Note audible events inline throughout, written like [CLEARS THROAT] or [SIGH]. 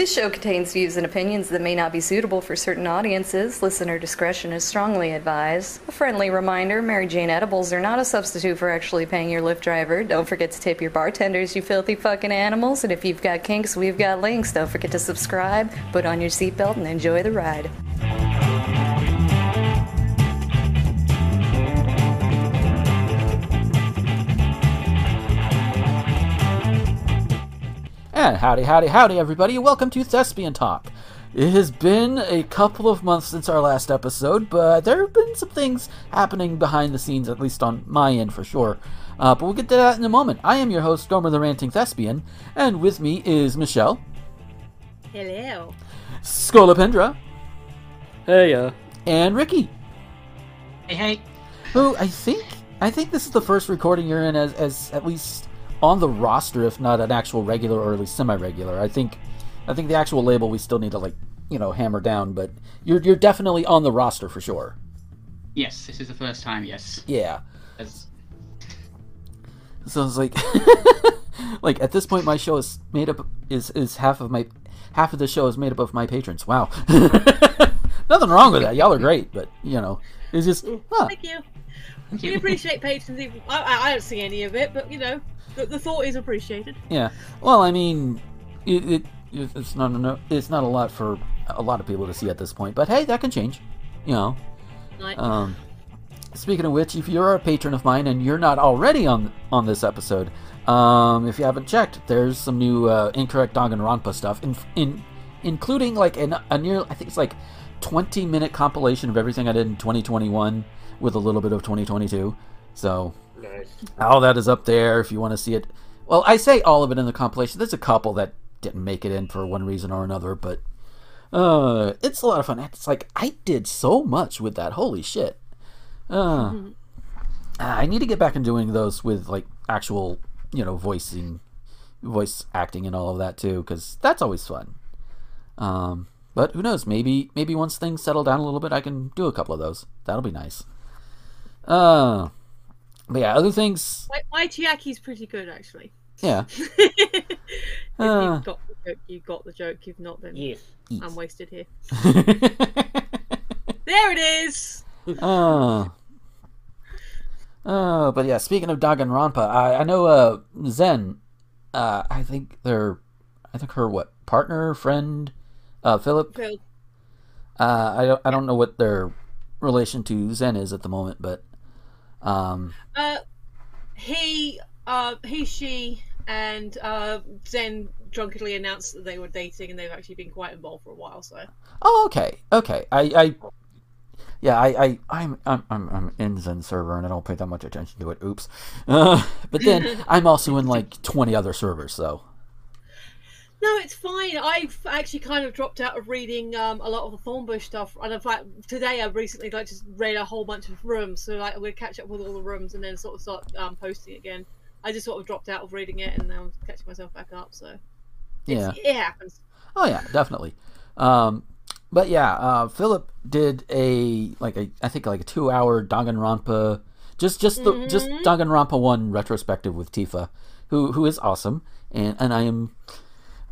This show contains views and opinions that may not be suitable for certain audiences. Listener discretion is strongly advised. A friendly reminder Mary Jane edibles are not a substitute for actually paying your Lyft driver. Don't forget to tip your bartenders, you filthy fucking animals. And if you've got kinks, we've got links. Don't forget to subscribe, put on your seatbelt, and enjoy the ride. And howdy, howdy, howdy, everybody. Welcome to Thespian Talk. It has been a couple of months since our last episode, but there have been some things happening behind the scenes, at least on my end for sure. Uh, but we'll get to that in a moment. I am your host, Gomer the Ranting Thespian, and with me is Michelle. Hello. Scolopendra. Hey, uh. And Ricky. Hey, hey. Who I think I think this is the first recording you're in as, as at least on the roster, if not an actual regular or at least semi-regular. I think, I think the actual label we still need to like, you know, hammer down. But you're you're definitely on the roster for sure. Yes, this is the first time. Yes. Yeah. As... So it's like, [LAUGHS] like at this point, my show is made up is is half of my half of the show is made up of my patrons. Wow. [LAUGHS] Nothing wrong with that. Y'all are great, but you know, it's just. Mm, huh. Thank you. We appreciate patrons. Even I, I, I don't see any of it, but you know, the, the thought is appreciated. Yeah. Well, I mean, it, it it's not a, it's not a lot for a lot of people to see at this point, but hey, that can change. You know. Like, Um, speaking of which, if you're a patron of mine and you're not already on on this episode, um, if you haven't checked, there's some new uh, incorrect Danganronpa stuff, in, in including like an, a near I think it's like 20 minute compilation of everything I did in 2021 with a little bit of 2022. So Nice. all that is up there if you want to see it. Well, I say all of it in the compilation. There's a couple that didn't make it in for one reason or another, but uh, it's a lot of fun. It's like I did so much with that. Holy shit! Uh, I need to get back in doing those with like actual, you know, voicing, voice acting, and all of that too, because that's always fun. Um, but who knows? Maybe maybe once things settle down a little bit, I can do a couple of those. That'll be nice. Uh, but yeah, other things. my, my Chiaki's pretty good actually. Yeah. [LAUGHS] if Uh. you've got the joke, you got the joke. If not, then Yes. I'm wasted here. [LAUGHS] There it is. Oh. Oh, but yeah, speaking of Danganronpa, I, I know uh, Zen, uh, I think they're, I think her, what, partner, friend, uh, Philip, Phil. uh, I, don't, I don't know what their relation to Zen is at the moment, but, um, Uh, he, uh, he, she, and uh, Zen drunkenly announced that they were dating, and they've actually been quite involved for a while. So oh, okay, okay, I, I, yeah, I, I, I'm, I'm, I'm, I'm in Zen server and I don't pay that much attention to it, oops, uh, [LAUGHS] but then [LAUGHS] I'm also in like 20 other servers, so. No, it's fine. I've actually kind of dropped out of reading um, a lot of the Thornbush stuff, and in fact, today I've recently like just read a whole bunch of rooms. So like we'll catch up with all the rooms and then sort of start um, posting again. I just sort of dropped out of reading it, and now I'm catching myself back up. So Yeah. it happens. Oh yeah, definitely. Um, but yeah, uh, Philip did a like a I think like a two hour Danganronpa, just just the just Danganronpa one retrospective with Tifa, who who is awesome, and and I am.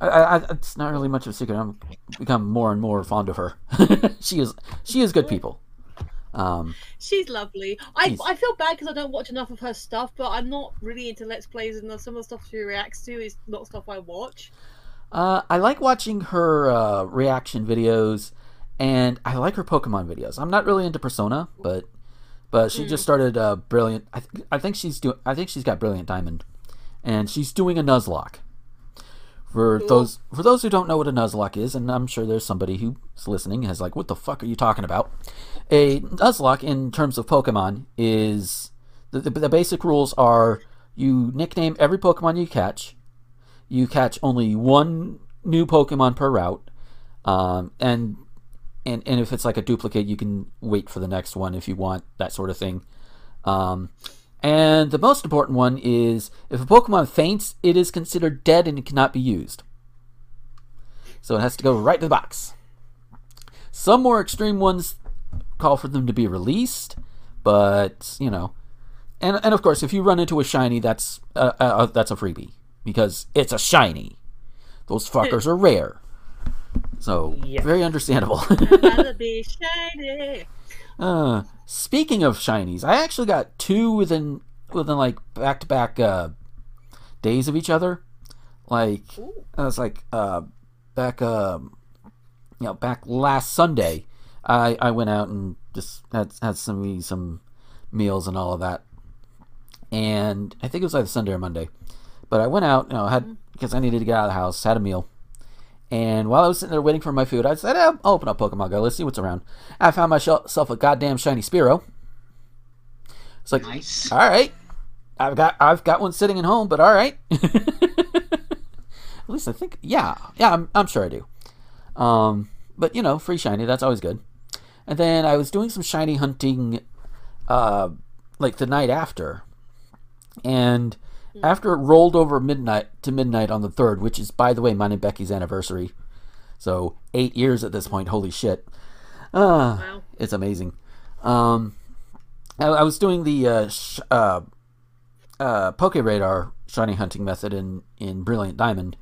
I, I, it's not really much of a secret. I'm become more and more fond of her. [LAUGHS] she is she is good people. Um, She's lovely. I She's- I feel bad because I don't watch enough of her stuff, but I'm not really into Let's Plays, and some of the stuff she reacts to is not stuff I watch. Uh, I like watching her uh, reaction videos, and I like her Pokemon videos. I'm not really into Persona, but but she just started uh, Brilliant. I, th- I think she's doing. I think she's got Brilliant Diamond, and she's doing a Nuzlocke. For those for those who don't know what a Nuzlocke is, and I'm sure there's somebody who's listening has like, what the fuck are you talking about? A Nuzlocke in terms of Pokemon is the, the, the basic rules are you nickname every Pokemon you catch you catch only one new Pokemon per route, um, and and and if it's like a duplicate, you can wait for the next one if you want that sort of thing. Um, and the most important one is if a Pokemon faints, it is considered dead and it cannot be used. So it has to go right to the box. Some more extreme ones call for them to be released, but you know, and and of course, if you run into a shiny, that's uh, uh, that's a freebie because it's a shiny. Those [LAUGHS] fuckers are rare. So Yeah. very understandable. [LAUGHS] Gotta be shiny. uh, speaking of shinies, I actually got two within within like back to back uh days of each other. Like I was like uh back um you know back last Sunday, I I went out and just had had some some meals and all of that, and I think it was either Sunday or Monday, but I went out you know had because I needed to get out of the house, had a meal. And while I was sitting there waiting for my food, I said, eh, I'll open up Pokemon Go. Let's see what's around. I found myself a goddamn shiny Spearow. It's like, Nice. all right, I've got I've got one sitting at home, but all right. [LAUGHS] at least I think, yeah, yeah, I'm, I'm sure I do. Um, but you know, free shiny, that's always good. And then I was doing some shiny hunting, uh, like the night after, and after it rolled over midnight to midnight on the third, which is by the way mine and Becky's anniversary, so eight years at this point. Holy shit! Uh, Wow. it's amazing. Um, I, I was doing the uh, sh- uh, uh, Poke Radar shiny hunting method in in Brilliant Diamond,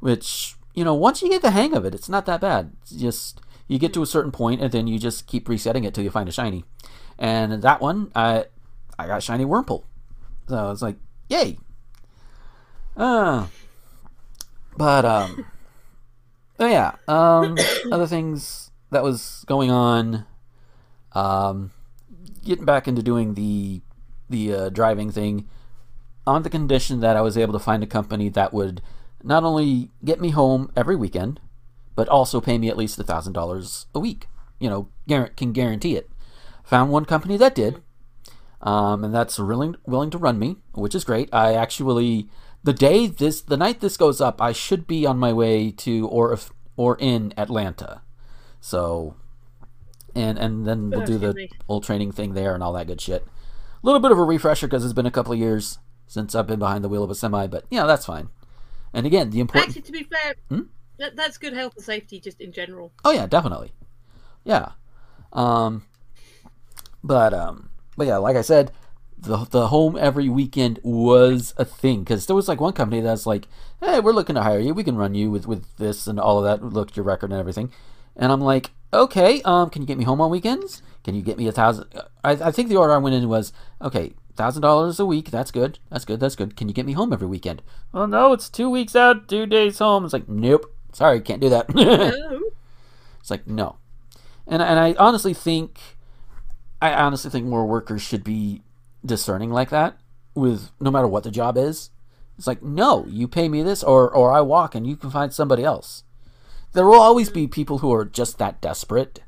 which you know once you get the hang of it, it's not that bad. It's just you get to a certain point and then you just keep resetting it till you find a shiny. And that one, I I got shiny Wurmple, so it's like yay. Uh, but um, oh yeah. Um, [COUGHS] other things that was going on. Um, getting back into doing the the uh, driving thing on the condition that I was able to find a company that would not only get me home every weekend, but also pay me at least a thousand dollars a week. You know, guar- can guarantee it. Found one company that did, um, and that's willing willing to run me, which is great. I actually the day this the night this goes up, I should be on my way to or if or in Atlanta. So and and then we'll do the old training thing there and all that good shit. A little bit of a refresher because it's been a couple of years since I've been behind the wheel of a semi, but yeah, that's fine. And again, the important Actually, to be fair, Hmm? that, that's good health and safety just in general. Oh yeah, definitely. Yeah. Um but um but yeah, like I said, the the home every weekend was a thing cuz there was like one company that's like, "Hey, we're looking to hire you. We can run you with with this and all of that. Look at your record and everything." And I'm like, "Okay, um can you get me home on weekends? Can you get me a thousand I I think the order I went in was, "Okay, $1000 a week. That's good. That's good. That's good. Can you get me home every weekend?" Well, no, it's 2 weeks out, 2 days home. It's like, "Nope. Sorry, can't do that." [LAUGHS] Oh, It's like no, and and I honestly think, I honestly think more workers should be discerning like that with no matter what the job is. It's like no, you pay me this, or or I walk and you can find somebody else. There will always be people who are just that desperate,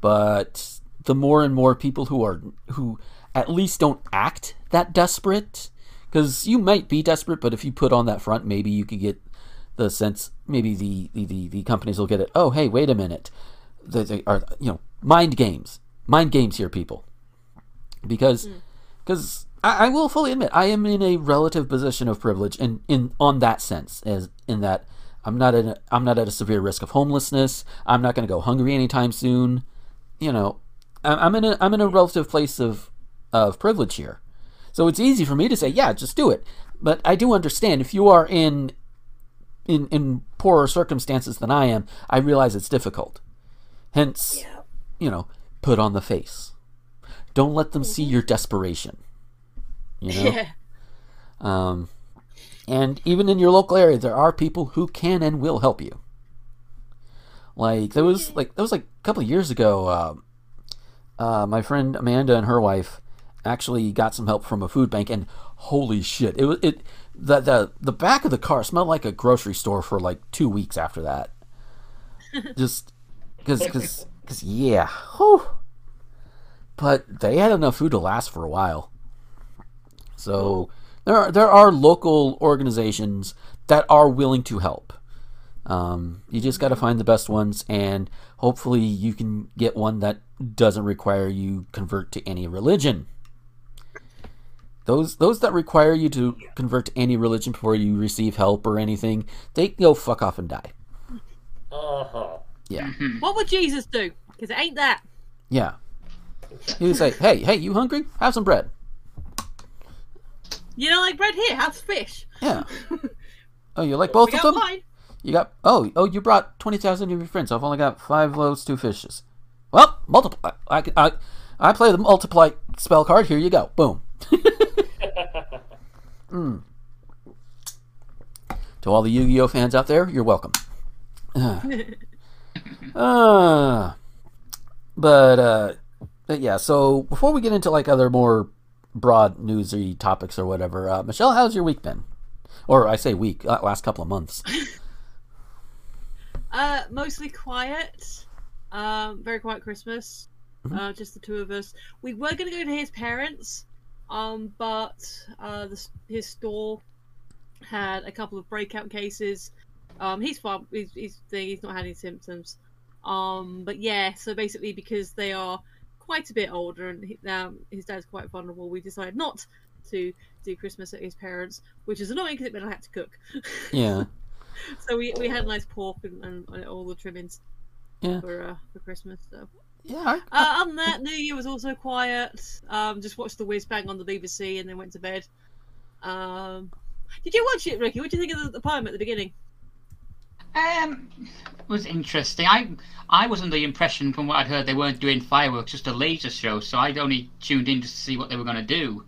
but the more and more people who are who at least don't act that desperate, because you might be desperate, but if you put on that front, maybe you could get the sense maybe the, the, the, companies will get it. Oh, hey, wait a minute. They, they are you know mind games, mind games here, people. Because hmm. Because I, I will fully admit I am in a relative position of privilege in, in on that sense as in that I'm not in a, I'm not at a severe risk of homelessness. I'm not going to go hungry anytime soon. You know, I- I'm in a I'm in a relative place of of privilege here. So it's easy for me to say, yeah, just do it. But I do understand if you are in in in poorer circumstances than I am, I realize it's difficult. Hence, you know, put on the face. Don't let them see your desperation. You know? yeah. Um, and even in your local area, there are people who can and will help you. Like there was like that was like a couple of years ago. Uh, uh, my friend Amanda and her wife actually got some help from a food bank, and holy shit, it was it the the the back of the car smelled like a grocery store for like two weeks after that. [LAUGHS] Just because because because yeah, whew. But they had enough food to last for a while. So there are there are local organizations that are willing to help. Um, you just got to find the best ones, and hopefully you can get one that doesn't require you convert to any religion. Those those that require you to convert to any religion before you receive help or anything, they can go fuck off and die. Uh-huh. Yeah, What would Jesus do? Because it ain't that. yeah. He would say, "Hey, hey, you hungry? Have some bread." You know, like bread here, have fish. Yeah. [LAUGHS] Oh, you like both we of them? wine. You got oh oh you brought twenty thousand of your friends. So I've only got five loaves, two fishes. Well, multiply. I I I play the multiply spell card. Here you go. Boom. [LAUGHS] Mm. To all the Yu-Gi-Oh fans out there, you're welcome. [SIGHS] uh, [LAUGHS] but uh, but yeah. So before we get into like other more broad newsy topics or whatever, uh, Michelle, how's your week been? Or I say week, uh, last couple of months. [LAUGHS] Uh, mostly quiet. Um, very quiet Christmas. Mhm. Uh, just the two of us. We were gonna go to his parents, um, but uh, the, his store had a couple of breakout cases. Um, he's fine. He's he's, he's not had any symptoms. Um, but yeah, so basically because they are quite a bit older and he, um, his dad's quite vulnerable, we decided not to do Christmas at his parents, which is annoying because it meant I had to cook. [LAUGHS] Yeah. So we, we had nice pork and, and, and all the trimmings Yeah. for uh, for Christmas. So Yeah. I- uh, other than that, New Year was also quiet. Um, just watched the Whiz Bang on the BBC and then went to bed. Um, did you watch it, Ricky? What do you think of the, the poem at the beginning? Um, was interesting. I I was under the impression from what I'd heard they weren't doing fireworks, just a laser show. So I'd only tuned in to see what they were going to do.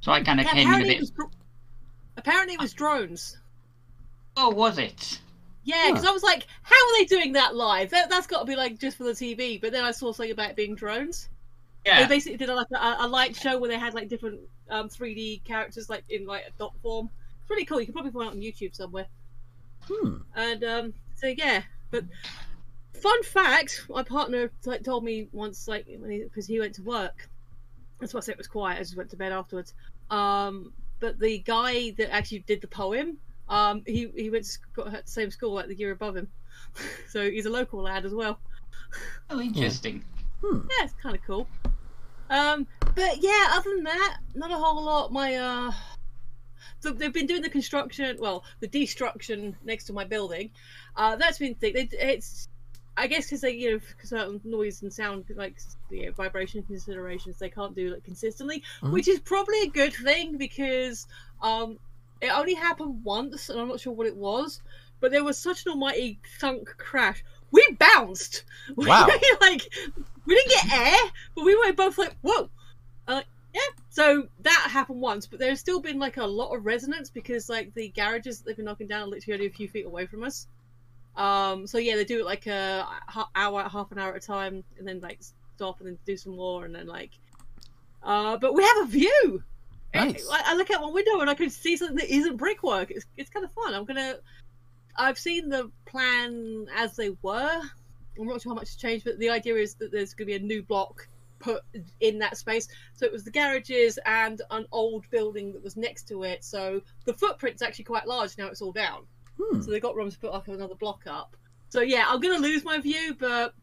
So I kind of came in a apparently, it bit. was, dr- apparently it was drones. Oh, was it? Yeah, because I was like, how are they doing that live? That, that's got to be like just for the TV. But then I saw something about it being drones. Yeah. They basically did a, like a, a light show where they had like different um, 3D characters like in like a dot form. It's really cool. You can probably find it on YouTube somewhere. Hmm. And um, so yeah, but fun fact, my partner like told me once, like because he, went to work. That's why I said it was quiet. I just went to bed afterwards. Um, but the guy that actually did the poem, um, he he went to sc- at the same school like the year above him, [LAUGHS] so he's a local lad as well. Oh, interesting. Hmm. Yeah, it's kind of cool. Um, but yeah, other than that, not a whole lot. My uh, so they've been doing the construction, well, the destruction next to my building. Uh, that's been thick. It's, I guess, because they, you know, certain noise and sound, like you know, vibration considerations, they can't do it consistently, Mhm. which is probably a good thing because um, it only happened once, and I'm not sure what it was, but there was such an almighty thunk crash. We bounced. [LAUGHS] Wow. [LAUGHS] like, we didn't get air, but we were both like, whoa. Uh, yeah. So that happened once, but there's still been like a lot of resonance because like the garages that they've been knocking down are literally only a few feet away from us. Um. So yeah, they do it like a hour, half an hour at a time, and then like stop and then do some more, and then like. Uh, but we have a view. Nice. I, I look out my window and I can see something that isn't brickwork. It's it's kind of fun. I'm gonna. I've seen the plan as they were. I'm not sure how much has changed, but the idea is that there's going to be a new block put in that space. So it was the garages and an old building that was next to it. So the footprint's actually quite large now. It's all down. Hmm. So they got room to put like another block up. So yeah, I'm gonna lose my view, but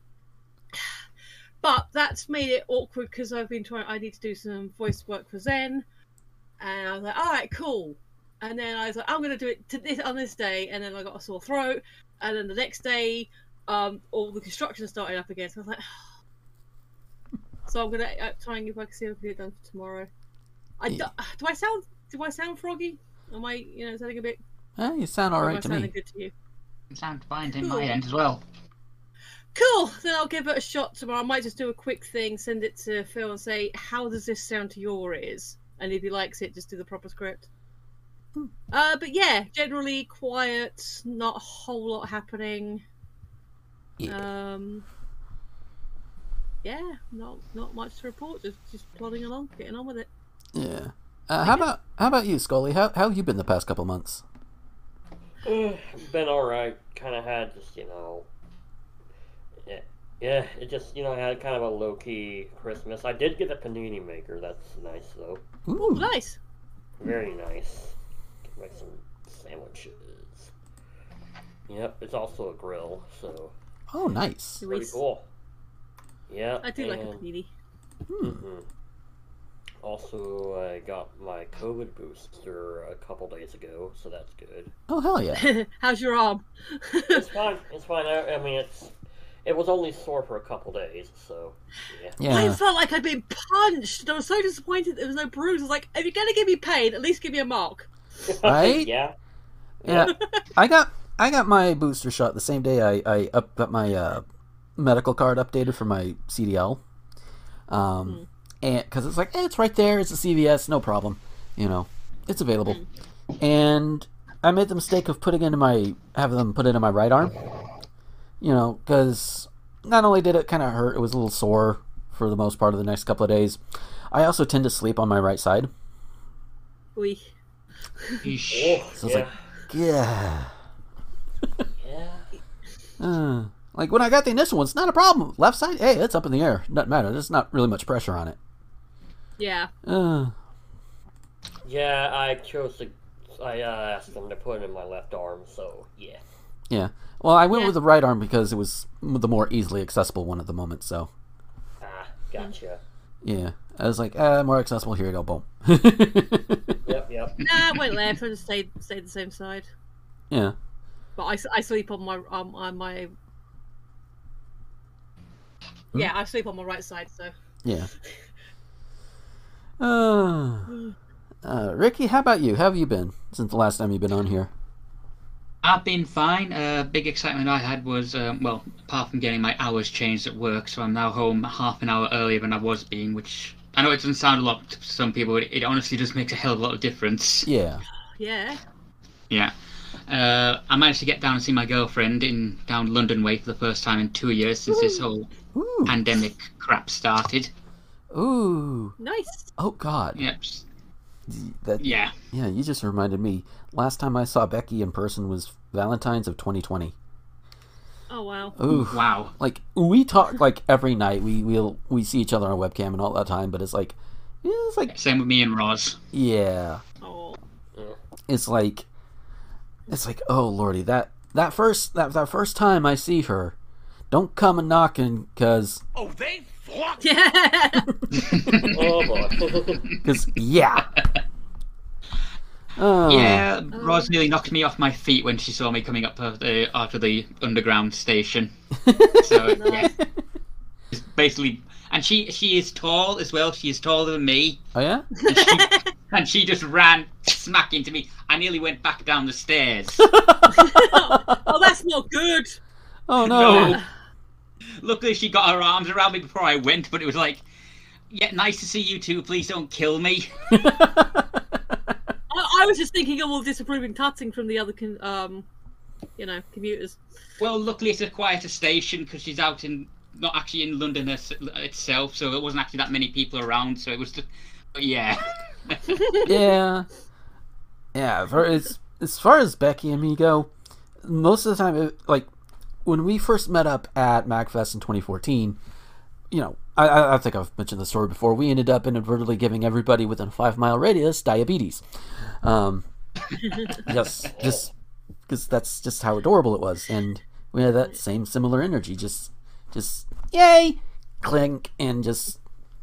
[SIGHS] but that's made it awkward because I've been trying. I need to do some voice work for Zen, and I was like, all right, cool. And then I was like, I'm gonna do it to this on this day, and then I got a sore throat, and then the next day, um, all the construction started up again. So I was like, [SIGHS] so I'm gonna uh, try and if I can see if I can get it done for tomorrow. I do, Yeah. do I sound do I sound froggy? Am I you know sounding a bit? Eh, you sound all right or am I right to sounding me. good to you? It sounds fine in Cool. my end as well. Cool. Then I'll give it a shot tomorrow. I might just do a quick thing, send it to Phil, and say, "How does this sound to your ears?" And if he likes it, just do the proper script. Hmm. Uh, but yeah, generally quiet. Not a whole lot happening. Yeah. Um, yeah, not not much to report. Just just plodding along, getting on with it. yeah. Uh, how about how about you, Scully? How how have you been the past couple months? Uh, been alright. Kind of had just, you know. Yeah, yeah, it just, you know, I had kind of a low key Christmas. I did get a panini maker. That's nice, though. Ooh, Nice. Very nice. Can make some sandwiches. Yep, it's also a grill, so oh, nice. pretty cool. Yeah, I do like a and- panini. Hmm. Mhm. Also, I got my COVID booster a couple days ago, so that's good. Oh hell yeah. [LAUGHS] How's your arm? It's [LAUGHS] fine. It's fine. I, I mean, it's it was only sore for a couple days, so yeah. I felt like I'd been punched. and I was so disappointed there was no bruise. I was like, if you're gonna give me pain, at least give me a mark. [LAUGHS] Right? yeah. Yeah. I got I got my booster shot the same day I, I up, got my uh, medical card updated for my CDL. Um, and because it's like, eh, it's right there. It's a CVS, no problem. You know, it's available. And I made the mistake of putting into my having them put it in my right arm. You know, because not only did it kind of hurt, it was a little sore for the most part of the next couple of days. I also tend to sleep on my right side. Oy. So it's yeah. like, yeah. yeah. [LAUGHS] Uh, like when I got the initial one, it's not a problem. Left side, hey, it's up in the air. Doesn't matter. There's not really much pressure on it. Yeah. Uh, Yeah, I chose to. I uh, asked them to put it in my left arm, so yeah. yeah. Well, I went Yeah. with the right arm because it was the more easily accessible one at the moment. So, Ah, gotcha. yeah. I was like, ah, more accessible. Here you go. Boom. [LAUGHS] Yep, yep. Nah, I went left and stayed stayed the same side. yeah. But I, I sleep on my um on my. Yeah, I sleep on my right side, so. Yeah. [LAUGHS] Uh, uh, Ricky, how about you? How have you been since the last time you've been on here? I've been fine. Uh, big excitement I had was, um, well, apart from getting my hours changed at work, so I'm now home half an hour earlier than I was being, which I know it doesn't sound a lot to some people, but it honestly does makes a hell of a lot of difference. Yeah. Yeah. Yeah. Uh, I managed to get down and see my girlfriend in down London way for the first time in two years since this whole Ooh. pandemic crap started. Ooh. Nice. Oh God. Yep. That. Yeah. Yeah. You just reminded me. Last time I saw Becky in person was Valentine's of 2020. Oh wow. Ooh. Wow. Like we talk like every night. We we'll we see each other on webcam and all that time. But it's like, it's like Same with me and Roz. yeah. Oh. It's like, it's like oh lordy that that first that that first time I see her, don't come a knocking because oh Yeah. [LAUGHS] Oh boy. [LAUGHS] because yeah. Oh. [LAUGHS] Yeah, Roz nearly knocked me off my feet when she saw me coming up uh, the, after the underground station. So yeah, It's basically, and she she is tall as well. She is taller than me, Oh yeah. and she, and she just ran smack into me. I nearly went back down the stairs. [LAUGHS] oh, that's not good. Oh no. Luckily, she got her arms around me before I went, but it was like, yeah, nice to see you too. Please don't kill me. [LAUGHS] I, I was just thinking of all disapproving tutting from the other, con- um, you know, commuters. Well, luckily it's a quieter station because she's out in not actually in London its- itself, so it wasn't actually that many people around. So it was, just, but yeah, [LAUGHS] [LAUGHS] yeah. Yeah. For as as far as Becky and me go, most of the time, it, like when we first met up at MAGFest in 2014, you know, I- I, I think I've mentioned the story before. We ended up inadvertently giving everybody within a five mile radius diabetes. Um, [LAUGHS] just, just because that's just how adorable it was, and we had that same similar energy. Just, just yay, clink, and just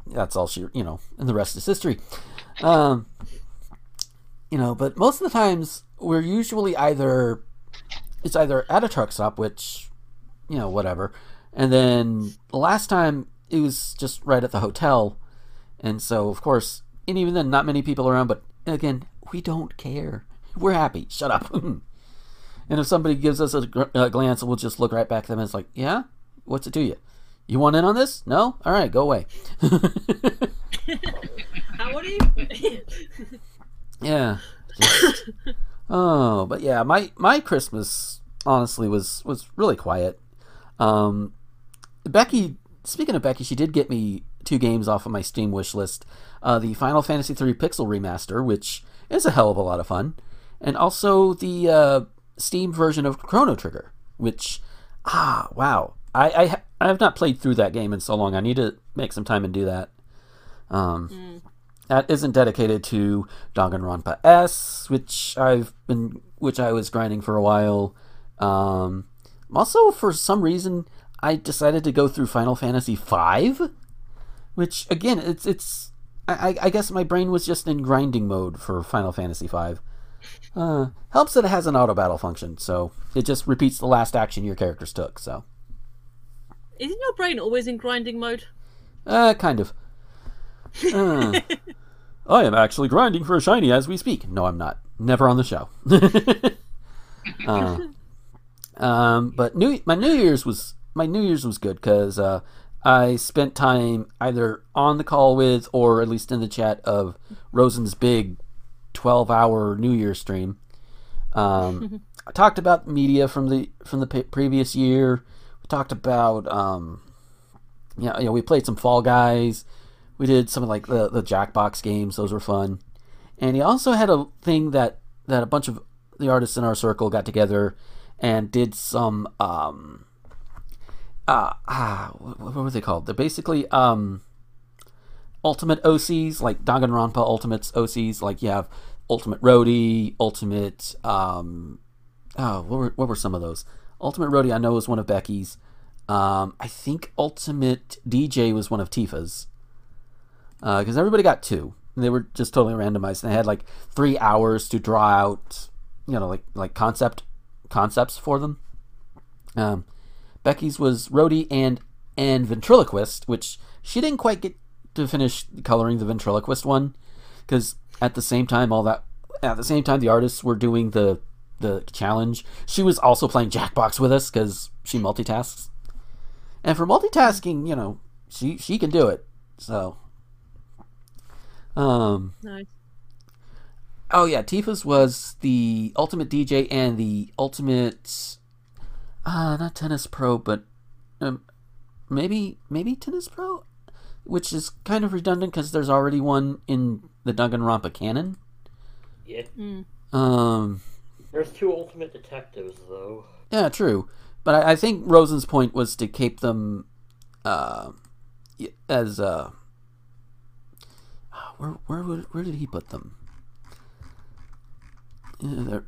that's all she, you know, and the rest is history. Um, you know, but most of the times we're usually either it's either at a truck stop, which you know, whatever, and then the last time it was just right at the hotel, and so of course, and even then, not many people around. But again, we don't care. We're happy. Shut up. [LAUGHS] and if somebody gives us a, a glance, we'll just look right back at them. And it's like, yeah, what's it to you? You want in on this? No. All right, go away. [LAUGHS] Yeah. [COUGHS] Oh, but yeah, my my Christmas honestly was was really quiet. Um, Becky, speaking of Becky, she did get me two games off of my Steam wish list. Uh, the Final Fantasy III Pixel remaster, which is a hell of a lot of fun, and also the uh, Steam version of Chrono Trigger, which ah wow, I I, I have not played through that game in so long. I need to make some time and do that. Um, that isn't dedicated to Danganronpa S, which I've been, which I was grinding for a while. Um, also, for some reason, I decided to go through Final Fantasy V, which again, it's it's. I, I- guess my brain was just in grinding mode for Final Fantasy V. Uh, helps that it has an auto battle function, so it just repeats the last action your characters took. So, Isn't your brain always in grinding mode? uh, kind of. [LAUGHS] I am actually grinding for a shiny as we speak. No, I'm not. Never on the show. [LAUGHS] uh, Um, but new my New Year's was my New Year's was good because uh, I spent time either on the call with or at least in the chat of Rosen's big twelve hour New Year stream. Um, I talked about media from the from the previous year. We talked about um, you know, you know we played some Fall Guys. We did some of like the the Jackbox games; those were fun. And he also had a thing that that a bunch of the artists in our circle got together and did some um uh ah what, what were they called? They're basically um ultimate OCs like Danganronpa Ultimates OCs like you have Ultimate Roadie, Ultimate um oh what were what were some of those? Ultimate Roadie I know was one of Becky's. Um I think Ultimate DJ was one of Tifa's. Uh, because everybody got two. They were just totally randomized. And they had like three hours to draw out, you know, like like concept concepts for them. Um, Becky's was Roadie and and ventriloquist, which she didn't quite get to finish coloring the ventriloquist one, because at the same time all that at the same time the artists were doing the the challenge, she was also playing Jackbox with us because she multitasks. And for multitasking, you know, she she can do it. So um, Nice. oh yeah, Tifa's was the ultimate DJ and the ultimate, uh, not tennis pro, but um, maybe maybe tennis pro, which is kind of redundant because there's already one in the Danganronpa canon. Yeah. Um, There's two ultimate detectives though. yeah, true, but I, I think Rosen's point was to keep them, uh, as uh, where where would, where did he put them? Yeah,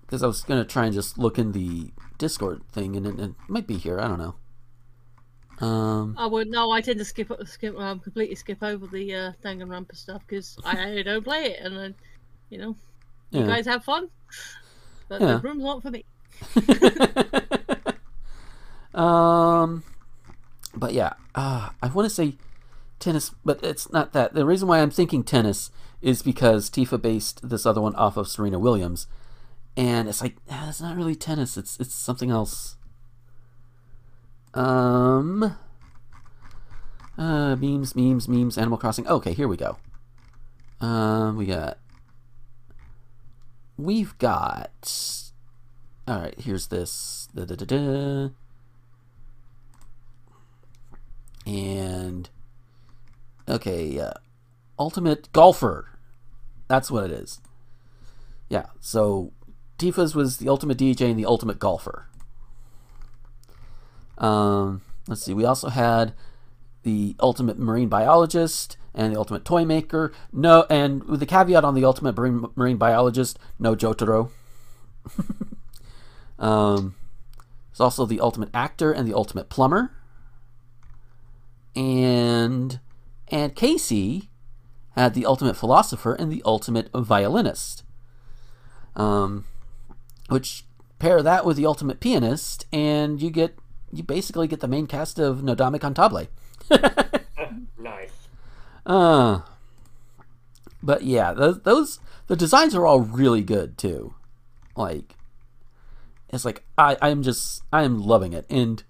because I was gonna try and just look in the Discord thing, and it, it might be here. I don't know. Um, I would no. I tend to skip skip um, completely skip over the uh, Danganronpa stuff because I, I don't play it, and then you know, you guys have fun, but Yeah. the room's not for me. [LAUGHS] um, but yeah, uh, I want to say tennis, but it's not that. The reason why I'm thinking tennis is because Tifa based this other one off of Serena Williams, and it's like ah, it's not really tennis. It's it's something else. Um. Uh, memes, memes, memes. Animal Crossing. Okay, here we go. Um, we got. We've got. All right, here's this. Da, da, da, da. And okay, uh, ultimate golfer. That's what it is. Yeah. So Tifa's was the ultimate DJ and the ultimate golfer. Um, let's see. We also had the ultimate marine biologist and the ultimate toy maker. No, and with the caveat on the ultimate marine, marine biologist, no Jotaro. [LAUGHS] um, there's also the ultimate actor and the ultimate plumber. And and Casey had the ultimate philosopher and the ultimate violinist. Um, which pair that with the ultimate pianist, and you get you basically get the main cast of Nodame Cantabile. [LAUGHS] nice. Uh, but yeah, those, those the designs are all really good too. Like, it's like I I'm just I am loving it, and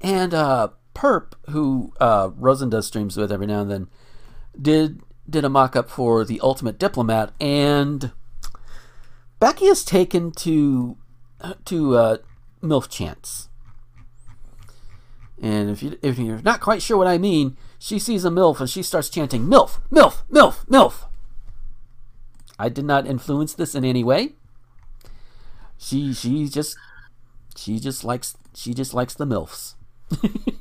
and uh, Perp, who uh, Rosen does streams with every now and then, did did a mock up for the Ultimate Diplomat, and Becky has taken to to uh, MILF chants. And if you if you're not quite sure what I mean, she sees a MILF and she starts chanting MILF, MILF, MILF, MILF. I did not influence this in any way. She she just she just likes she just likes the MILFs. [LAUGHS]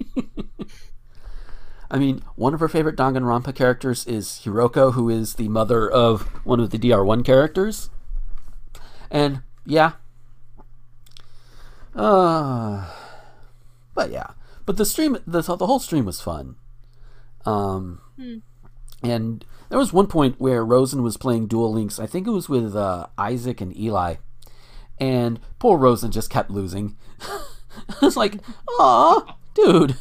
I mean, one of her favorite Danganronpa characters is Hiroko, who is the mother of one of the DR1 characters. And yeah. Uh but yeah. But the stream the the whole stream was fun. Um and there was one point where Rosen was playing Duel Links. I think it was with uh, Isaac and Eli. And poor Rosen just kept losing. [LAUGHS] I was like, "Aw, dude."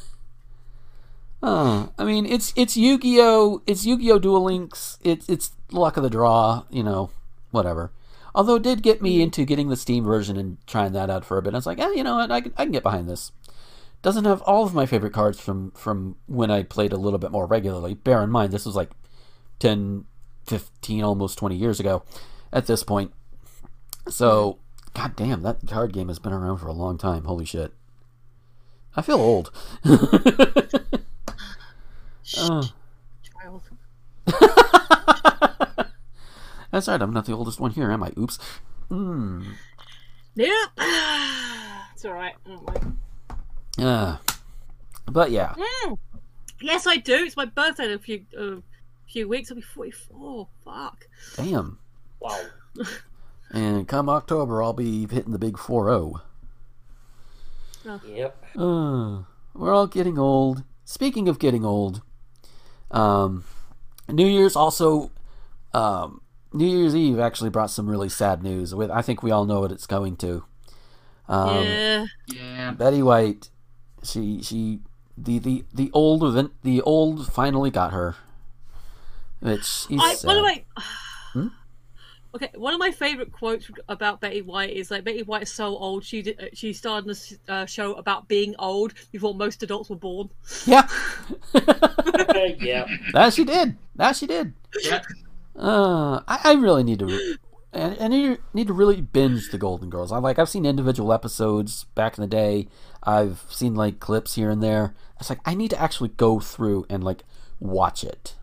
I mean, it's it's Yu-Gi-Oh, it's Yu-Gi-Oh Duel Links. It's it's luck of the draw, you know, whatever. Although it did get me into getting the Steam version and trying that out for a bit. I was like, eh, you know what, I can, I can get behind this. Doesn't have all of my favorite cards from from when I played a little bit more regularly. Bear in mind, this was like 10, 15, almost 20 years ago at this point. So, god damn, that card game has been around for a long time. Holy shit. I feel old. [LAUGHS] Uh. Child. [LAUGHS] That's right, I'm not the oldest one here, am I? Oops. Mm. Yep. [SIGHS] it's alright. I. Uh, but yeah. Mm. Yes, I do. It's my birthday in a few uh, few weeks. I'll be 44. Fuck. Damn. Wow. [LAUGHS] And come October, I'll be hitting the big 4 0. Yep. Uh, we're all getting old. Speaking of getting old, um, New Year's also, um, New Year's Eve actually brought some really sad news. With I think we all know what it's going to. Um, yeah. Yeah. Betty White, she she the the the old event the old finally got her. Which is I, sad. by the way? Okay, one of my favorite quotes about Betty White is like Betty White is so old. She did, uh, she starred in a s- uh, show about being old before most adults were born. yeah, [LAUGHS] yeah. that she did. That she did. Yeah. Uh, I, I really need to, and I need, need to really binge the Golden Girls. I like I've seen individual episodes back in the day. I've seen like clips here and there. It's like I need to actually go through and like watch it.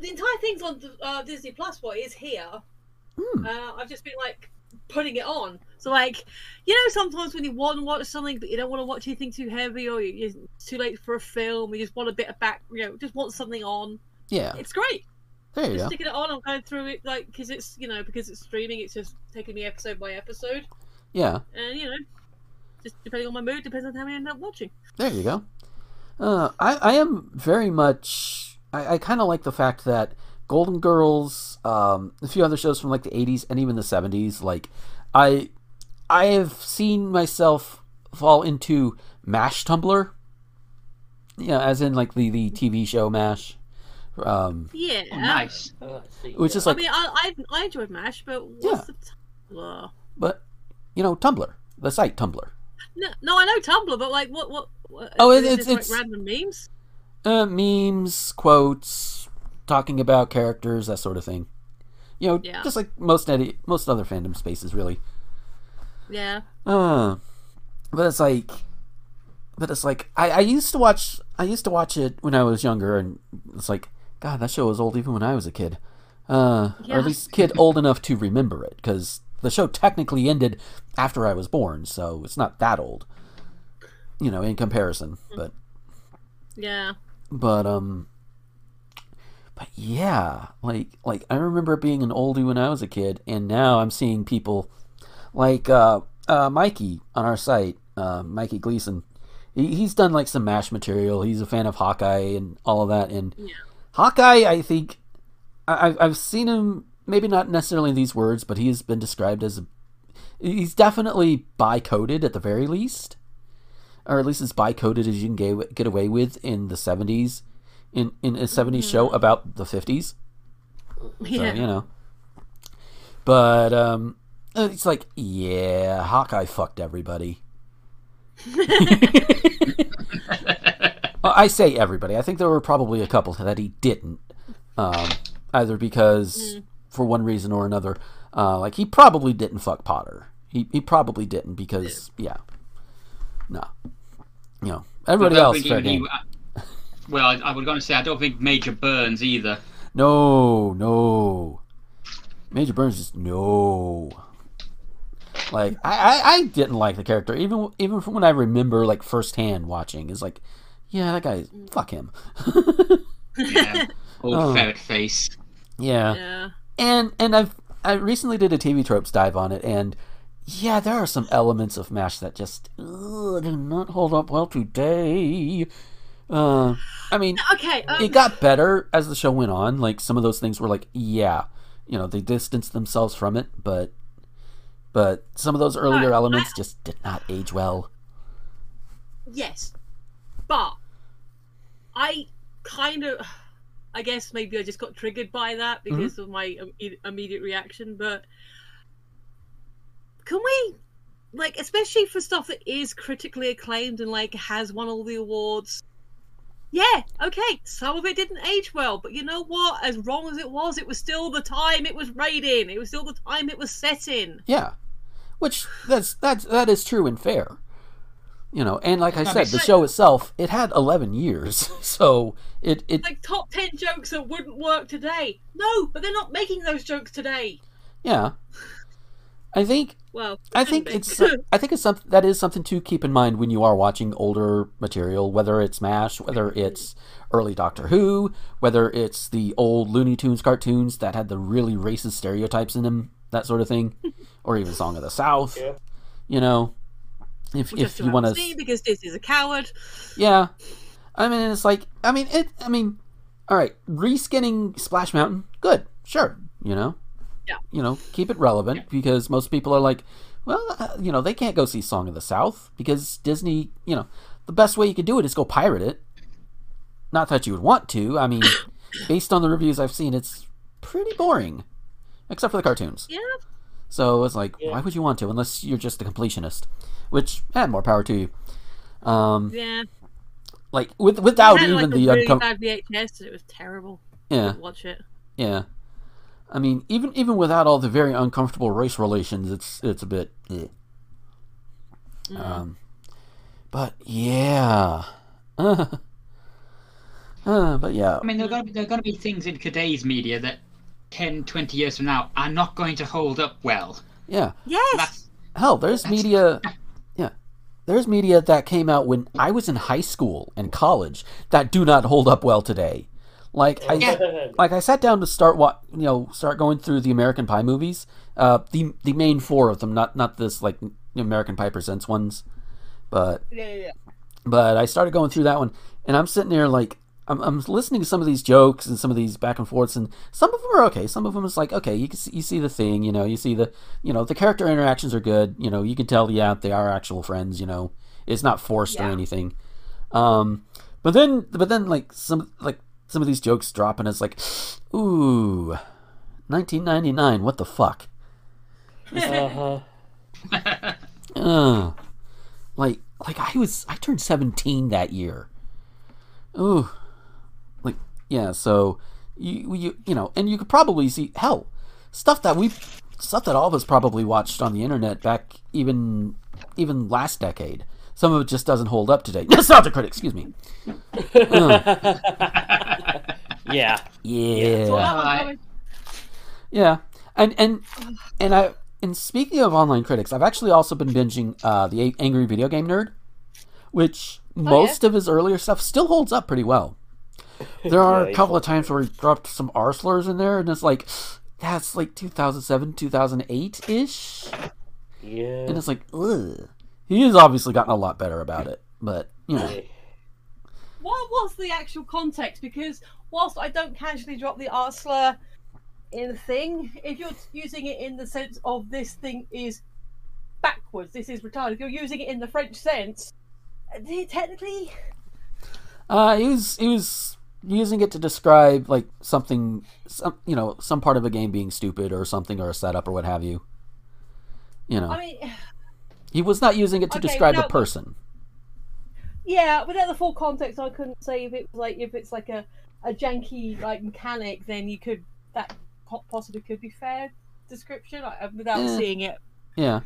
The entire thing's on uh, Disney Plus. What is here? Hmm. Uh, I've just been like putting it on. So like, you know, sometimes when you want to watch something but you don't want to watch anything too heavy or you, it's too late for a film, you just want a bit of back, you know, just want something on. Yeah, It's great. there you Just go. sticking it on. I'm going through it like because it's you know because it's streaming. It's just taking me episode by episode, Yeah, and you know, just depending on my mood, depends on how I end up watching. There you go. Uh, I, I am very much. I, I kind of like the fact that Golden Girls, um, a few other shows from like the 80s and even the 70s, like, I I have seen myself fall into MASH Tumblr. Yeah, as in like the, the TV show MASH. Um, Yeah. Oh, nice. Which is like I mean, I I, I enjoyed Mash, but what's Yeah. the Tumblr? but, you know, Tumblr, the site Tumblr. No, no, I know Tumblr, but like, what, what? what Oh, is it- it it's- like it's- random memes. Uh, memes, quotes, talking about characters, that sort of thing. You know, Yeah. just like most edit- most other fandom spaces, really. Yeah. Uh, but it's like, but it's like I, I used to watch I used to watch it when I was younger, and it's like God, that show was old even when I was a kid, uh, or at least kid old enough to remember it, because the show technically ended after I was born, so it's not that old, you know, in comparison. But Yeah. but um yeah like like i remember being an oldie when i was a kid and now i'm seeing people like uh uh mikey on our site uh mikey gleason. He, he's done like some mash material. He's a fan of hawkeye and all of that and Yeah. hawkeye i think I, I've, seen him maybe not necessarily in these words but he's been described as a, he's definitely bi-coded at the very least or at least as bi-coded as you can get, get away with in the 70s in in a 70s show about the 50s so you know. But um it's like yeah hawkeye fucked everybody. [LAUGHS] Well, i say everybody. I think there were probably a couple that he didn't um either because for one reason or another uh like he probably didn't fuck potter. He, he probably didn't because yeah. no. You know everybody else fair even he- game. Well, I, I was going to say I don't think Major Burns either. No, no. Major Burns just no. Like I, I, I didn't like the character even even from when I remember like firsthand watching. Is like, yeah, that guy, fuck him. [LAUGHS] Yeah. Old Oh. ferret face. yeah. Yeah. and and I've I recently did a TV tropes dive on it, and yeah, there are some elements of Mash that just ugh, do not hold up well today. Uh, I mean, Okay. Um, it got better as the show went on. Like some of those things were like, yeah, you know, they distanced themselves from it, but but some of those earlier Right, elements I- just did not age well. Yes, but I kind of, I guess maybe I just got triggered by that because of my immediate reaction. But can we like especially for stuff that is critically acclaimed and like has won all the awards yeah okay some of it didn't age well but you know what? As wrong as it was it was still the time it was made in it was still the time it was set in Yeah, which that's that's that is true and fair. You know, and like I said, the show itself it had eleven years, [LAUGHS] so it it like top 10 jokes that wouldn't work today. No but they're not making those jokes today. Yeah. I think well I think be. it's [LAUGHS] I think it's something that is something to keep in mind when you are watching older material, whether it's MASH, whether it's early Doctor Who, whether it's the old Looney Tunes cartoons that had the really racist stereotypes in them, that sort of thing, [LAUGHS] or even Song of the South. Yeah. You know, if Which if you want to seen because Disney's a coward Yeah. I mean, it's like, I mean, it, I mean, all right, reskinning Splash Mountain, good, sure, you know? Yeah. You know, keep it relevant because most people are like, well, uh, you know, they can't go see Song of the South because Disney, you know, the best way you could do it is go pirate it. Not that you would want to. I mean, [COUGHS] based on the reviews I've seen, it's pretty boring, except for the cartoons. yeah So it's like, Yeah. why would you want to unless you're just a completionist? Which, eh, more power to you. Um, yeah like with without I had, even like, the a really uncom- VHS and it was terrible yeah watch it yeah i mean even even without all the very uncomfortable race relations it's it's a bit eh. um but yeah. Uh, [LAUGHS] uh, but yeah. I mean, there are going to be, there are going to be things in today's media that 10, 20 years from now are not going to hold up well. yeah. Yes. That's hell there's media [LAUGHS] yeah. There's media that came out when i was in high school and college that do not hold up well today like i Yeah. [LAUGHS] like I sat down to start what you know start going through the American Pie movies. Uh, the the main four of them, not not this like American Pie Presents ones, but yeah yeah, yeah. but I started going through that one, and I'm sitting there like I'm, I'm listening to some of these jokes and some of these back and forths, and some of them are okay. Some of them is like okay, you can see, you see the thing, you know, you see the you know the character interactions are good. You know, you can tell yeah they are actual friends. You know, it's not forced or anything. Um, but then but then like some like some of these jokes drop, and it's like, ooh, 1999, what the fuck? uh-huh. Ugh. [LAUGHS] Like, like I was, I turned 17 that year. Ooh. Like, yeah, so, you, you, you know, and you could probably see, hell, stuff that we, stuff that all of us probably watched on the internet back even, even last decade. Some of it just doesn't hold up today. [LAUGHS] Nostalgia critic, excuse me. [LAUGHS] yeah. Yeah. So that Oh, was I- coming- Yeah, and and and I and speaking of online critics, I've actually also been binging uh, the Angry Video Game Nerd, which most of his earlier stuff still holds up pretty well. There are a couple of times where he dropped some R slurs in there, and it's like that's like 2007, 2008 ish, Yeah. and it's like, ugh. He has obviously gotten a lot better about it, but you know, what was the actual context? Because whilst I don't casually drop the art slur in a thing, if you're using it in the sense of this thing is backwards, this is retarded. If you're using it in the French sense, technically, Uh, he was he was using it to describe like something, some you know, some part of a game being stupid or something or a setup or what have you. You know, I mean, he was not using it to Okay, describe a person. Yeah, without the full context, I couldn't say if it was like if it's like a a janky like mechanic, then you could that possibly could be fair description like, without Eh. seeing it. Yeah.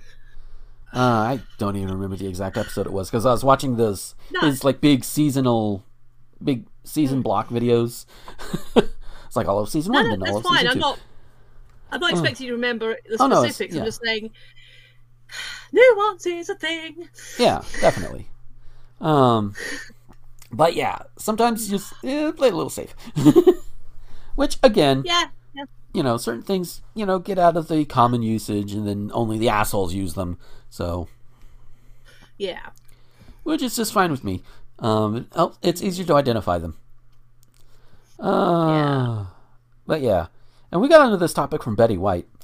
Uh, I don't even remember the exact episode it was because I was watching those No. his like big seasonal, big season block videos. [LAUGHS] it's like all of season No, one, no, all that's of fine. I'm not. I'm not expecting you to remember the Oh, no, specifics. yeah. I'm just saying, [SIGHS] nuance is a thing. Yeah, definitely. Um, but yeah, sometimes you just eh, play a little safe. [LAUGHS] Which again, Yeah, yeah. you know, certain things, you know, get out of the common usage, and then only the assholes use them. So, yeah. which is just fine with me. Um, it it's easier to identify them. Uh, But yeah, and we got onto this topic from Betty White. [LAUGHS]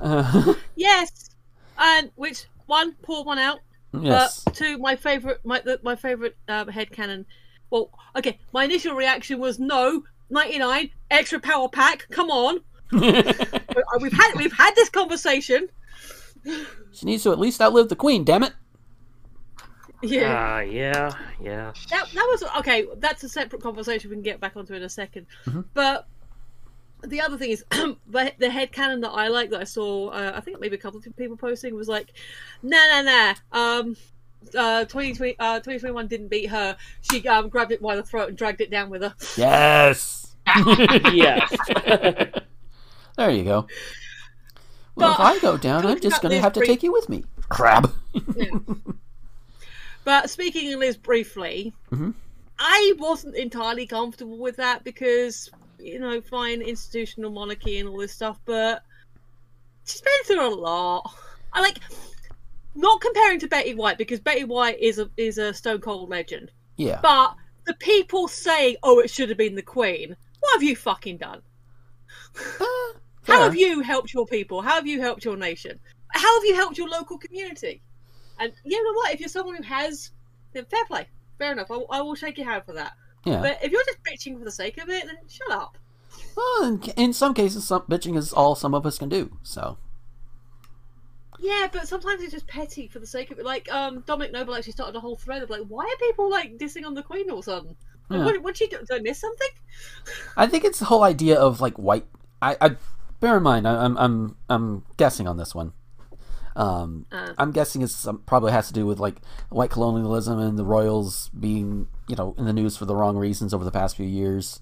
Uh, Yes, and which one? Pour one out. Yes. Uh, two, my favorite, my the, my favorite um, headcanon. Well, okay, my initial reaction was no, ninety nine extra power pack. Come on, [LAUGHS] We- uh, we've had we've had this conversation. She needs to at least outlive the queen. Damn it! Yeah. Ah, yeah, yeah. That, that was okay. That's a separate conversation we can get back onto in a 2nd Mhm. But the other thing is, [CLEARS THROAT] the the head canon that I like that I saw, uh, I think maybe a couple of people posting was like, nah, nah, nah. Um, uh, 2020, uh, 2021 didn't beat her. She um, grabbed it by the throat and dragged it down with her. Yes. [LAUGHS] yes. [LAUGHS] There you go. Well, if I go down, I'm just going to Liz have to Bree- take you with me. Crab. [LAUGHS] But speaking of Liz briefly, Mhm. I wasn't entirely comfortable with that because, you know, fine institutional monarchy and all this stuff, but she's been through a lot. I like not comparing to Betty White because Betty White is a is a stone cold legend. yeah. But the people saying, "Oh, it should have been the Queen," what have you fucking done? Uh, [LAUGHS] How fair. have you helped your people? How have you helped your nation? How have you helped your local community? And you know what? If you're someone who has, then fair play. Fair enough. I, I will shake your hand for that. Yeah. But if you're just bitching for the sake of it, then shut up. Well, in, in some cases, some bitching is all some of us can do. So. Yeah, but sometimes it's just petty for the sake of it. Like, um, Dominic Noble actually started a whole thread of like, why are people like dissing on the Queen all of a sudden? Like, Yeah. What, what she do? Did I miss something? [LAUGHS] I think it's the whole idea of like white. I, I bear in mind, I, I'm I'm I'm guessing on this one. Um, Uh. I'm guessing it's some, probably has to do with like white colonialism and the royals being you know in the news for the wrong reasons over the past few years.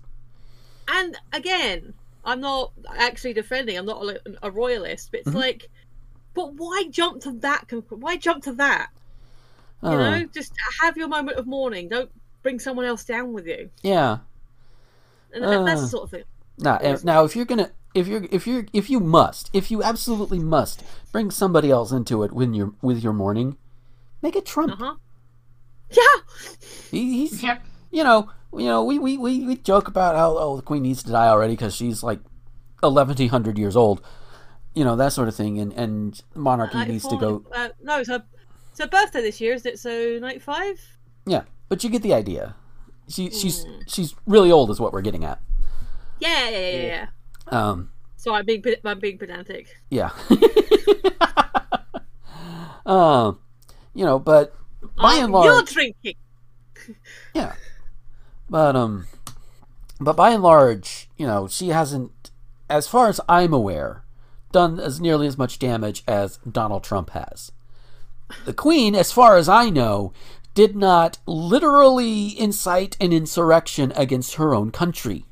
And again, I'm not actually defending. I'm not a, a royalist, but it's Mhm. like, but why jump to that? Why jump to that? You Uh, know, just have your moment of mourning. Don't bring someone else down with you. Yeah. And that- that's Uh. the sort of thing. Now, eh, now, if you're gonna, if you're, if you're, if you must, if you absolutely must, bring somebody else into it when you're with your mourning, make it Trump. Uh huh. Yeah. He, he's, Yep. you know, you know, we, we, we, we joke about how oh the queen needs to die already because she's like eleven hundred years old, you know that sort of thing, and and monarchy Like, needs to go. Uh, no, it's her, it's her birthday this year, is it? So night five Yeah, but you get the idea. She she's Hmm. she's really old, is what we're getting at. Yeah, yeah, yeah, yeah. Um, So I'm being I'm being pedantic. yeah. [LAUGHS] um, you know, but by Um, and large, you're drinking. [LAUGHS] Yeah. But um but by and large, you know, she hasn't as far as I'm aware, done as nearly as much damage as Donald Trump has. The Queen, as far as I know, did not literally incite an insurrection against her own country.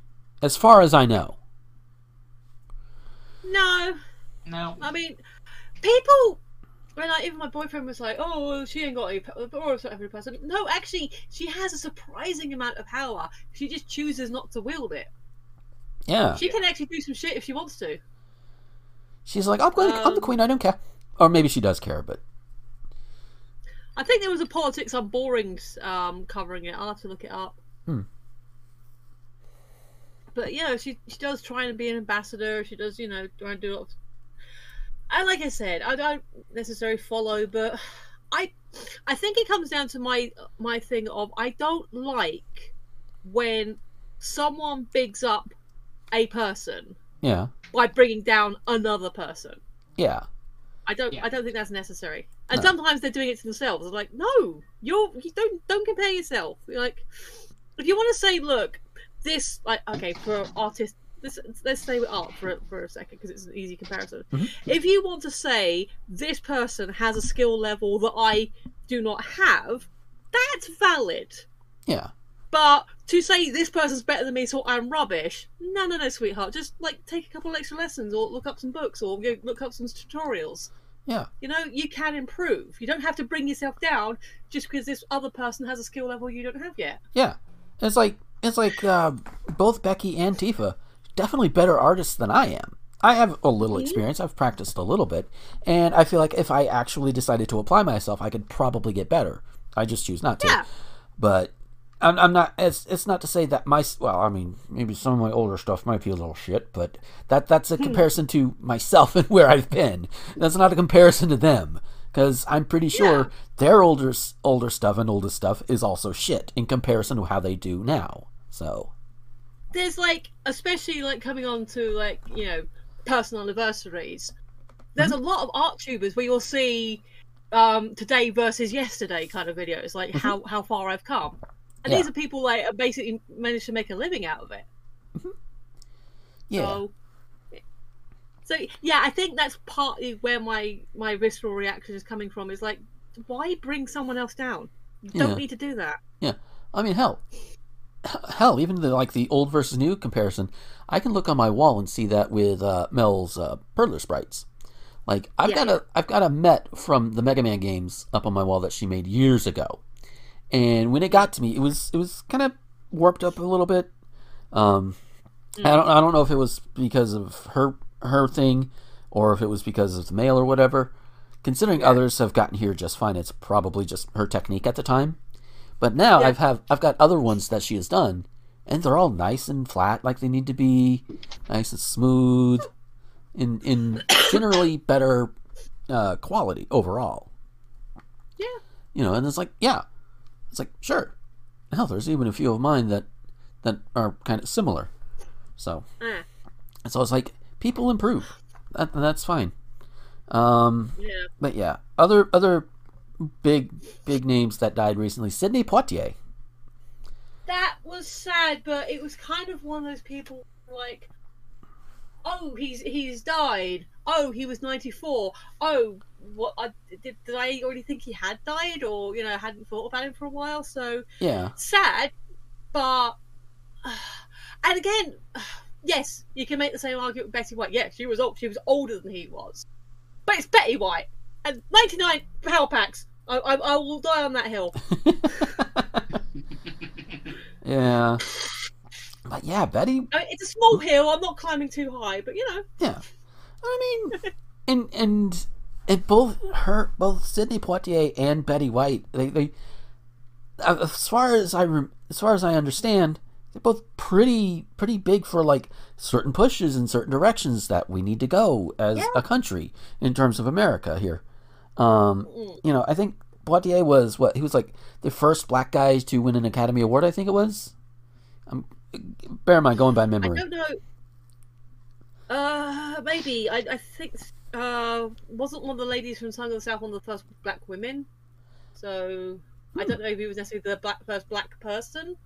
As far as I know. No, No. I mean, people. When like even my boyfriend was like, "Oh, well, she ain't got any, pa- or not every person." No, actually, she has a surprising amount of power. She just chooses not to wield it. Yeah. She can actually do some shit if she wants to. She's like, I'm going I'm the Um, Queen, I don't care. Or maybe she does care, but I think there was a politics on Boring's um, covering it. I'll have to look it up. Hmm. But yeah, she she does try and be an ambassador. She does, you know, try and do a lot. Of... And like I said, I don't necessarily follow, but I I think it comes down to my my thing of I don't like when someone bigs up a person yeah. by bringing down another person. Yeah. I don't. Yeah. I don't think that's necessary. And No. sometimes they're doing it to themselves. I'm like, no, you're you don't don't compare yourself. You're like, if you want to say, look, this like okay for artists Let's, let's stay with art for for a second because it's an easy comparison. Mhm. If you want to say this person has a skill level that I do not have, that's valid. Yeah. But to say this person's better than me, so I'm rubbish. No, no, no, sweetheart. Just like take a couple of extra lessons, or look up some books, or look up some tutorials. Yeah. You know, you can improve. You don't have to bring yourself down just because this other person has a skill level you don't have yet. Yeah, it's like it's like uh, both Becky and Tifa definitely better artists than I am. I have a little Mhm. experience. I've practiced a little bit, and I feel like if I actually decided to apply myself, I could probably get better. I just choose not to. Yeah. But I'm, I'm not. It's it's not to say that my well, I mean, maybe some of my older stuff might be a little shit, but that that's a comparison to myself [LAUGHS] and where I've been. That's not a comparison to them because I'm pretty sure Yeah. their older older stuff and oldest stuff is also shit in comparison to how they do now. So There's like, especially like coming on to like you know personal anniversaries. there's Mm-hmm. a lot of art tubers where you'll see um, today versus yesterday kind of videos, like how how far I've come. And Mm-hmm. Yeah. these are people like basically managed to make a living out of it. Yeah. So, so yeah, I think that's partly where my my visceral reaction is coming from. Is like, why bring someone else down? You don't need to do that. Yeah, I mean, hell, [COUGHS] hell, even the like the old versus new comparison, I can look on my wall and see that with uh, Mel's uh, Perler sprites. Like I've Yeah, got a I've got a Met from the Mega Man games up on my wall that she made years ago, and when it got to me, it was it was kind of warped up a little bit. Um, I don't I don't know if it was because of her her thing, or if it was because of the mail or whatever. Considering others have gotten here just fine, it's probably just her technique at the time. But now Yeah. I've have I've got other ones that she has done, and they're all nice and flat, like they need to be, nice and smooth, in in generally better uh, quality overall. Yeah. You know, and it's like yeah, it's like sure, hell, there's even a few of mine that that are kind of similar. So Ah, and so it's like people improve, that, that's fine. Um, yeah. but yeah, other other big big names that died recently. Sidney Poitier. That was sad, but it was kind of one of those people like, oh, he's he's died. Oh, he was ninety four. Oh, what? I, did, did I already think he had died, or you know, hadn't thought about him for a while? So Yeah, sad, but [SIGHS] and again, [SIGHS] yes, you can make the same argument with Betty White. Yeah, she was old. She was older than he was, but it's Betty White and ninety nine power packs. I, I, I will die on that hill. [LAUGHS] yeah. But yeah, Betty. I mean, it's a small hill. I'm not climbing too high, but you know. Yeah, I mean, and and and both her, both Sidney Poitier and Betty White, they they, uh, as far as I rem- as far as I understand, they're both pretty pretty big for like certain pushes in certain directions that we need to go as a country in terms of America here. Um, you know, I think Poitier was what he was like the first black guy to win an Academy Award. I think it was. Um, bear in mind, going by memory. I memory. don't know. Uh, maybe I, I think uh wasn't one of the ladies from Song of the South one of the first black women. So I don't know if he was necessarily the black first black person.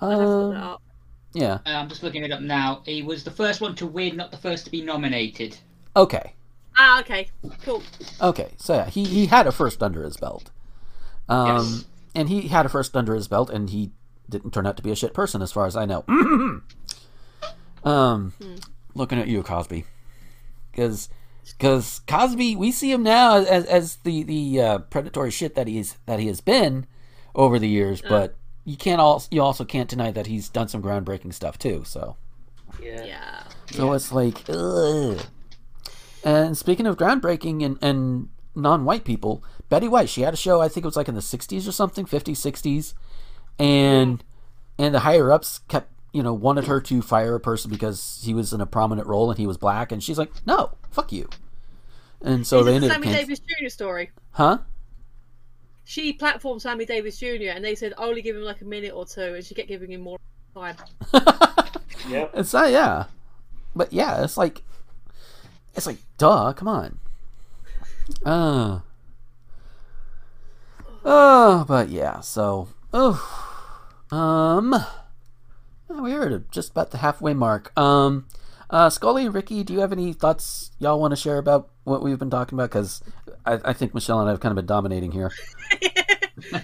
I'd have to look that Um, yeah. Uh, I'm just looking it up now. He was the first one to win, not the first to be nominated. Okay. Ah, okay, cool. Okay, so yeah, he, he had a first under his belt. Um, Yes. And he had a first under his belt, and he didn't turn out to be a shit person, as far as I know. [LAUGHS] um, looking at you, Cosby, because because Cosby, we see him now as as the the uh, predatory shit that he's that he has been over the years, but you can't also you also can't deny that he's done some groundbreaking stuff too. So Yeah. Yeah. so it's like, ugh. And speaking of groundbreaking and, and non-white people, Betty White, she had a show. I think it was like in the '60s or something, '50s, '60s, and and the higher ups kept you know wanted her to fire a person because he was in a prominent role and he was black, and she's like, no, fuck you. And so Is they it the ended up, Sammy Davis Jr. story? huh? She platformed Sammy Davis Jr. and they said only give him like a minute or two, and she kept giving him more time. [LAUGHS] Yep. It's not, yeah, but yeah, it's like, it's like, duh, come on. Uh. Oh, but yeah, so, oh, um, we are at just about the halfway mark. Um, uh, Scully, Ricky, do you have any thoughts y'all want to share about what we've been talking about? Because I, I think Michelle and I have kind of been dominating here. [LAUGHS] [LAUGHS]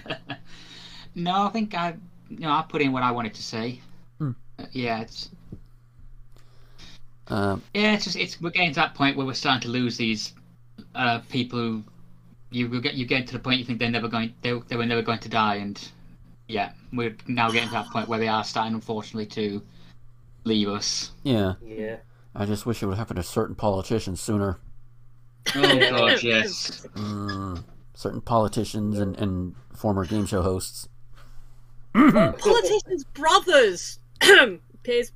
No, I think I, you know, I put in what I wanted to say. Hmm. Uh, yeah, it's Um, yeah, it's just it's we're getting to that point where we're starting to lose these uh, people who you will get you get to the point you think they're never going they, they were never going to die, and yeah, we're now getting to that point where they are starting, unfortunately, to leave us. yeah, Yeah. I just wish it would happen to certain politicians sooner. Oh god, yes. Mm, certain politicians and, and former game show hosts. Politicians' brothers. [COUGHS] Piers.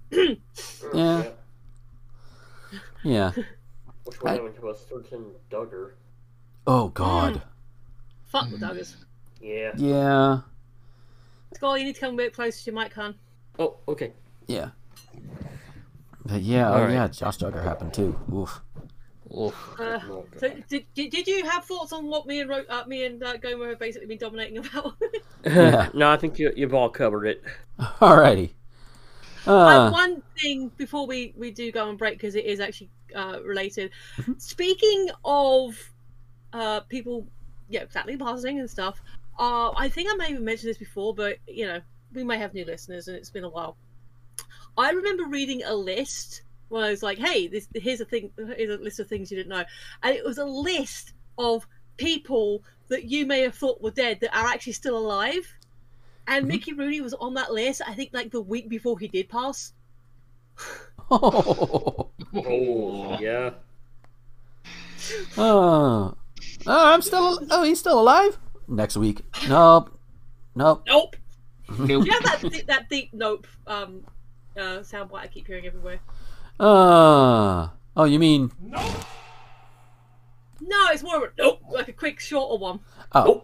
Yeah. Yeah. Which went into a certain Duggar. Oh God. Fuck the Duggars. Yeah. Yeah. Skull, you need to come a bit closer to your mic, hon. Oh, okay. Yeah. But yeah, oh All right. yeah, Josh Duggar happened too. Oof. Oof, Uh. So, did, did, did you have thoughts on what me and Ro- uh, me and uh, Gomer have basically been dominating about? [LAUGHS] Yeah. [LAUGHS] no, I think you, you've all covered it. Alrighty. Uh, one thing before we, we do go on break because it is actually uh, related. Mm-hmm. Speaking of uh, people, yeah, exactly passing and stuff. Uh, I think I may have mentioned this before, but you know, we may have new listeners, and it's been a while. I remember reading a list when I was like, "Hey, this here's a thing, here's a list of things you didn't know," and it was a list of people that you may have thought were dead that are actually still alive. And Mickey Rooney was on that list. I think like the week before he did pass. Oh, [LAUGHS] yeah. Uh, oh, I'm still. Oh, he's still alive. Next week. Nope. Nope. Nope. Nope. You know that deep, that deep nope um uh soundbite I keep hearing everywhere. Uh. Oh, you mean? Nope. No, it's more of a nope, like a quick shorter one. Oh,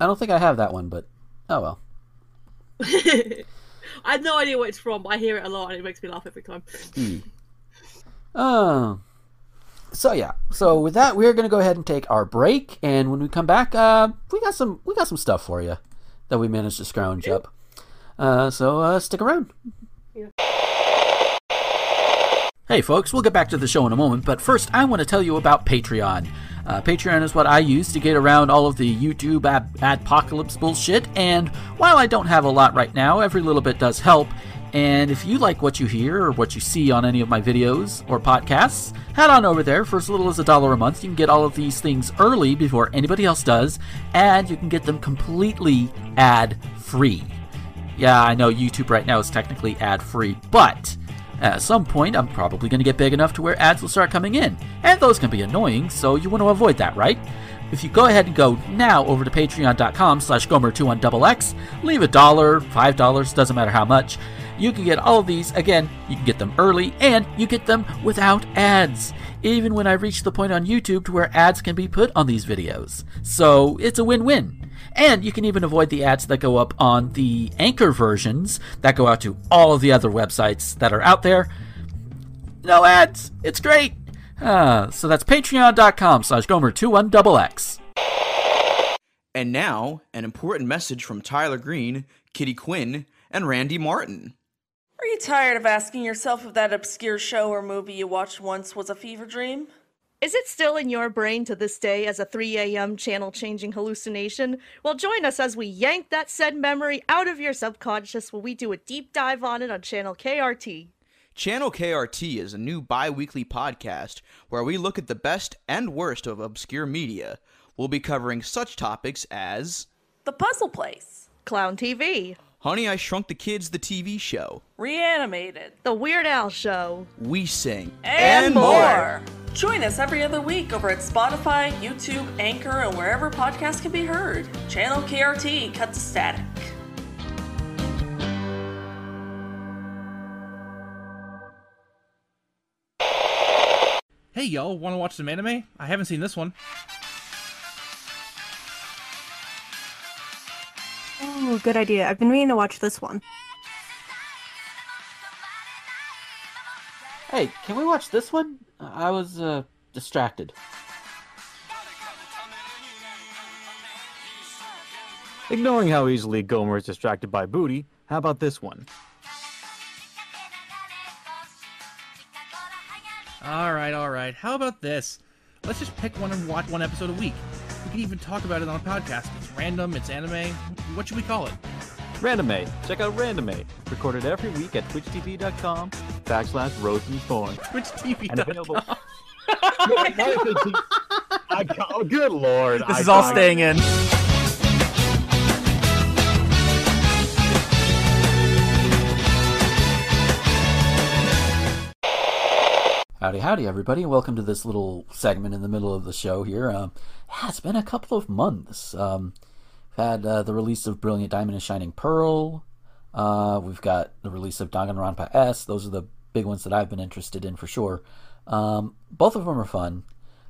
I don't think I have that one, but oh well. [LAUGHS] I have no idea where it's from, but I hear it a lot and it makes me laugh every time. Uh, so yeah. So with that, we're gonna go ahead and take our break, and when we come back, uh, we got some we got some stuff for you that we managed to scrounge up. Uh, so uh, stick around. Hey folks, we'll get back to the show in a moment, but first I want to tell you about Patreon. Uh, Patreon is what I use to get around all of the YouTube ad- adpocalypse bullshit, and while I don't have a lot right now, every little bit does help. And if you like what you hear or what you see on any of my videos or podcasts, head on over there. For as little as a dollar a month, you can get all of these things early before anybody else does, and you can get them completely ad free. Yeah, I know YouTube right now is technically ad free, but at some point I'm probably going to get big enough to where ads will start coming in, and those can be annoying, so you want to avoid that, right? If you go ahead and go now over to patreon.com slash gomer21xx, leave a dollar, five dollars, doesn't matter how much, you can get all of these. Again, you can get them early, and you get them without ads. Even when I reach the point on YouTube to where ads can be put on these videos. So it's a win-win. And you can even avoid the ads that go up on the anchor versions that go out to all of the other websites that are out there. No ads. It's great. Uh, so that's patreon.com slash gomer21xx. And now, an important message from Tyler Green, Kitty Quinn, and Randy Martin. Are you tired of asking yourself if that obscure show or movie you watched once was a fever dream? Is it still in your brain to this day as a 3 a.m. channel changing hallucination? Well, join us as we yank that said memory out of your subconscious while we do a deep dive on it on channel KRT. Channel KRT is a new bi weekly podcast where we look at the best and worst of obscure media. We'll be covering such topics as The Puzzle Place, Clown TV, Honey, I Shrunk the Kids, the TV show, Reanimated, The Weird Al Show, We Sing, and, more. Join us every other week over at Spotify, YouTube, Anchor, and wherever podcasts can be heard. Channel KRT cuts the static. Hey y'all, want to watch some anime? I haven't seen this one. Oh, good idea. I've been meaning to watch this one. Hey, can we watch this one? I was uh, distracted. Ignoring how easily Gomer is distracted by booty, how about this one? Alright, alright. How about this? Let's just pick one and watch one episode a week. We can even talk about it on a podcast. It's random, it's anime. What should we call it? Randomate. Check out Randomate. Recorded every week at twitchtv.com backslash rosenthorn. Which TV? And available. [LAUGHS] I got, oh, good lord. This I is all got- staying in. Howdy, howdy, everybody. Welcome to this little segment in the middle of the show here. Um, yeah, it's been a couple of months. Um, we've had uh, the release of Brilliant Diamond and Shining Pearl. Uh, we've got the release of Danganronpa S. Those are the big ones that I've been interested in for sure. Um, both of them are fun.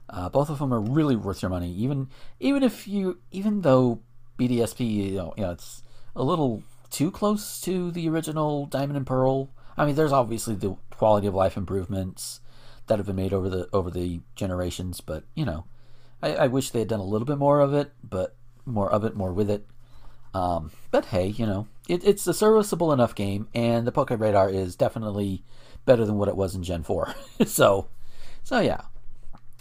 Uh, both of them are really worth your money. Even even if you even though BDSP, you know, you know, it's a little too close to the original Diamond and Pearl. I mean, there's obviously the quality of life improvements. that have been made over the over the generations. But you know, I, I wish they had done a little bit more of it, but more of it, more with it. Um, but hey, you know, it, it's a serviceable enough game, and the Poke Radar is definitely better than what it was in Gen Four. [LAUGHS] so, so yeah.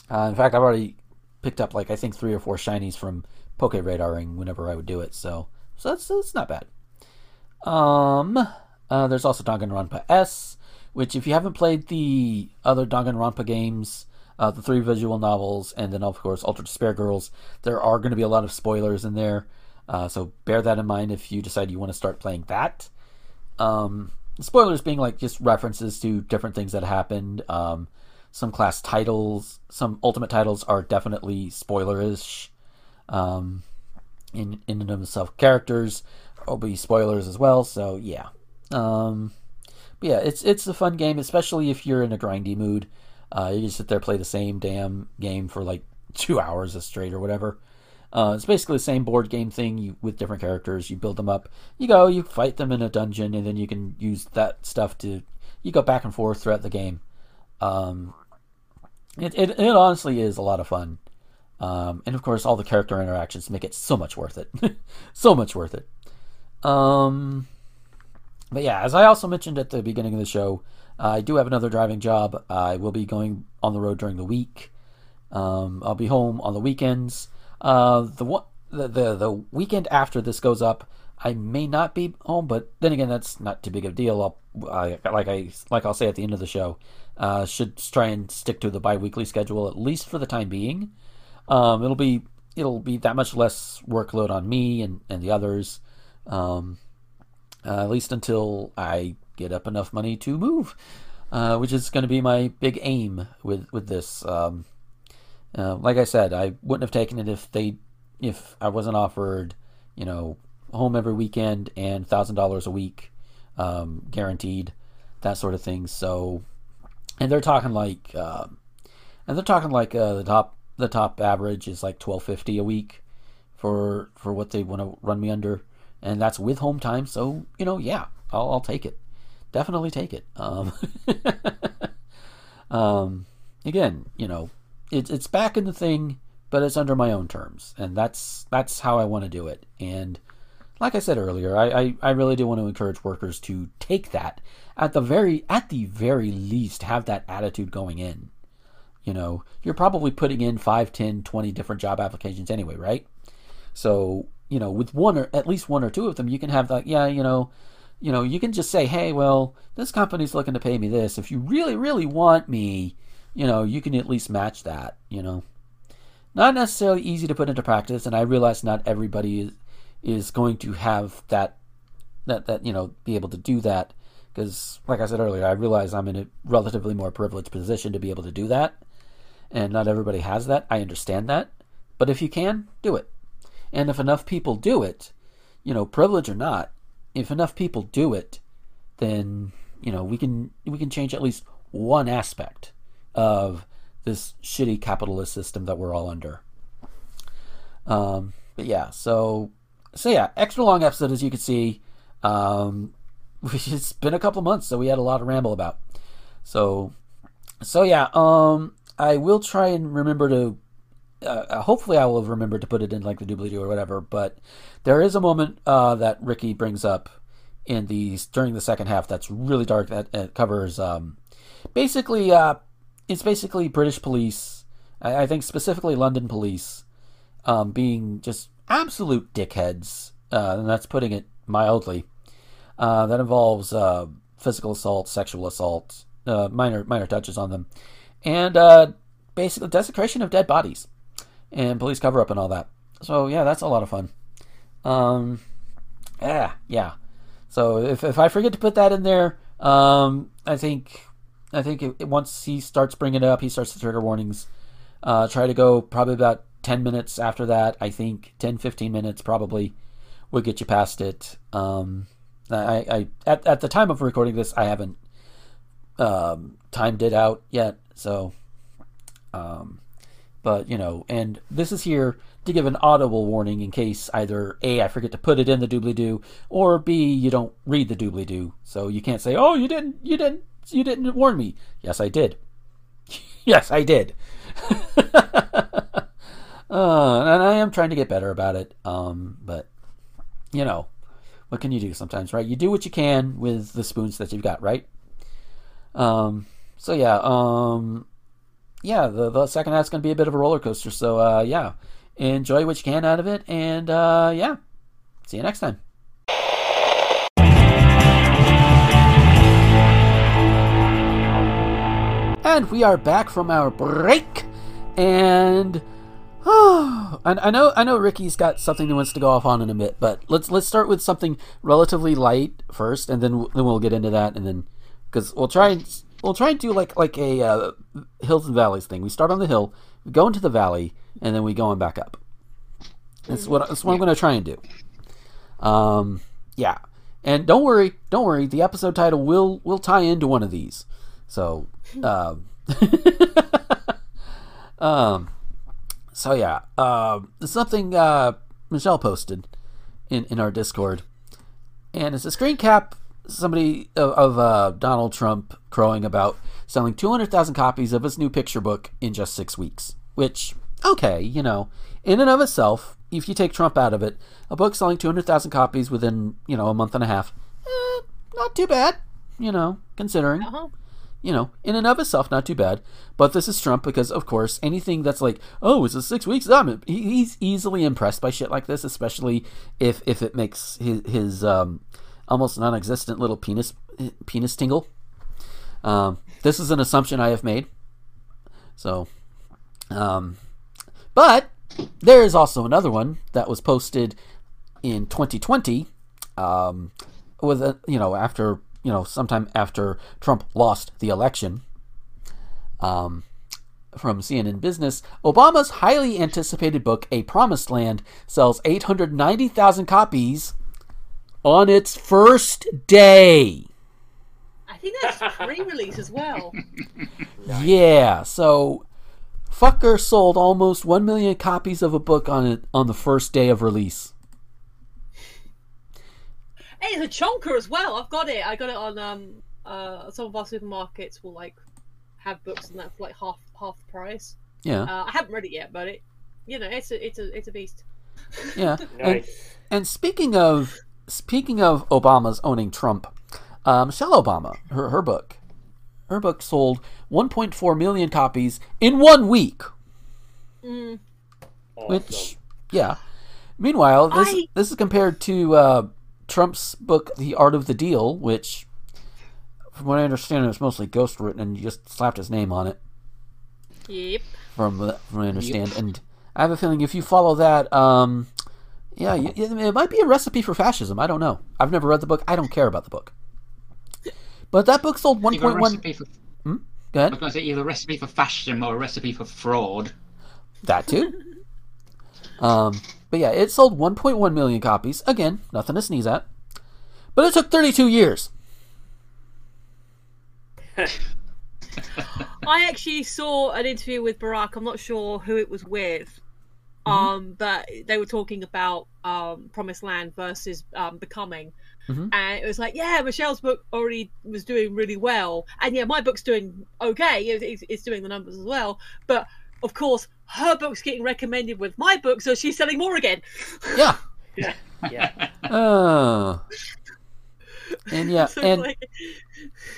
Uh, in fact, I've already picked up like I think three or four shinies from Poke Radaring whenever I would do it. So, so that's that's not bad. Um, uh, there's also Danganronpa S, which if you haven't played the other Danganronpa games, uh, the three visual novels, and then of course Ultra Despair Girls, there are going to be a lot of spoilers in there. Uh, so bear that in mind if you decide you want to start playing that. Um, spoilers being like just references to different things that happened. Um, some class titles, some ultimate titles are definitely spoilerish. Um, in in and of themselves, characters will be spoilers as well. So yeah, um, but yeah, it's it's a fun game, especially if you're in a grindy mood. Uh, you just sit there play the same damn game for like [LAUGHS] two hours straight or whatever. Uh, it's basically the same board game thing you, with different characters. You build them up. You go, you fight them in a dungeon, and then you can use that stuff to. You go back and forth throughout the game. Um, it, it, it honestly is a lot of fun. Um, and of course, all the character interactions make it so much worth it. [LAUGHS] so much worth it. Um, but yeah, as I also mentioned at the beginning of the show, I do have another driving job. I will be going on the road during the week. Um, I'll be home on the weekends. Uh, the the, the the weekend after this goes up, I may not be home, but then again, that's not too big of a deal. I'll, I, like I like I'll say at the end of the show, uh, should try and stick to the biweekly schedule at least for the time being. Um, it'll be it'll be that much less workload on me and, and the others, um, uh, at least until I get up enough money to move, uh, which is going to be my big aim with with this. Um, uh, like I said, I wouldn't have taken it if they if I wasn't offered, you know, home every weekend and thousand dollars a week, um, guaranteed, that sort of thing. So, and they're talking like, uh, and they're talking like uh, the top the top average is like twelve fifty a week for for what they want to run me under, and that's with home time. So you know, yeah, I'll, I'll take it, definitely take it. Um, [LAUGHS] um, again, you know, it's it's back in the thing, but it's under my own terms, and that's that's how I want to do it. And like I said earlier, I, I, I really do want to encourage workers to take that at the very at the very least have that attitude going in. You know, you're probably putting in 5, 10, 20 different job applications anyway, right? So, you know, with one or at least one or two of them, you can have like, yeah, you know, you know, you can just say, hey, well, this company's looking to pay me this. If you really, really want me, you know, you can at least match that, you know. Not necessarily easy to put into practice, and I realize not everybody is, is going to have that, that, that, you know, be able to do that. Because, like I said earlier, I realize I'm in a relatively more privileged position to be able to do that. And not everybody has that. I understand that. But if you can, do it. And if enough people do it, you know, privilege or not, if enough people do it, then, you know, we can we can change at least one aspect of this shitty capitalist system that we're all under. Um, but yeah, so so yeah, extra long episode as you can see. Um, [LAUGHS] it's been a couple months, so we had a lot to ramble about. So so yeah, um, I will try and remember to. Uh, hopefully, I will have remembered to put it in like the doobly doo or whatever. But there is a moment uh, that Ricky brings up in the during the second half that's really dark. That, that covers um, basically uh, it's basically British police. I, I think specifically London police um, being just absolute dickheads, uh, and that's putting it mildly. Uh, that involves uh, physical assault, sexual assault, uh, minor minor touches on them, and uh, basically desecration of dead bodies, and police cover up and all that. So yeah, that's a lot of fun. Um, yeah, yeah. So if if I forget to put that in there, um, I think I think it, once he starts bringing it up, he starts to trigger warnings. Uh, try to go probably about 10 minutes after that. I think 10, 15 minutes probably would get you past it. Um, I, I at, at the time of recording this, I haven't um, timed it out yet. So, um, but you know, and this is here to give an audible warning in case either A, I forget to put it in the doobly doo, or B, you don't read the doobly doo. So you can't say, oh, you didn't, you didn't you didn't warn me. Yes, I did. [LAUGHS] yes, I did. [LAUGHS] uh, and I am trying to get better about it. Um, but you know, what can you do sometimes, right? You do what you can with the spoons that you've got, right? Um, so yeah, um, yeah, the, the second half's going to be a bit of a roller coaster. So uh, yeah, enjoy what you can out of it, and uh, yeah, see you next time. And we are back from our break, and [SIGHS] oh, I, know I know Ricky's got something he wants to go off on in a bit, but let's let's start with something relatively light first, and then then we'll get into that, and then because we'll try and we'll try and do like like a uh, hills and valleys thing. We start on the hill, we go into the valley, and then we go on back up. That's what that's what I'm going to try and do. Um, yeah, and don't worry, don't worry. The episode title will will tie into one of these. So, um, [LAUGHS] um, so yeah, um, something uh, Michelle posted in in our Discord, and it's a screen cap. Somebody of, of uh, Donald Trump crowing about selling 200,000 copies of his new picture book in just six weeks. Which, okay, you know, in and of itself, if you take Trump out of it, a book selling 200,000 copies within, you know, a month and a half, eh, not too bad, you know, considering. Uh-huh. You know, in and of itself, not too bad. But this is Trump because, of course, anything that's like, oh, it's a six weeks, I'm, he's easily impressed by shit like this, especially if if it makes his, his um, almost non-existent little penis penis tingle. Um, this is an assumption I have made. So, um, but there is also another one that was posted in 2020, um, with a, you know after you know sometime after Trump lost the election. Um, from CNN Business, Obama's highly anticipated book "A Promised Land" sells 890,000 copies on its first day. I think that's pre-release as well. [LAUGHS] Yeah, so fucker sold almost 1 million copies of a book on it on the first day of release. Hey, it's a chonker as well. I've got it. I got it on um uh some of our supermarkets will like have books and that for like half half the price. Yeah. Uh, I haven't read it yet, but it you know it's a it's a it's a beast. Yeah. [LAUGHS] And, Nice. and speaking of speaking of Obama's owning Trump, uh, Michelle Obama, her her book, her book sold 1.4 million copies in one week. Mm. Which, yeah. Meanwhile, this I- this is compared to uh, Trump's book, The Art of the Deal, which, from what I understand, is mostly ghost written, and you just slapped his name on it. Yep. From what from what I understand, and I have a feeling if you follow that, um, yeah, it might be a recipe for fascism. I don't know. I've never read the book. I don't care about the book. But that book sold Either a 1.1. recipe for, Hmm? Go I ahead. was going to say either a recipe for fascism or a recipe for fraud. That too. um, but yeah, it sold 1.1 million copies. Again, nothing to sneeze at. But it took 32 years. [LAUGHS] I actually saw an interview with Barack. I'm not sure who it was with, um, but they were talking about um, Promised Land versus um, Becoming, Mhm. and it was like, yeah, Michelle's book already was doing really well, and yeah, my book's doing okay. It's, it's doing the numbers as well, but of course, her book's getting recommended with my book, so she's selling more again. [LAUGHS] Yeah. Yeah. Yeah. Uh, [LAUGHS] and yeah, [LAUGHS] So, and like-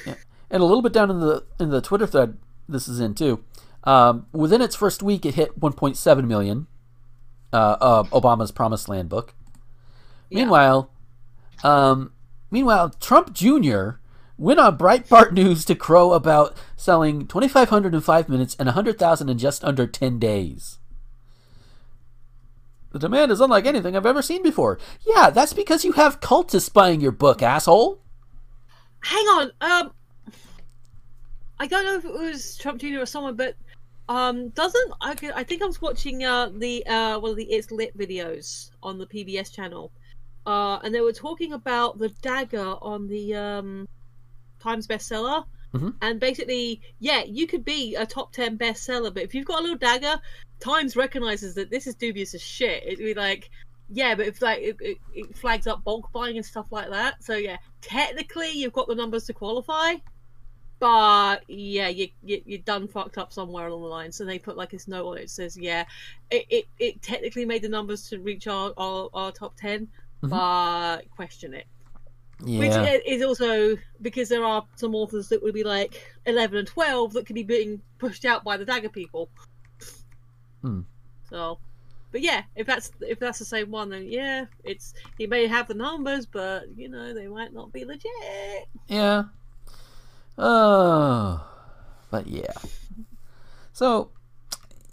and a little bit down in the in the Twitter thread, this is in too. Um, within its first week, it hit 1.7 million. Uh, of Obama's Promised Land book. Meanwhile, um, meanwhile, Trump Jr. went on Breitbart [LAUGHS] News to crow about selling 2,500 in five minutes and 100,000 in just under 10 days. The demand is unlike anything I've ever seen before. Yeah, that's because you have cultists buying your book, asshole. hang on um i don't know if it was trump jr or someone but um doesn't i, I think i was watching uh the uh one of the it's lit videos on the pbs channel. Uh and they were talking about the dagger on the um times bestseller. Mhm. and basically yeah you could be a top 10 bestseller but if you've got a little dagger times recognizes that this is dubious as shit. It'd be like yeah, but if like it, it, it flags up bulk buying and stuff like that, so yeah, technically you've got the numbers to qualify, but yeah, you, you you're done fucked up somewhere along the line. So they put like this note on it that says, yeah, it, it, it technically made the numbers to reach our our, our top 10 Mhm. but question it. Which Yeah. i- is also because there are some authors that would be like eleven and twelve that could be being pushed out by the dagger people. Hmm. So, but yeah, if that's if that's the same one, then yeah, it's you may have the numbers, but you know they might not be legit. Yeah. Oh, but yeah. So,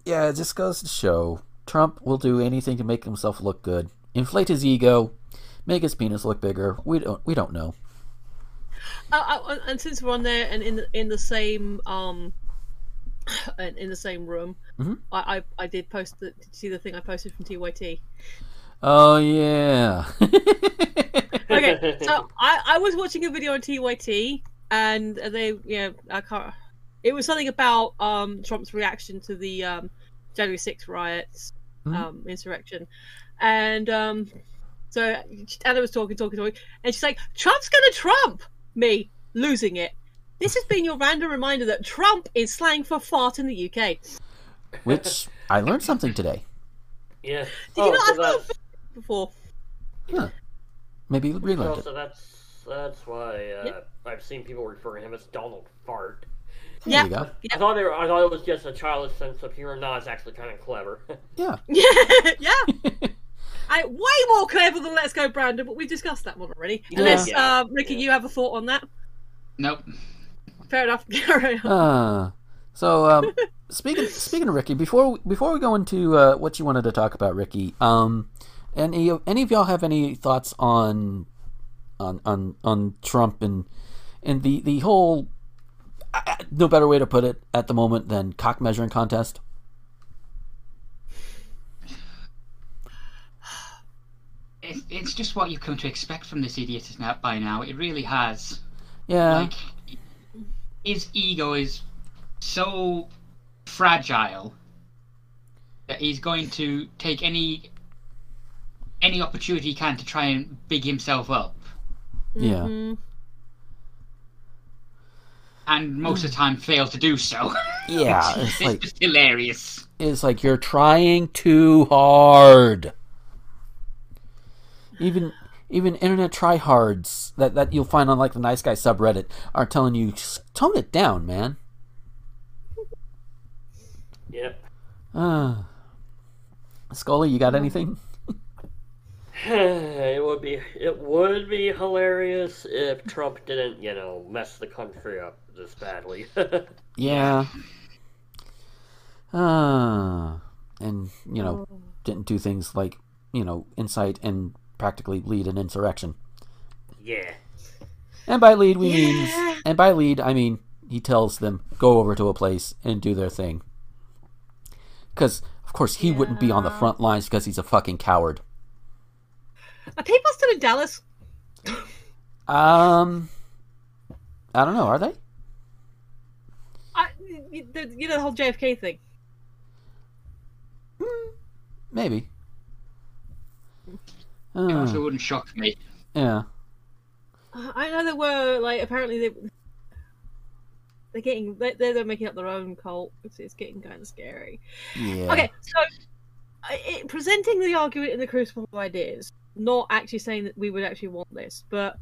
yeah, it just goes to show Trump will do anything to make himself look good, inflate his ego, make his penis look bigger. We don't. We don't know. Uh, and since we're on there and in the, in the same um in in the same room, Mhm. I, I I did post the did you see the thing I posted from TYT. Oh yeah. [LAUGHS] okay, so I, I was watching a video on TYT, and they, you know, I can't. It was something about um, Trump's reaction to the um, January 6th riots, Mhm. um, insurrection, and um, so Anna was talking, talking, talking, and she's like, "Trump's gonna Trump me losing it." This has been your random reminder that Trump is slang for fart in the UK. Which I learned something today. Yeah. Did oh, you not so have that before? Yeah. Maybe oh, relearned it. so that's that's why uh, I've seen people refer to him as Donald Fart. Yeah. you go. I thought they were, I thought it was just a childish sense of humor. No, it's actually kind of clever. [LAUGHS] Yeah. Yeah, [LAUGHS] yeah. I way more clever than Let's Go Brandon, but we've discussed that one already. Yeah. Unless, Yeah. uh, Ricky, you have a thought on that? Nope. Fair enough. [LAUGHS] Carry on. Uh, so um, speaking speaking of Ricky, before before we go into uh, what you wanted to talk about, Ricky, um, any any of y'all have any thoughts on on on, on Trump and and the the whole no better way to put it at the moment than cock measuring contest? It's, it's just what you've come to expect from this idiot by now. It really has. Yeah, Like, his ego is so fragile that he's going to take any any opportunity he can to try and big himself up. Yeah, Mhm. And most of the time fail to do so. [LAUGHS] yeah. it's, It's like just hilarious. it's like you're trying too hard. Even even internet tryhards that, that you'll find on like the nice guy subreddit are telling you tone it down, man. yep. Uh, Scully, you got anything? [SIGHS] it would be it would be hilarious if Trump didn't, you know, mess the country up this badly. [LAUGHS] Yeah. Uh, and you know, didn't do things like you know incite and practically lead an insurrection. yeah. And by lead, we mean, and by lead, I mean he tells them go over to a place and do their thing. Because of course he wouldn't be on the front lines because he's a fucking coward. Are people still in Dallas? Um, I don't know. Are they? I, you, the, you know the whole JFK thing. Maybe. It Uh, also wouldn't shock me. yeah. I know there were like apparently they they're getting they- they're, they're making up their own cult. It's, it's getting kind of scary. Yeah. Okay, so uh, it, presenting the argument in the crucible of ideas, not actually saying that we would actually want this, but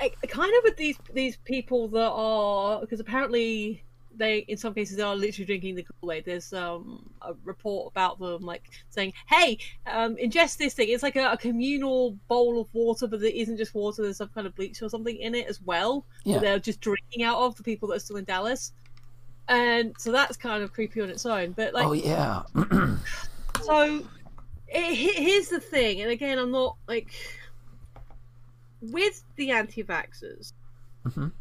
I, kind of with these these people that are because apparently they in some cases they are literally drinking the Kool Aid. There's um, a report about them like saying, "Hey, um, ingest this thing. It's like a, a communal bowl of water, but it isn't just water. There's some kind of bleach or something in it as well. Yeah. They're just drinking out of the people that are still in Dallas." And so that's kind of creepy on its own. But like, oh yeah. [CLEARS THROAT] so it, here's the thing, and again, I'm not like with the anti-vaxxers Mhm.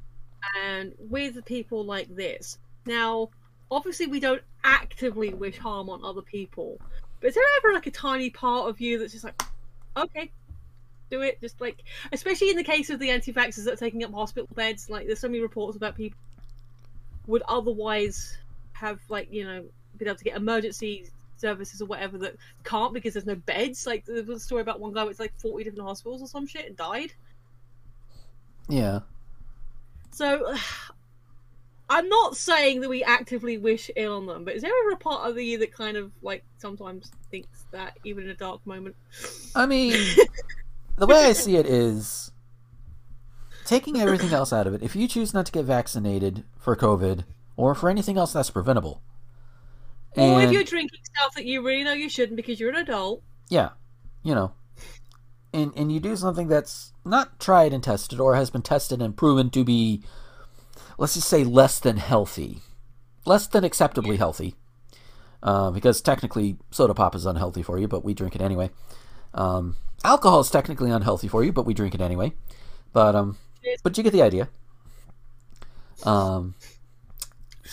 and with people like this. Now, obviously, we don't actively wish harm on other people, but is there ever like a tiny part of you that's just like, okay, do it? Just like, especially in the case of the anti-vaxxers that are taking up hospital beds. Like, there's so many reports about people would otherwise have like you know been able to get emergency services or whatever that can't because there's no beds. Like there was a story about one guy went like 40 different hospitals or some shit and died. yeah. So, [SIGHS] I'm not saying that we actively wish ill on them, but is there ever a part of you that kind of like sometimes thinks that, even in a dark moment? I mean, [LAUGHS] the way I see it is taking everything else out of it. If you choose not to get vaccinated for COVID or for anything else that's preventable, Or if you're drinking stuff that you really know you shouldn't because you're an adult. yeah, you know, and and you do something that's not tried and tested or has been tested and proven to be, let's just say, less than healthy, less than acceptably healthy, uh, because technically soda pop is unhealthy for you, but we drink it anyway. Um, alcohol is technically unhealthy for you, but we drink it anyway. But um, but you get the idea. Um,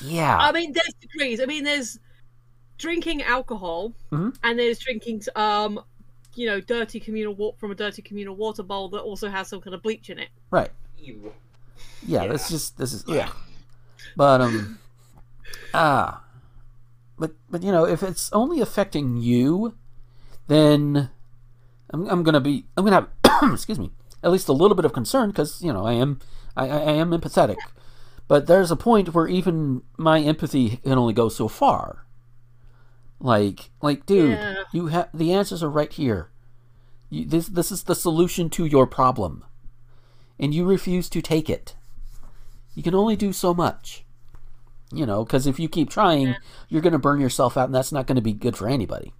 yeah. I mean, there's degrees. I mean, there's drinking alcohol, Mhm. and there's drinking, um, you know, dirty communal water from a dirty communal water bowl that also has some kind of bleach in it. Right. Ew. Yeah, that's just this is yeah. But um [LAUGHS] ah but but you know, if it's only affecting you, then I'm I'm going to be I'm going to have [COUGHS] excuse me, at least a little bit of concern cuz you know, I am I, I I am empathetic. But there's a point where even my empathy can only go so far. Like like dude, Yeah. you have the answers are right here. You, this this is the solution to your problem and you refuse to take it. You can only do so much. You know, because if you keep trying, you're going to burn yourself out, and that's not going to be good for anybody.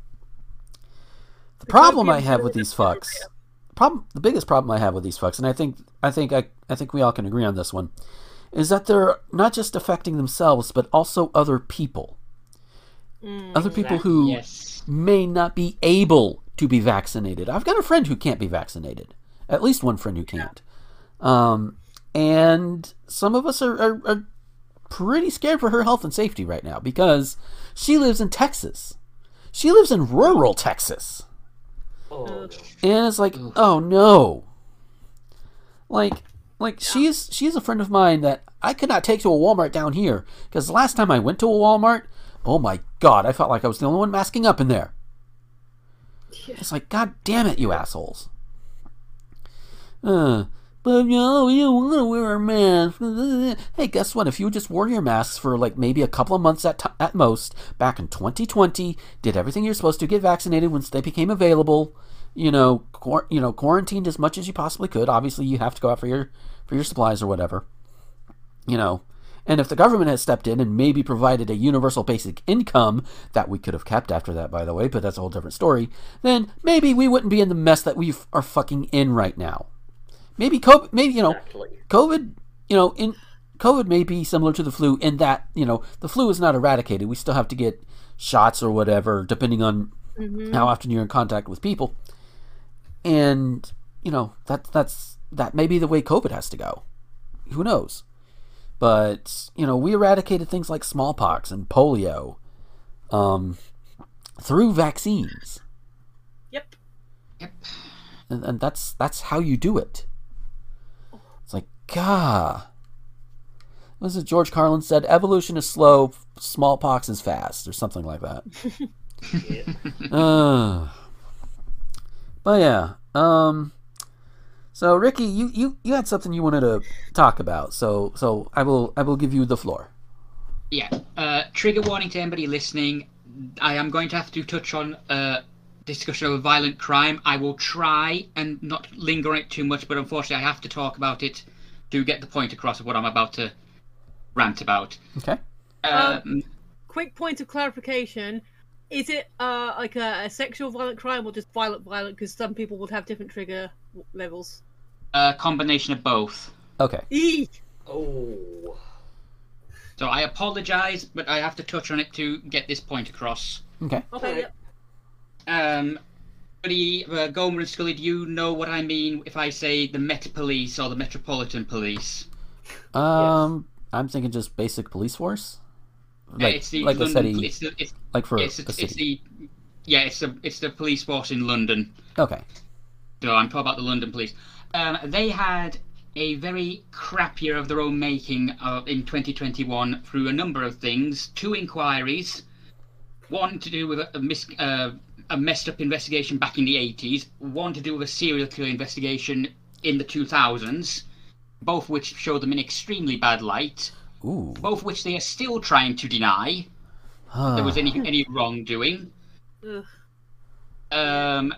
The problem I have with these fucks, problem, the biggest problem I have with these fucks, and I think, I think, I, I think we all can agree on this one, is that they're not just affecting themselves, but also other people. Other people who Yes. may not be able to be vaccinated. I've got a friend who can't be vaccinated. At least one friend who can't. Um, and some of us are, are, are pretty scared for her health and safety right now because she lives in Texas. She lives in rural Texas. Oh. And it's like, oh no. Like, like she's she's a friend of mine that I could not take to a Walmart down here because the last time I went to a Walmart, oh my god, I felt like I was the only one masking up in there. It's like, god damn it, you assholes. Uh, but you know, we don't want to wear our masks. Hey, guess what? If you just wore your masks for like maybe a couple of months at, t- at most, back in 2020, did everything you're supposed to, get vaccinated once they became available, you know, you know, quarantined as much as you possibly could. Obviously, you have to go out for your for your supplies or whatever, you know. And if the government had stepped in and maybe provided a universal basic income that we could have kept after that, by the way, but that's a whole different story, then maybe we wouldn't be in the mess that we are fucking in right now. Maybe COVID, maybe you know, Exactly. COVID, you know, in COVID may be similar to the flu in that you know the flu is not eradicated. We still have to get shots or whatever, depending on mm-hmm. how often you're in contact with people. And you know that that's that may be the way COVID has to go. Who knows? But you know, we eradicated things like smallpox and polio um, through vaccines, Yep. Yep. and, and that's that's how you do it. It's like, God. What is it? George Carlin said, "Evolution is slow, smallpox is fast," or something like that. [LAUGHS] uh, but yeah, um, so Ricky, you, you you had something you wanted to talk about, so so I will I will give you the floor. Yeah. Uh, trigger warning to anybody listening. I am going to have to touch on uh, discussion of a violent crime. I will try and not linger on it too much, but unfortunately, I have to talk about it to get the point across of what I'm about to rant about. Okay. Um, Quick point of clarification: Is it uh like a, a sexual violent crime or just violent violent? Because some people would have different trigger w- levels. A combination of both. Okay. Eek. Oh. So I apologise, but I have to touch on it to get this point across. Okay. Okay. Yep. Um, Buddy, uh, Gomer and Scully, do you know what I mean if I say the Met Police or the Metropolitan Police? Um, I'm thinking just basic police force, Uh, like it's the like a London, city, It's the, it's, like for it's, a it's, city. the yeah, it's the it's the police force in London. Okay. So I'm talking about the London police. Um, they had a very crap year of their own making uh, in 2021 through a number of things. Two inquiries, one to do with a, a, mis- uh, a messed up investigation back in the 80s, one to do with a serial killer investigation in the 2000s, both which show them in extremely bad light, Ooh. both which they are still trying to deny there was any any wrongdoing. Ugh. Um,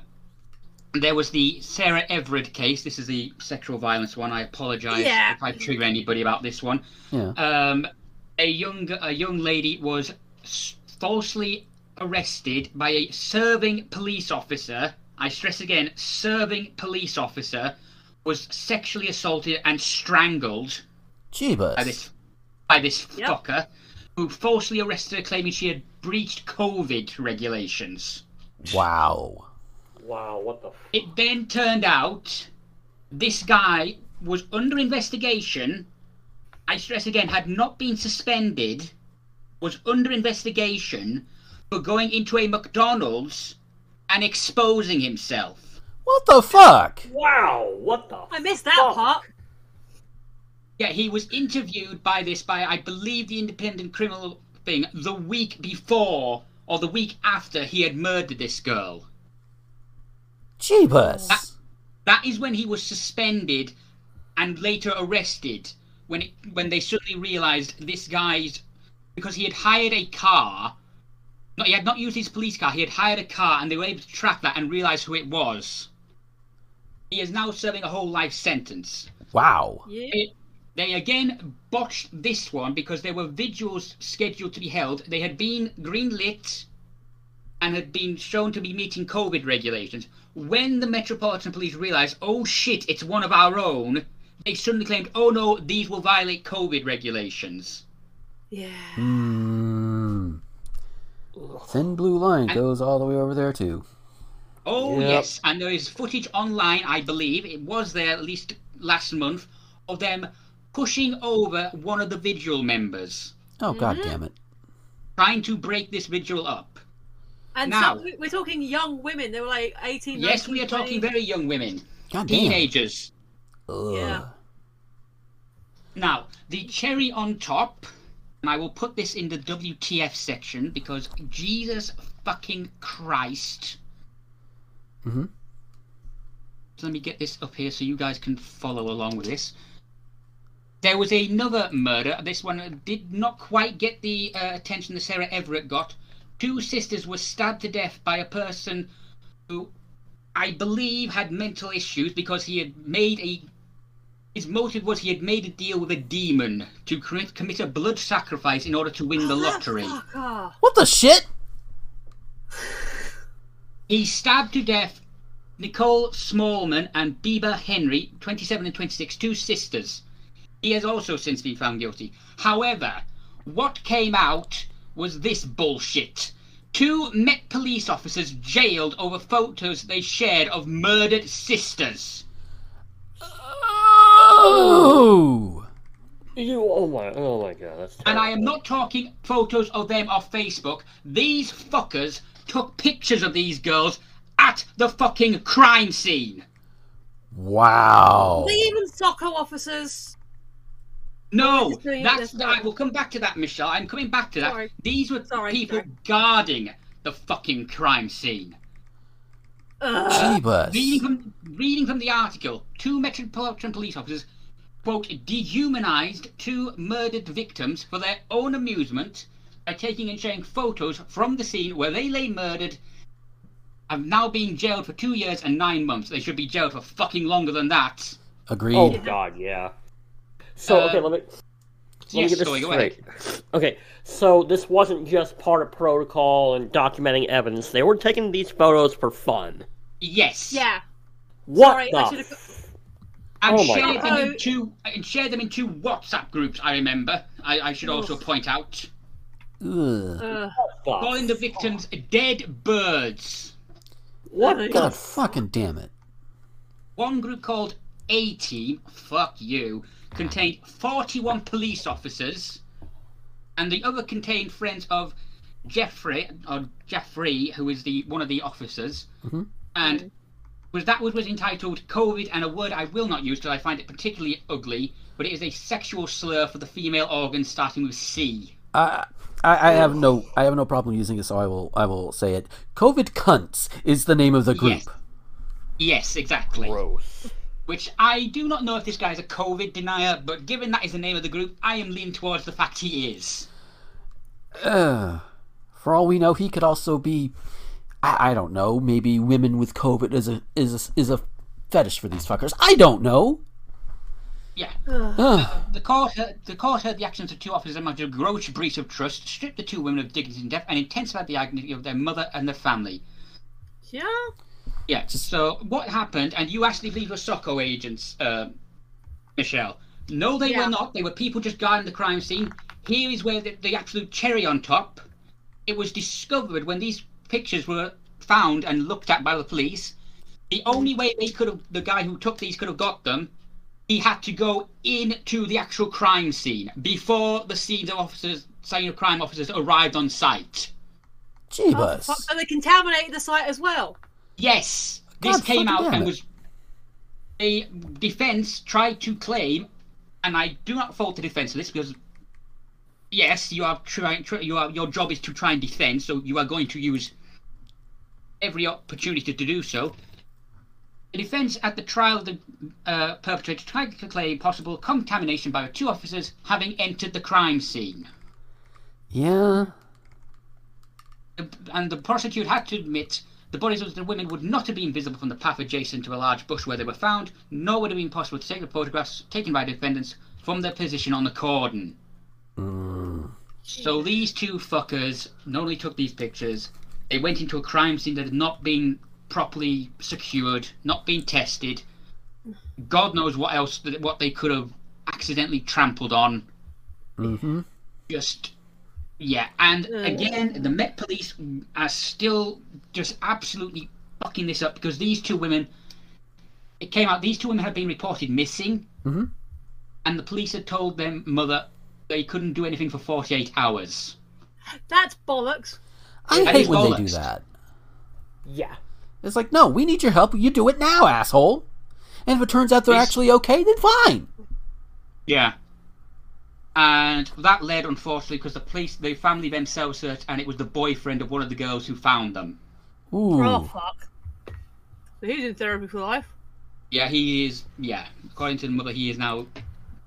there was the Sarah Everard case. This is the sexual violence one. I apologise Yeah. if I trigger anybody about this one. Yeah. Um, a young a young lady was falsely arrested by a serving police officer. I stress again, serving police officer was sexually assaulted and strangled Jeebus. by this by this Yep. fucker who falsely arrested her claiming she had breached COVID regulations. Wow. Wow, what the? F- It then turned out this guy was under investigation. I stress again, had not been suspended, was under investigation for going into a McDonald's and exposing himself. What the fuck? wow, what the? I missed that fuck? part. Yeah, he was interviewed by this, by I believe the independent criminal thing, the week before or the week after he had murdered this girl. Jeebus. That is when he was suspended and later arrested. When it, when they suddenly realised this guy's because he had hired a car. No, he had not used his police car. He had hired a car, and they were able to track that and realise who it was. He is now serving a whole life sentence. Wow. Yeah. It- they again botched this one because there were vigils scheduled to be held. They had been greenlit and had been shown to be meeting COVID regulations. When the Metropolitan Police realised, oh shit, it's one of our own, they suddenly claimed, oh no, these will violate COVID regulations. Yeah. Hmm. Thin blue line goes all the way over there too. Oh Yep. yes, and there is footage online, I believe, it was there at least last month, of them pushing over one of the vigil members, Oh god damn it. trying to break this vigil up. And Now- some, we're talking young women. They were like 18, Yes, 19, we are talking 20. very young women, God teenagers. Ugh. Yeah. Now, the cherry on top, and I will put this in the WTF section because Jesus fucking Christ. Mhm. So let me get this up here so you guys can follow along with this. There was another murder. This one did not quite get the uh, attention that Sarah Everard got. Two sisters were stabbed to death by a person who I believe had mental issues because he had made a his motive was he had made a deal with a demon to commit, commit a blood sacrifice in order to win the Oh, that lottery. fucker. What the shit? He stabbed to death Nicole Smallman and Bibaa Henry, 27 and 26, two sisters. He has also since been found guilty. However, what came out was this bullshit. Two Met police officers jailed over photos they shared of murdered sisters. Oh. You, oh my, oh my god, that's. And I am not talking photos of them off Facebook. These fuckers took pictures of these girls at the fucking crime scene. Wow. Are they even SOCO officers? No, Just doing it that's this I will come back to that, Michelle. I'm coming back to that. Sorry. These were Sorry, people sorry. guarding the fucking crime scene. Ugh. Jeebus. Reading from reading from the article, two Metropolitan Police officers quote dehumanized two murdered victims for their own amusement by taking and sharing photos from the scene where they lay murdered. Have now been jailed for two years and nine months. They should be jailed for fucking longer than that. Agreed. Oh god, yeah. So Uh, okay, let me. Let me get this Zoe, go ahead. straight. Okay, so this wasn't just part of protocol and documenting evidence. They were taking these photos for fun. Yes. Yeah. What Sorry, the? I and Oh my shared God. them Oh. in two and shared them in two WhatsApp groups. I remember. I, I should also point out Ugh. Ugh. calling the victims dead birds. What God? God fucking damn it. One group called A Team, fuck you, contained 41 police officers, and the other contained friends of Jeffrey or Jeffrey, who is the one of the officers, Mhm. and was that was was entitled COVID and a word I will not use because I find it particularly ugly, but it is a sexual slur for the female organ starting with C. I, I I have no I have no problem using it, so I will I will say it. COVID cunts is the name of the group. Yes. Yes, exactly. Gross. Which I do not know if this guy is a COVID denier, but given that is the name of the group, I am leaning towards the fact he is. Uh, for all we know, he could also be. I, I don't know. Maybe women with COVID is a is a, is a fetish for these fuckers. I don't know. Yeah. Ugh. The court, heard, the court heard the actions of two officers amounted to a gross breach of trust, stripped the two women of dignity and death, and intensified the agony of their mother and their family. Yeah. Yeah. So what happened? And you actually believe were SOCO agents, uh, Michelle? No, they Yeah. were not. They were people just guarding the crime scene. Here is where the, the absolute cherry on top. It was discovered when these pictures were found and looked at by the police. The only way they could have, the guy who took these could have got them, he had to go into the actual crime scene before the scenes of officers, scene of crime officers arrived on site. Jeebus. Fuck, so they contaminated the site as well. Yes, this came out and it. was the defense tried to claim, and I do not fault the defense for this because yes, you are trying. Try, you are your job is to try and defend, so you are going to use every opportunity to do so. The defense at the trial of the uh, perpetrator tried to claim possible contamination by the two officers having entered the crime scene. Yeah. and the prosecutor had to admit the bodies of the women would not have been visible from the path adjacent to a large bush where they were found, nor would it have been possible to take the photographs taken by defendants from their position on the cordon. So these two fuckers not only took these pictures, they went into a crime scene that had not been properly secured, not been tested. God knows what else, that- what they could have accidentally trampled on. Mm-hmm. Just yeah, and again, the Met Police are still just absolutely fucking this up because these two women. It came out these two women had been reported missing, Mhm. and the police had told their mother they couldn't do anything for 48 hours. That's bollocks. I That hate is when they do that. Yeah. It's like, no, we need your help. You do it now, asshole. And if it turns out they're It's- actually okay, then fine. Yeah. And that led, unfortunately, because the police, the family themselves searched, and it was the boyfriend of one of the girls who found them. Ooh. Oh fuck. So he's in therapy for life. Yeah, he is. Yeah, according to the mother, he is now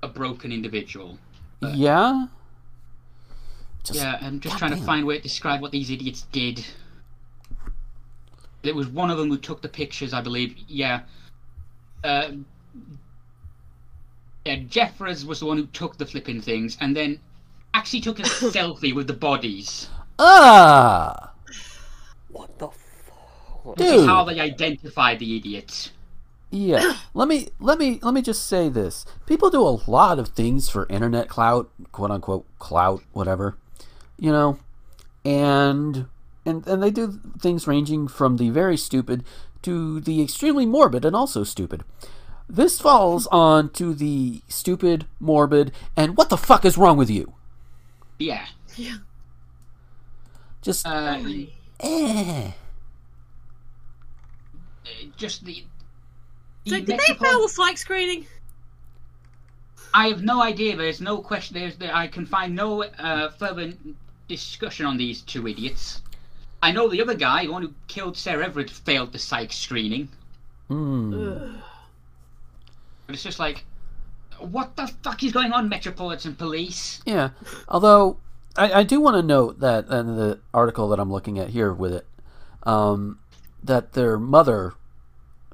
a broken individual. Yeah. Just, yeah, I'm just trying to find a way to describe what these idiots did. It was one of them who took the pictures, I believe. Yeah. Uh, yeah, Jeffers was the one who took the flipping things, and then actually took a [COUGHS] selfie with the bodies. Ah, What the fuck? This is how they identify the idiots. Yeah. [COUGHS] let me let me let me just say this. People do a lot of things for internet clout, quote unquote clout, whatever. You know, and and and they do things ranging from the very stupid to the extremely morbid and also stupid. This falls on to the stupid, morbid, and what the fuck is wrong with you? Yeah. Yeah. Just Uh, eh. Just the. So the did they fail the psych screening? I have no idea. There's no question. There's, there, I can find no uh, further discussion on these two idiots. I know the other guy, the one who killed Sarah Everard, failed the psych screening. Hmm. But it's just like, what the fuck is going on, Metropolitan Police? Yeah. Although I, I do want to note that in the article that I'm looking at here with it, um, that their mother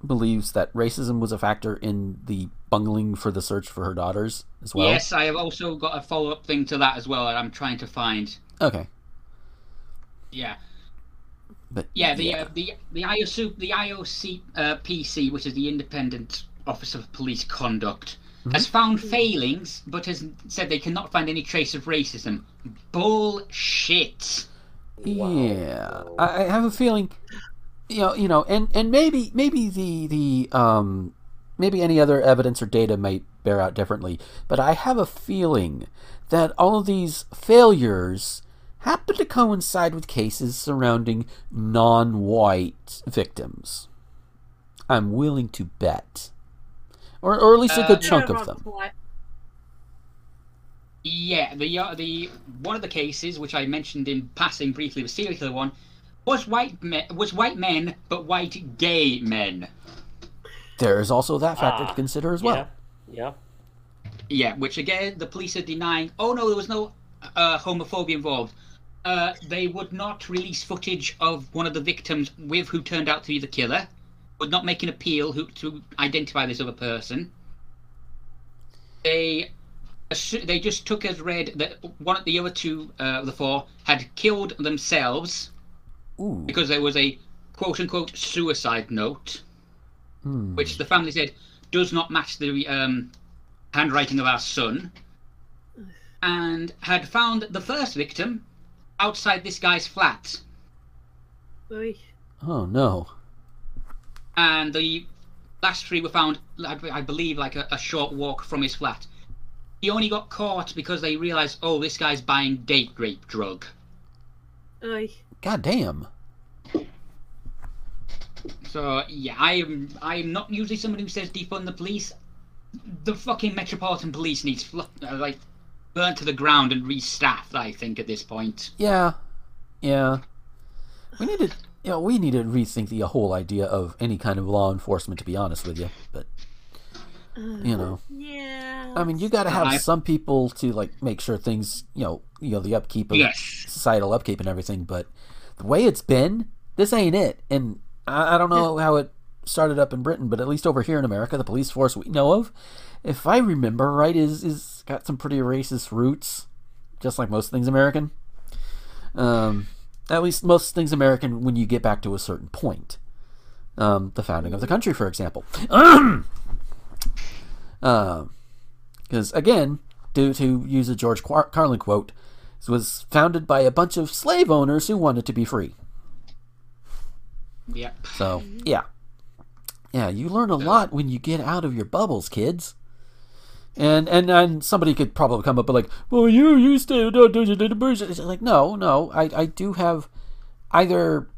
believes that racism was a factor in the bungling for the search for her daughters as well. Yes, I have also got a follow up thing to that as well. that I'm trying to find. Okay. Yeah. But Yeah, the Uh, the the IOC the IOC uh, PC, which is the Independent Office of Police Conduct, has found failings, but has said they cannot find any trace of racism. Bullshit. Yeah, I, I have a feeling, you know, you know, and and maybe maybe the the um maybe any other evidence or data might bear out differently, but I have a feeling that all of these failures happen to coincide with cases surrounding non-white victims. I'm willing to bet, or or at least a Uh, good chunk of them. Yeah, the uh, the one of the cases which I mentioned in passing briefly, the serial killer one, was white men, was white men, but white gay men. there is also that factor Ah, to consider as well. Yeah. Yeah. Yeah, which again, the police are denying. Oh no, there was no uh, homophobia involved. Uh, they would not release footage of one of the victims with who turned out to be the killer. Would not make an appeal who, to identify this other person. They they just took as read that one of the other two, uh, the four, had killed themselves Ooh. because there was a quote unquote suicide note, Hmm. which the family said does not match the um, handwriting of our son, and had found the first victim outside this guy's flat. Oy. Oh no. and the last three were found, I I believe, like a, a short walk from his flat. He only got caught because they realised, oh, this guy's buying date rape drug. Oy. God damn. So yeah, I am I am not usually someone who says defund the police. The fucking Metropolitan Police needs fl- uh, like burnt to the ground and restaffed. I think at this point. Yeah. Yeah. We need to you know, we need to rethink the whole idea of any kind of law enforcement to be honest with you. But you know. Yeah. I mean you gotta have I- some people to like make sure things you know you know, the upkeep of Yes. societal upkeep and everything, but the way it's been, this ain't it. And I, I don't know how it started up in Britain, but at least over here in America, the police force we know of, if I remember right, is is got some pretty racist roots, just like most things American. Um, at least most things American when you get back to a certain point. Um, the founding of the country, for example. [CLEARS THROAT] Because again, due to use a George Carlin quote, was founded by a bunch of slave owners who wanted to be free. Yep. So yeah, yeah, you learn a lot when you get out of your bubbles, kids. And and and somebody could probably come up with like, well, you used to do do do do like no, no, I I do have either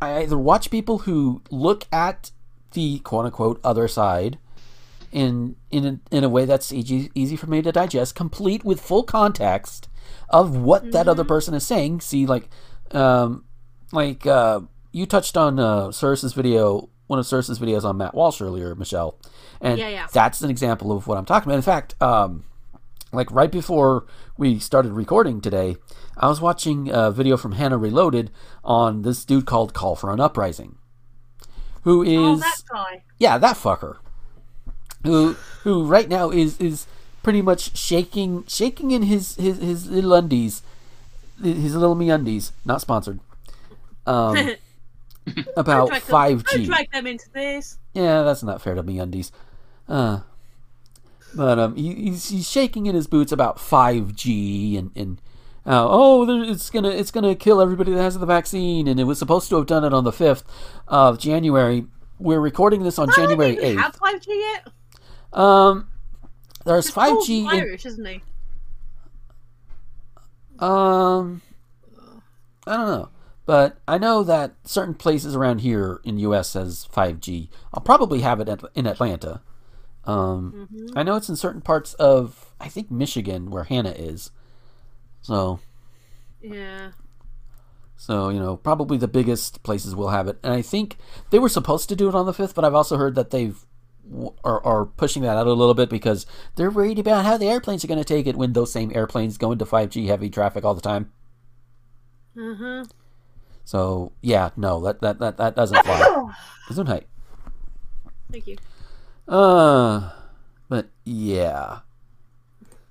I either watch people who look at the quote unquote other side in in a, in a way that's easy easy for me to digest, complete with full context of what that other person is saying. See, like, um, like uh, you touched on uh, Cersei's video, one of Cersei's videos on Matt Walsh earlier, Michelle, and Yeah, yeah. that's an example of what I'm talking about. In fact, um, like right before we started recording today, I was watching a video from Hannah Reloaded on this dude called Call for an Uprising, who is Oh, that guy. yeah, that fucker. Who who right now is is pretty much shaking shaking in his his his little undies, his little MeUndies, not sponsored. Um, [LAUGHS] [LAUGHS] about Don't drag them- five G. drag them into this. Yeah, that's not fair to MeUndies. Uh, but um, he, he's he's shaking in his boots about five G and and uh, oh, there- it's gonna it's gonna kill everybody that has the vaccine, and it was supposed to have done it on the fifth of January. We're recording this on January eighth. have 5G yet. Um, there's five G. In, Irish, isn't he? um, I don't know, but I know that certain places around here in the U.S. has five G. I'll probably have it at, in Atlanta. Um, Mm-hmm. I know it's in certain parts of I think Michigan where Hannah is. So, Yeah. so you know, probably the biggest places will have it, and I think they were supposed to do it on the fifth, but I've also heard that they've are, are pushing that out a little bit because they're worried about how the airplanes are going to take it when those same airplanes go into 5G heavy traffic all the time. Huh. So yeah, no, that that that, that doesn't fly. [COUGHS] Gesundheit. Thank you. Uh, but yeah.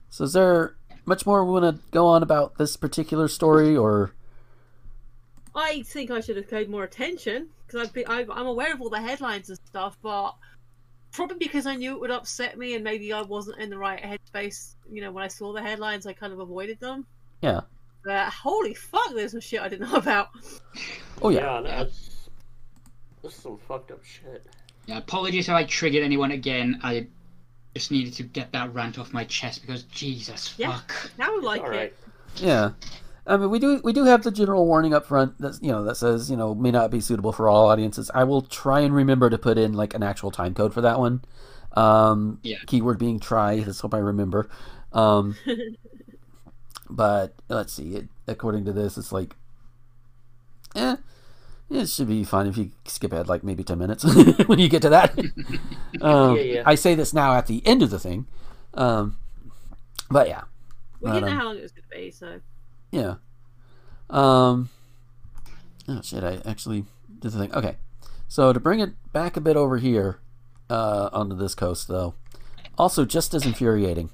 So is there much more we want to go on about this particular story, or I think I should have paid more attention because I've been, I've, I'm aware of all the headlines and stuff, but probably because I knew it would upset me and maybe I wasn't in the right headspace. You know, when I saw the headlines, I kind of avoided them. yeah? But holy fuck, there's some shit I didn't know [LAUGHS] about. Oh yeah. Yeah, that's this is some fucked up shit. Yeah, apologies if I triggered anyone again. I just needed to get that rant off my chest because Jesus Yeah. fuck. Now I like All it. right. Yeah. I mean, we do we do have the general warning up front that you know that says you know may not be suitable for all audiences. I will try and remember to put in like an actual time code for that one. Um, Yeah. Keyword being try. Let's hope I remember. Um, [LAUGHS] but let's see. It, according to this, it's like, eh, It should be fine if you skip ahead like maybe ten minutes [LAUGHS] when you get to that. [LAUGHS] um, Yeah, yeah. I say this now at the end of the thing, um, but yeah, We didn't know um, how long it was going to be, so. Yeah. Um. Oh shit! I actually did the thing. Okay, so to bring it back a bit over here, uh, onto this coast though, also just as infuriating.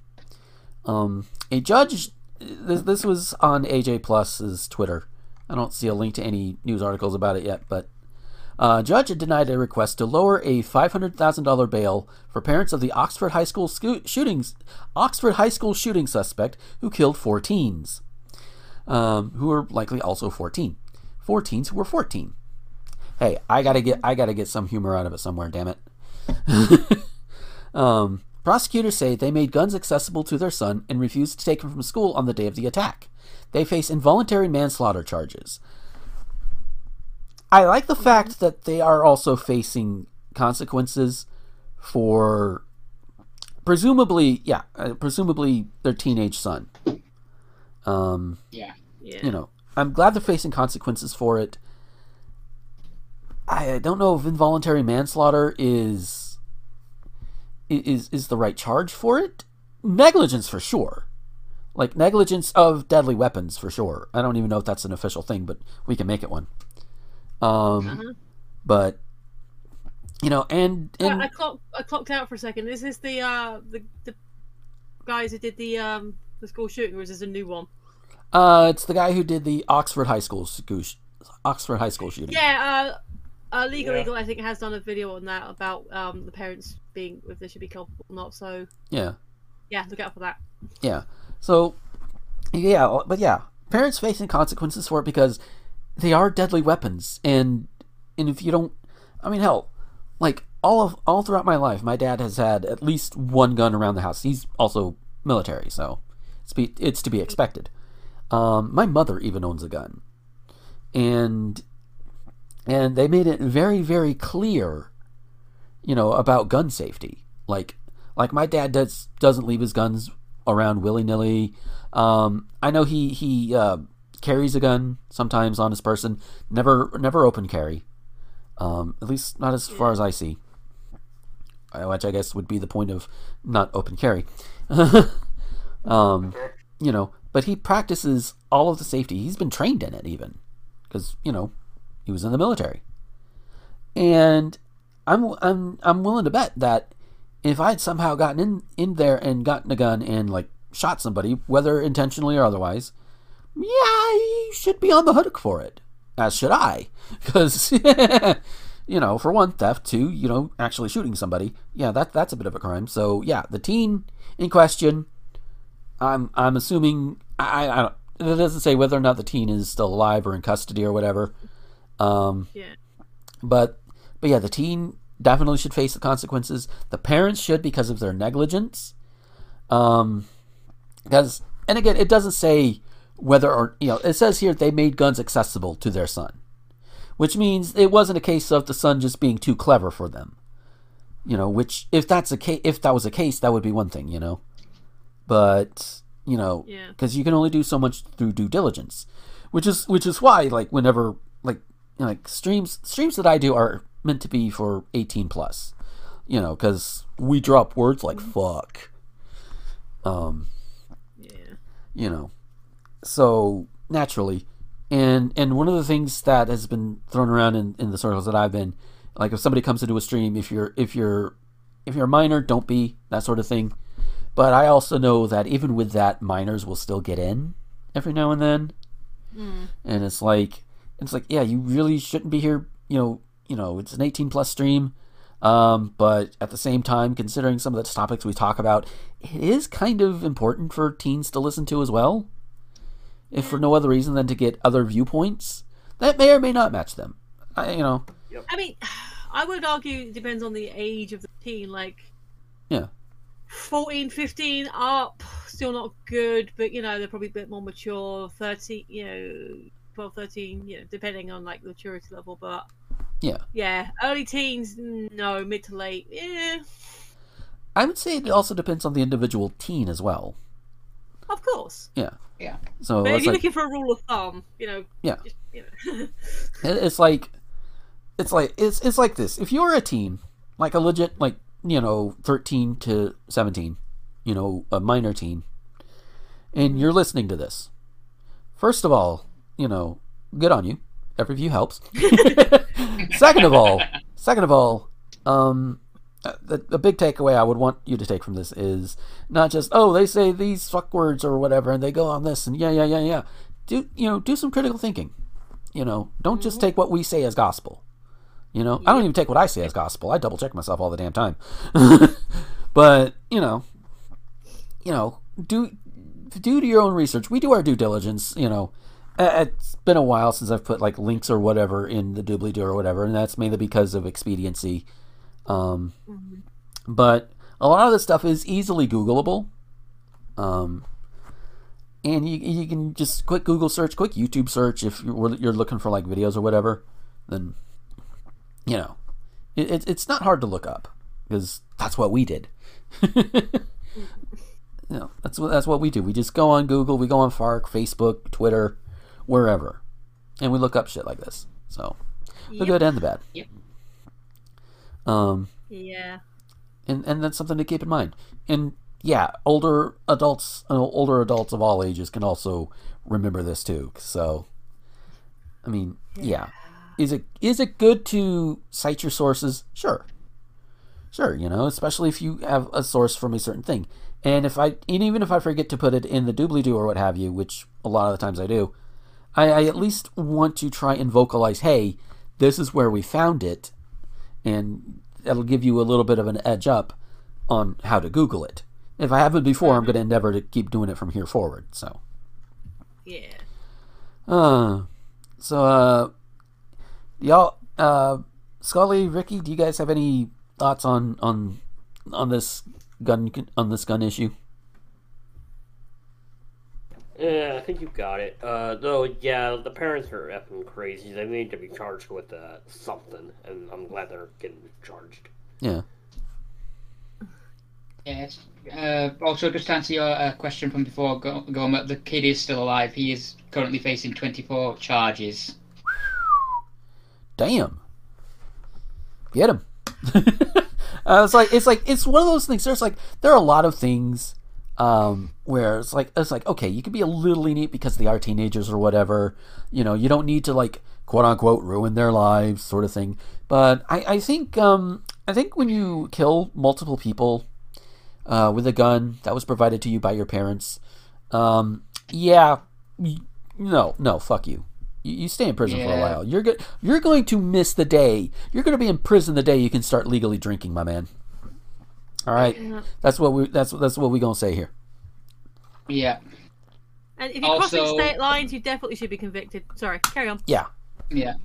Um, a judge. This, this was on AJ Plus's Twitter. I don't see a link to any news articles about it yet, but uh, judge had denied a request to lower a five hundred thousand dollar bail for parents of the Oxford High School sco- shootings, Oxford High School shooting suspect who killed four teens, um, who are likely also fourteen. Four teens who were fourteen. Hey, I gotta get I gotta get some humor out of it somewhere. Damn it. [LAUGHS] um, prosecutors say they made guns accessible to their son and refused to take him from school on the day of the attack. They face involuntary manslaughter charges. I like the fact that they are also facing consequences for presumably, yeah, uh, presumably their teenage son. Um, Yeah. Yeah. you know, I'm glad they're facing consequences for it. I don't know if involuntary manslaughter is is is the right charge for it. Negligence for sure. Like negligence of deadly weapons for sure. I don't even know if that's an official thing, but we can make it one. Um Uh-huh. but you know, and, and I, I, clocked, I clocked out for a second. Is this the uh the, the guys who did the um the school shooting, or is this a new one? uh it's the guy who did the Oxford High School scoo- Oxford High School shooting. Yeah, uh, uh Legal Yeah. Eagle I think has done a video on that about um the parents being if they should be culpable or not. So yeah. yeah, look out for that. Yeah. So, yeah, but yeah, parents facing consequences for it because they are deadly weapons, and and if you don't, I mean, hell, like all of all throughout my life, my dad has had at least one gun around the house. He's also military, so it's be, it's to be expected. Um, my mother even owns a gun, and and they made it very very clear, you know, about gun safety. Like like my dad does doesn't leave his guns around willy nilly. Um, I know he he uh, carries a gun sometimes on his person. Never never open carry. Um, at least not as far as I see. Uh, Which I guess would be the point of not open carry. [LAUGHS] um, you know, but he practices all of the safety. He's been trained in it even, because you know, he was in the military. And I'm I'm I'm willing to bet that if I had somehow gotten in in there and gotten a gun and like shot somebody, whether intentionally or otherwise, yeah, you should be on the hook for it. As should I, [LAUGHS] because [LAUGHS] you know, for one, theft. Two, you know, actually shooting somebody. Yeah, that that's a bit of a crime. So yeah, the teen in question. I'm I'm assuming I, I don't. It doesn't say whether or not the teen is still alive or in custody or whatever. Um, Yeah. but but yeah, the teen definitely should face the consequences. The parents should because of their negligence. Um, because and again, it doesn't say whether or you know it says here they made guns accessible to their son, which means it wasn't a case of the son just being too clever for them. You know, which if that's a case, if that was a case, that would be one thing. You know, but you know, Yeah. because you can only do so much through due diligence, which is which is why like whenever like you know, like streams streams that I do are meant to be for 18 plus you know because we drop words like fuck um Yeah. you know so naturally and and one of the things that has been thrown around in, in the circles that i've been like if somebody comes into a stream if you're if you're if you're a minor don't be that sort of thing but i also know that even with that minors will still get in every now and then. And it's like it's like yeah you really shouldn't be here you know you know it's an 18 plus stream. Um, but at the same time considering some of the topics we talk about it is kind of important for teens to listen to as well. If for no other reason than to get other viewpoints that may or may not match them. I, you know. I mean, [SIGHS] I would argue it depends on the age of the teen. Like yeah 14, 15 up, still not good, but you know, they're probably a bit more mature. 13, you know, 12, 13, you know, depending on like the maturity level. But yeah yeah, early teens, no, mid to late, yeah, i would say it also depends on the individual teen as well of course. yeah Yeah. so But if you're like looking for a rule of thumb, you know, Yeah. just, you know. It's like it's like it's it's like this. If you're a teen, like a legit like you know thirteen to seventeen, you know a minor teen, and you're listening to this, first of all, you know, good on you. Every view helps. [LAUGHS] second of all, second of all, um, the, the big takeaway I would want you to take from this is not just oh they say these fuck words or whatever and they go on this and yeah yeah yeah yeah. Do you know do some critical thinking. You know don't just take what we say as gospel you know I don't even take what I say as gospel I double check myself all the damn time [LAUGHS] but you know you know do do your own research we do our due diligence you know it's been a while since I've put like links or whatever in the doobly doo or whatever, and that's mainly because of expediency. Um, But a lot of this stuff is easily Googleable. Um, and you, you can just quick Google search, quick YouTube search if you're, you're looking for like videos or whatever. Then, you know, it, it, it's not hard to look up because that's what we did. [LAUGHS] you know, that's what that's what we do. We just go on Google, we go on Fark, Facebook, Twitter, wherever, and we look up shit like this. So, the Yep. good and the bad. Yep. Um, Yeah. and and that's something to keep in mind. And yeah, older adults, uh, older adults of all ages can also remember this too. So, I mean, yeah, is it is it good to cite your sources? Sure, sure. You know, especially if you have a source from a certain thing. And if I, and even if I forget to put it in the doobly doo or what have you, which a lot of the times I do, I, I at least want to try and vocalize, hey, this is where we found it, and that'll give you a little bit of an edge up on how to Google it. If I haven't before, I'm going to endeavor to keep doing it from here forward. So, Yeah. uh, so uh, y'all, uh, Scully, Ricky, do you guys have any thoughts on on on this gun on this gun issue? Yeah, I think you got it. Uh, though, yeah, the parents are effing crazy. They need to be charged with uh, something, and I'm glad they're getting charged. Yeah. Yes. Uh, also, just to answer your uh, question from before, Go- Goma, the kid is still alive. He is currently facing 24 charges. Damn. Get him. [LAUGHS] uh, it's like it's like it's one of those things. There's like there are a lot of things um, where it's like it's like okay, you can be a little lenient because they are teenagers or whatever. You know, you don't need to like quote unquote ruin their lives, sort of thing. But I, I think um, I think when you kill multiple people uh, with a gun that was provided to you by your parents, um, yeah, no, no, fuck you. You, you stay in prison for a while. You're go- you're going to miss the day. You're going to be in prison the day you can start legally drinking, my man. All right, Yeah. that's what we that's that's what we gonna say here. Yeah. And if you're crossing state lines, you definitely should be convicted. Sorry, carry on. Yeah, Yeah.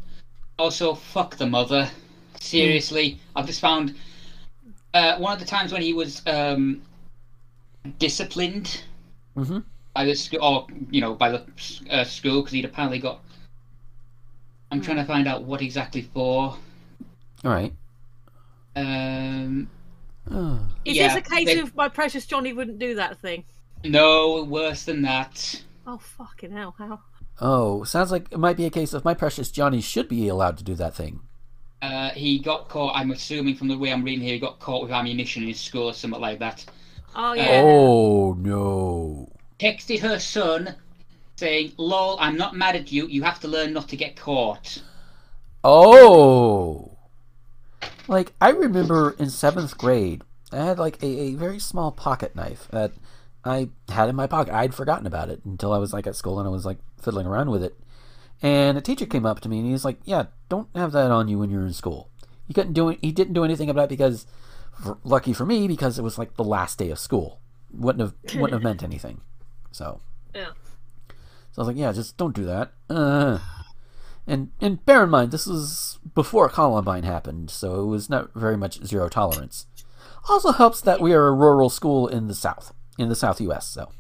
Also, fuck the mother. Seriously, I've just found uh, one of the times when he was um, disciplined mm-hmm. by the school, or you know, by the uh, school, because he'd apparently got. I'm trying to find out what exactly for. all right. Um, Oh. Is Yeah, this a case they- of my precious Johnny wouldn't do that thing? no, worse than that. Oh fucking hell! How? Oh, sounds like it might be a case of my precious Johnny should be allowed to do that thing. Uh, he got caught. I'm assuming from the way I'm reading here, he got caught with ammunition in his school or something like that. Oh yeah. Oh no. Texted her son, saying, "Lol, I'm not mad at you. You have to learn not to get caught." Oh. Like I remember in seventh grade, I had like a, a very small pocket knife that I had in my pocket. I'd forgotten about it until I was like at school and I was like fiddling around with it. And a teacher came up to me and he was like, "Yeah, don't have that on you when you're in school." He couldn't do it. He didn't do anything about it because, for, lucky for me, because it was like the last day of school. Wouldn't have wouldn't have meant anything. So Yeah. So I was like, yeah, just don't do that. Uh, and and bear in mind, this was before Columbine happened, so it was not very much zero tolerance. Also helps that we are a rural school in the South, in the South U.S. So,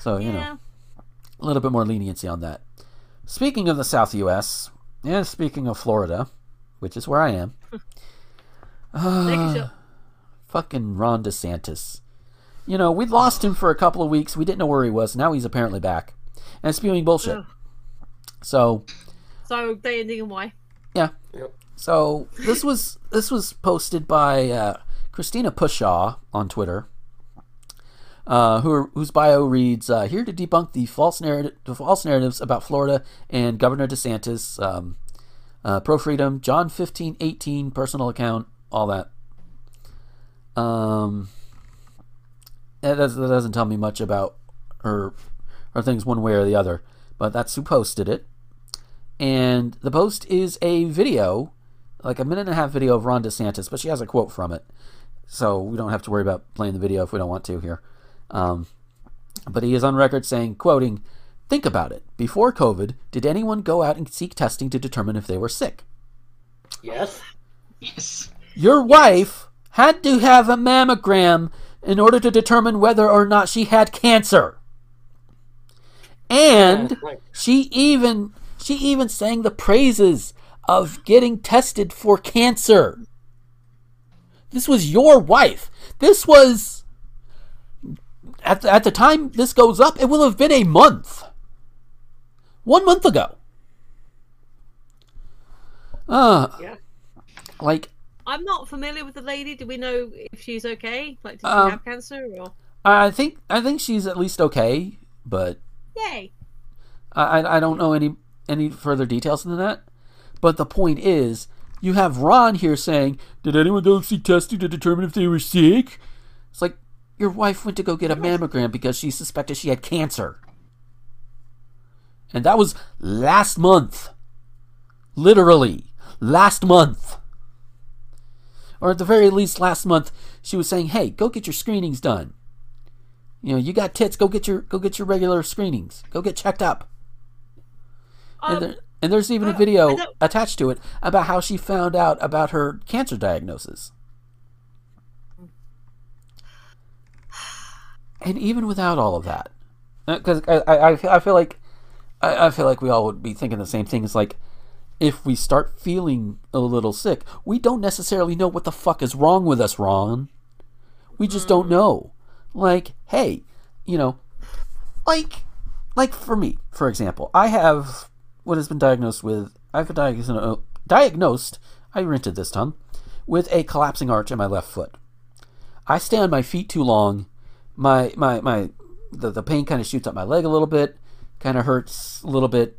so you know, a little bit more leniency on that. Speaking of the South U.S. and speaking of Florida, which is where I am, [LAUGHS] uh, [SIGHS] fucking Ron DeSantis. You know, we lost him for a couple of weeks. We didn't know where he was. Now he's apparently back and spewing bullshit. Ugh. So, So day ending and why? yeah. Yep. So this was this was posted by uh, Christina Pushaw on Twitter, uh, who, whose bio reads uh, here to debunk the false narrative, the false narratives about Florida and Governor DeSantis, um, uh, pro freedom, John fifteen eighteen personal account, all that. Um, that doesn't tell me much about her her things one way or the other, but that's who posted it. And the post is a video, like a minute and a half video of Ron DeSantis, but she has a quote from it. So we don't have to worry about playing the video if we don't want to here. Um, but he is on record saying, quoting, Think about it. Before COVID, did anyone go out and seek testing to determine if they were sick? Yes. Yes. Your wife had to have a mammogram in order to determine whether or not she had cancer. And Right. she even she even sang the praises of getting tested for cancer. This was your wife. This was at the, at the time this goes up, it will have been a month. One month ago. Uh, Yeah. like I'm not familiar with the lady. Do we know if she's okay? Like, does Um, she have cancer or? I think I think she's at least okay, but Yay! I I don't know any any further details than that. But the point is, you have Ron here saying, "Did anyone go see testing to determine if they were sick?" It's like your wife went to go get a mammogram because she suspected she had cancer, and that was last month. Literally, last month. Or at the very least, last month she was saying, "Hey, go get your screenings done." You know, you got tits. Go get your go get your regular screenings. Go get checked up. Um, and, there, um, and there's even a uh, video attached to it about how she found out about her cancer diagnosis. And even without all of that, uh, because I, I, I feel- I feel like I, I feel like we all would be thinking the same thing. It's like if we start feeling a little sick, we don't necessarily know what the fuck is wrong with us, Ron. We just don't mm. know. Like, hey, you know, like, like for me, for example, I have what has been diagnosed with. I've been diagnosed. uh, diagnosed I rented this tongue with a collapsing arch in my left foot. I stay on my feet too long. My my my the, the pain kind of shoots up my leg a little bit. Kind of hurts a little bit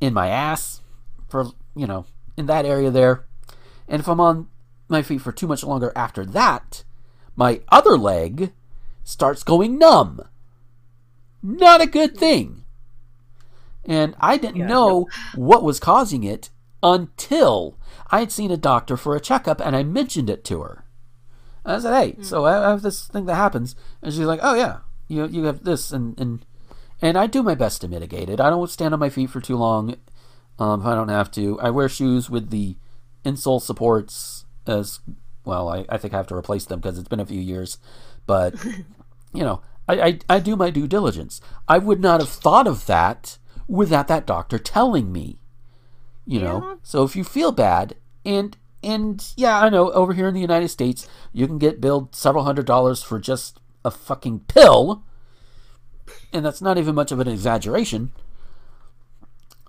in my ass for you know in that area there. And if I'm on my feet for too much longer after that, my other leg starts going numb. Not a good thing. And I didn't know what was causing it until I had seen a doctor for a checkup and I mentioned it to her. I said, "Hey, so I have this thing that happens," and she's like, "Oh yeah, you you have this," and and and I do my best to mitigate it. I don't stand on my feet for too long um, if I don't have to. I wear shoes with the insole supports as well. I, I think I have to replace them because it's been a few years, but [LAUGHS] you know, I, I I do my due diligence. I would not have thought of that without that doctor telling me. You know, so if you feel bad and and yeah, I know over here in the United States you can get billed several hundred dollars for just a fucking pill, and that's not even much of an exaggeration.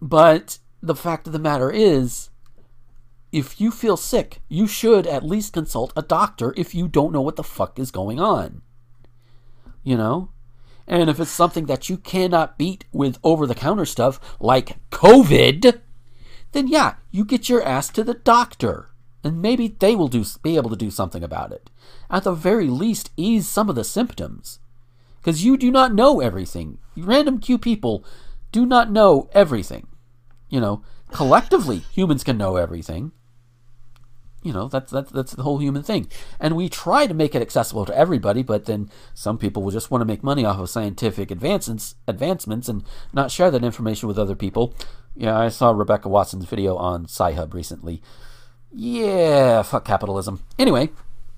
But the fact of the matter is, if you feel sick, you should at least consult a doctor if you don't know what the fuck is going on. You know? And if it's something that you cannot beat with over the counter stuff like COVID, then yeah, you get your ass to the doctor. And maybe they will do be able to do something about it. At the very least, ease some of the symptoms. Because you do not know everything. Random Q people do not know everything. You know, collectively, humans can know everything. You know, that's, that's, that's the whole human thing. And we try to make it accessible to everybody, but then some people will just want to make money off of scientific advancements, advancements and not share that information with other people. Yeah, I saw Rebecca Watson's video on Sci-Hub recently. Yeah, fuck capitalism. Anyway,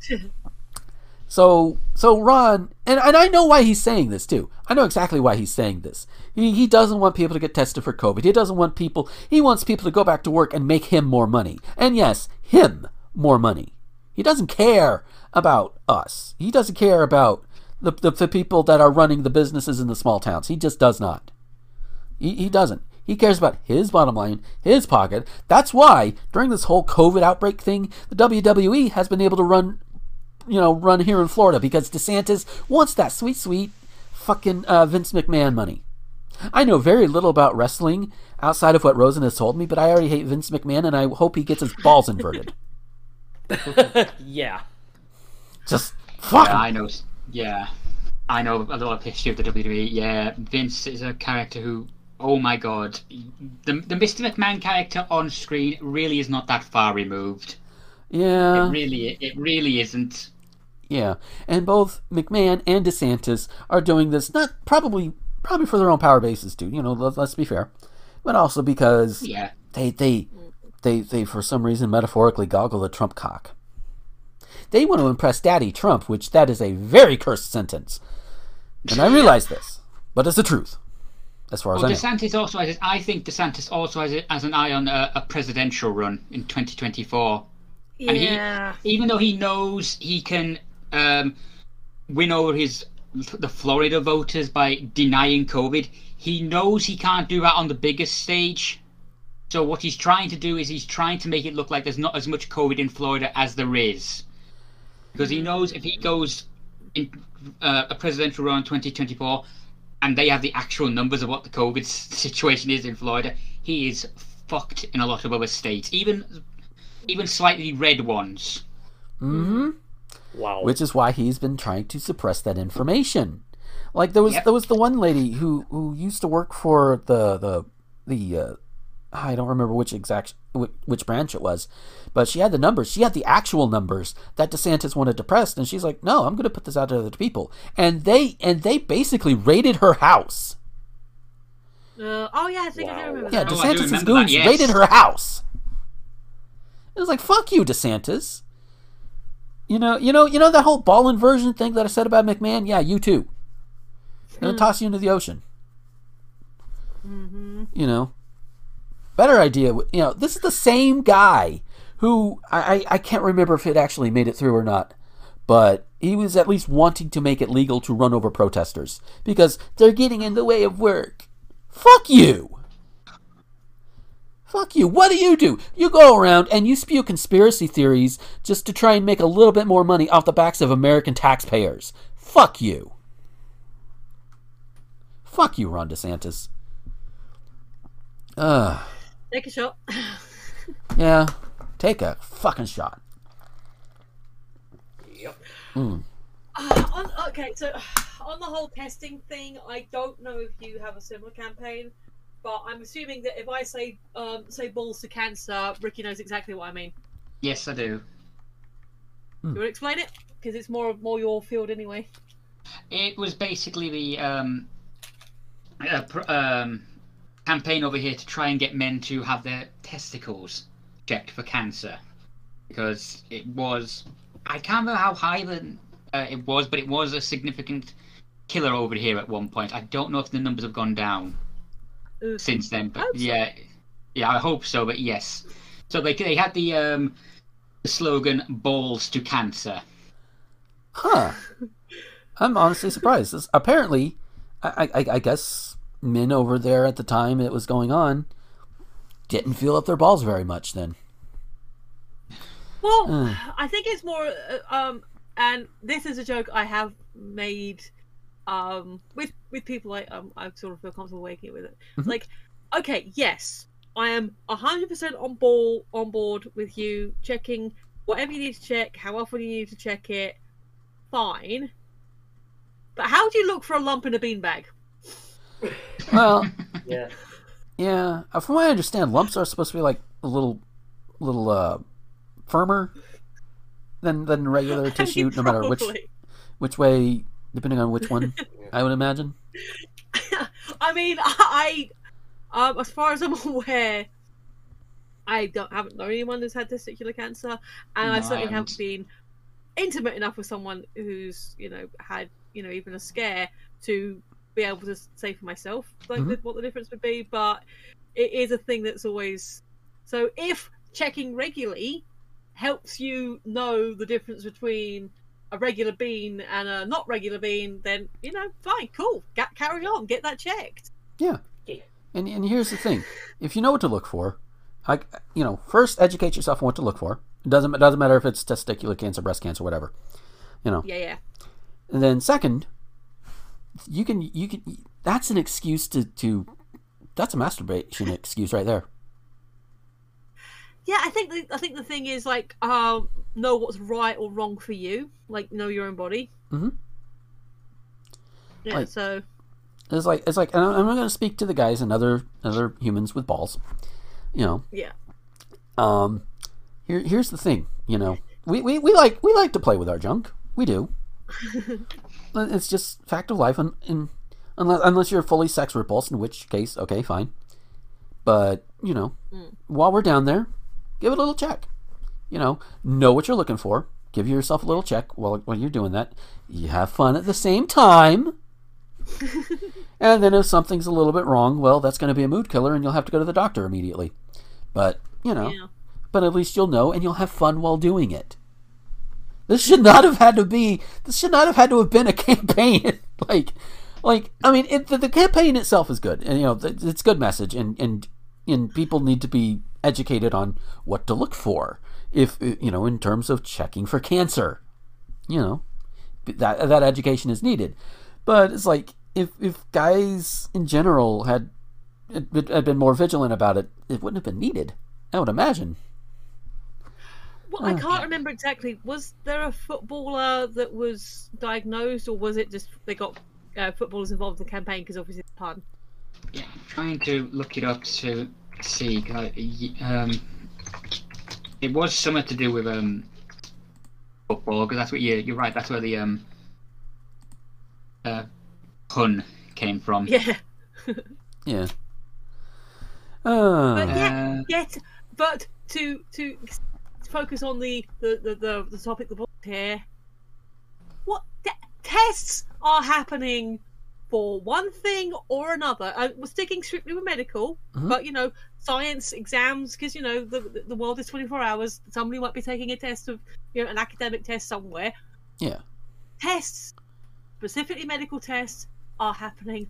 [LAUGHS] so so Ron, and, and I know why he's saying this too. I know exactly why he's saying this. He, he doesn't want people to get tested for COVID. He doesn't want people. He wants people to go back to work and make him more money. And yes, him more money. He doesn't care about us. He doesn't care about the, the, the people that are running the businesses in the small towns. He just does not. He, he doesn't. He cares about his bottom line, his pocket. That's why during this whole COVID outbreak thing, the WWE has been able to run, you know, run here in Florida because DeSantis wants that sweet, sweet, fucking uh, Vince McMahon money. I know very little about wrestling outside of what Rosen has told me, but I already hate Vince McMahon, and I hope he gets his balls inverted. [LAUGHS] [LAUGHS] yeah. Just fuck. Yeah. I know. Yeah, I know a lot of history of the WWE. Yeah, Vince is a character who, oh my god, the the Mr. McMahon character on screen really is not that far removed. Yeah. It really, it really isn't. Yeah, and both McMahon and DeSantis are doing this not probably probably for their own power bases too. You know, let, us be fair, but also because Yeah. they they they they for some reason metaphorically goggle the Trump cock. They want to impress Daddy Trump, which that is a very cursed sentence, and I realize this, but it's the truth, as far as Well, I know. DeSantis also has. I think DeSantis also has, has an eye on a, a presidential run in 2024. And he, Yeah. even though he knows he can um, win over his the Florida voters by denying COVID, he knows he can't do that on the biggest stage. So what he's trying to do is he's trying to make it look like there's not as much COVID in Florida as there is, because he knows if he goes in uh, a presidential run in 2024 and they have the actual numbers of what the COVID [LAUGHS] situation is in Florida, he is fucked in a lot of other states, even even slightly red ones. Mm-hmm. Wow. Which is why he's been trying to suppress that information. Like there was Yep. there was the one lady who who used to work for the the the uh, I don't remember which exact which, which branch it was, but she had the numbers. She had the actual numbers that DeSantis wanted to press, and she's like, "No, I'm going to put this out to other people." And they and they basically raided her house. Uh, oh yeah, I think I do remember Yeah, that. Oh, DeSantis' remember goons that, yes. raided her house. It was like, "Fuck you, DeSantis." You know, you know, you know that whole ball inversion thing that I said about McMahon. Yeah, you too. Gonna toss you into the ocean. You know, better idea. You know, this is the same guy who I, I can't remember if it actually made it through or not, but he was at least wanting to make it legal to run over protesters because they're getting in the way of work. Fuck you. Fuck you. What do you do? You go around and you spew conspiracy theories just to try and make a little bit more money off the backs of American taxpayers. Fuck you. Fuck you, Ron DeSantis. Ugh. Take a shot. Yeah. Take a fucking shot. Yep. Mm. Uh, on, okay, so [SIGHS] on the whole testing thing, I don't know if you have a similar campaign, but I'm assuming that if I say um, say balls to cancer, Ricky knows exactly what I mean. Yes, I do. Do you want to explain it? Because it's more more your field anyway. It was basically the um, uh, pr- um, campaign over here to try and get men to have their testicles checked for cancer because it was I can't remember how high the, uh, it was, but it was a significant killer over here at one point. I don't know if the numbers have gone down Ooh. since then, but Hope so. yeah, yeah, I hope so. But yes, so they they had the um, the slogan "Balls to Cancer." Huh. I'm honestly surprised. This, apparently, I, I, I guess men over there at the time it was going on didn't feel up their balls very much then. Well, Mm. I think it's more, uh, um, and this is a joke I have made, um, with with people I um, I sort of feel comfortable making it with it. Mhm. Like, okay, yes, I am hundred percent on ball on board with you checking whatever you need to check, how often you need to check it. Fine, but how do you look for a lump in a beanbag? [LAUGHS] Well, [LAUGHS] Yeah. yeah. uh, From what I understand, lumps are supposed to be like a little, little uh, firmer than than regular [LAUGHS] tissue, no matter which which way, depending on which one. [LAUGHS] I would imagine. I mean, I, um, as far as I'm aware, I don't haven't known anyone who's had testicular cancer, and I No, I certainly haven't haven't. been intimate enough with someone who's you know had you know even a scare to be able to say for myself like Mhm. the, what the difference would be. But it is a thing that's always so. If checking regularly helps you know the difference between a regular bean and a not regular bean, then you know, fine, cool, Ga- carry on, get that checked. Yeah. Yeah. And and here's the thing: if you know what to look for, like you know, first educate yourself on what to look for. It doesn't it doesn't matter if it's testicular cancer, breast cancer, whatever. You know. Yeah, yeah. And then second, you can you can that's an excuse to to that's a masturbation excuse right there. Yeah, I think the, I think the thing is like um, know what's right or wrong for you, like know your own body. Mm-hmm. Yeah, Like- so It's like it's like and I'm I'm not going to speak to the guys and other other humans with balls. You know, yeah. Um, here, here's the thing. You know, we, we, we like we like to play with our junk. We do. [LAUGHS] It's just fact of life. And, and unless unless you're fully sex repulsed, in which case, okay, fine. But you know, Mm. while we're down there, give it a little check. You know, know what you're looking for. Give yourself a little check while while you're doing that. You have fun at the same time. [LAUGHS] and then if something's a little bit wrong, well, that's going to be a mood killer, and you'll have to go to the doctor immediately. But you know, Yeah. but at least you'll know, and you'll have fun while doing it. This should not have had to be. This should not have had to have been a [LAUGHS] campaign. like, like I mean, it, the, the campaign itself is good, and you know, it's good message, and and and people need to be educated on what to look for. If uh, you know, in terms of checking for cancer, you know, that that education is needed. But it's like if if guys in general had had been more vigilant about it, it wouldn't have been needed. I would imagine. Well, I Oh. can't remember exactly. Was there a footballer that was diagnosed, or was it just they got uh, footballers involved in the campaign? Because obviously it's a pun. Yeah, I'm trying to look it up to see. 'cause I, y- um, it was something to do with um, football because that's what you you're right. That's where the um, uh, pun came from. Yeah. [LAUGHS] Yeah. Uh, But yeah, Uh, yet, but to to focus on the the the, the, the topic the book here. What te- tests are happening for one thing or another? Uh, we're sticking strictly with medical, Mhm. but you know, science exams because you know the the- the world is twenty four hours. Somebody might be taking a test of you know an academic test somewhere. yeah. Tests, specifically medical tests, are happening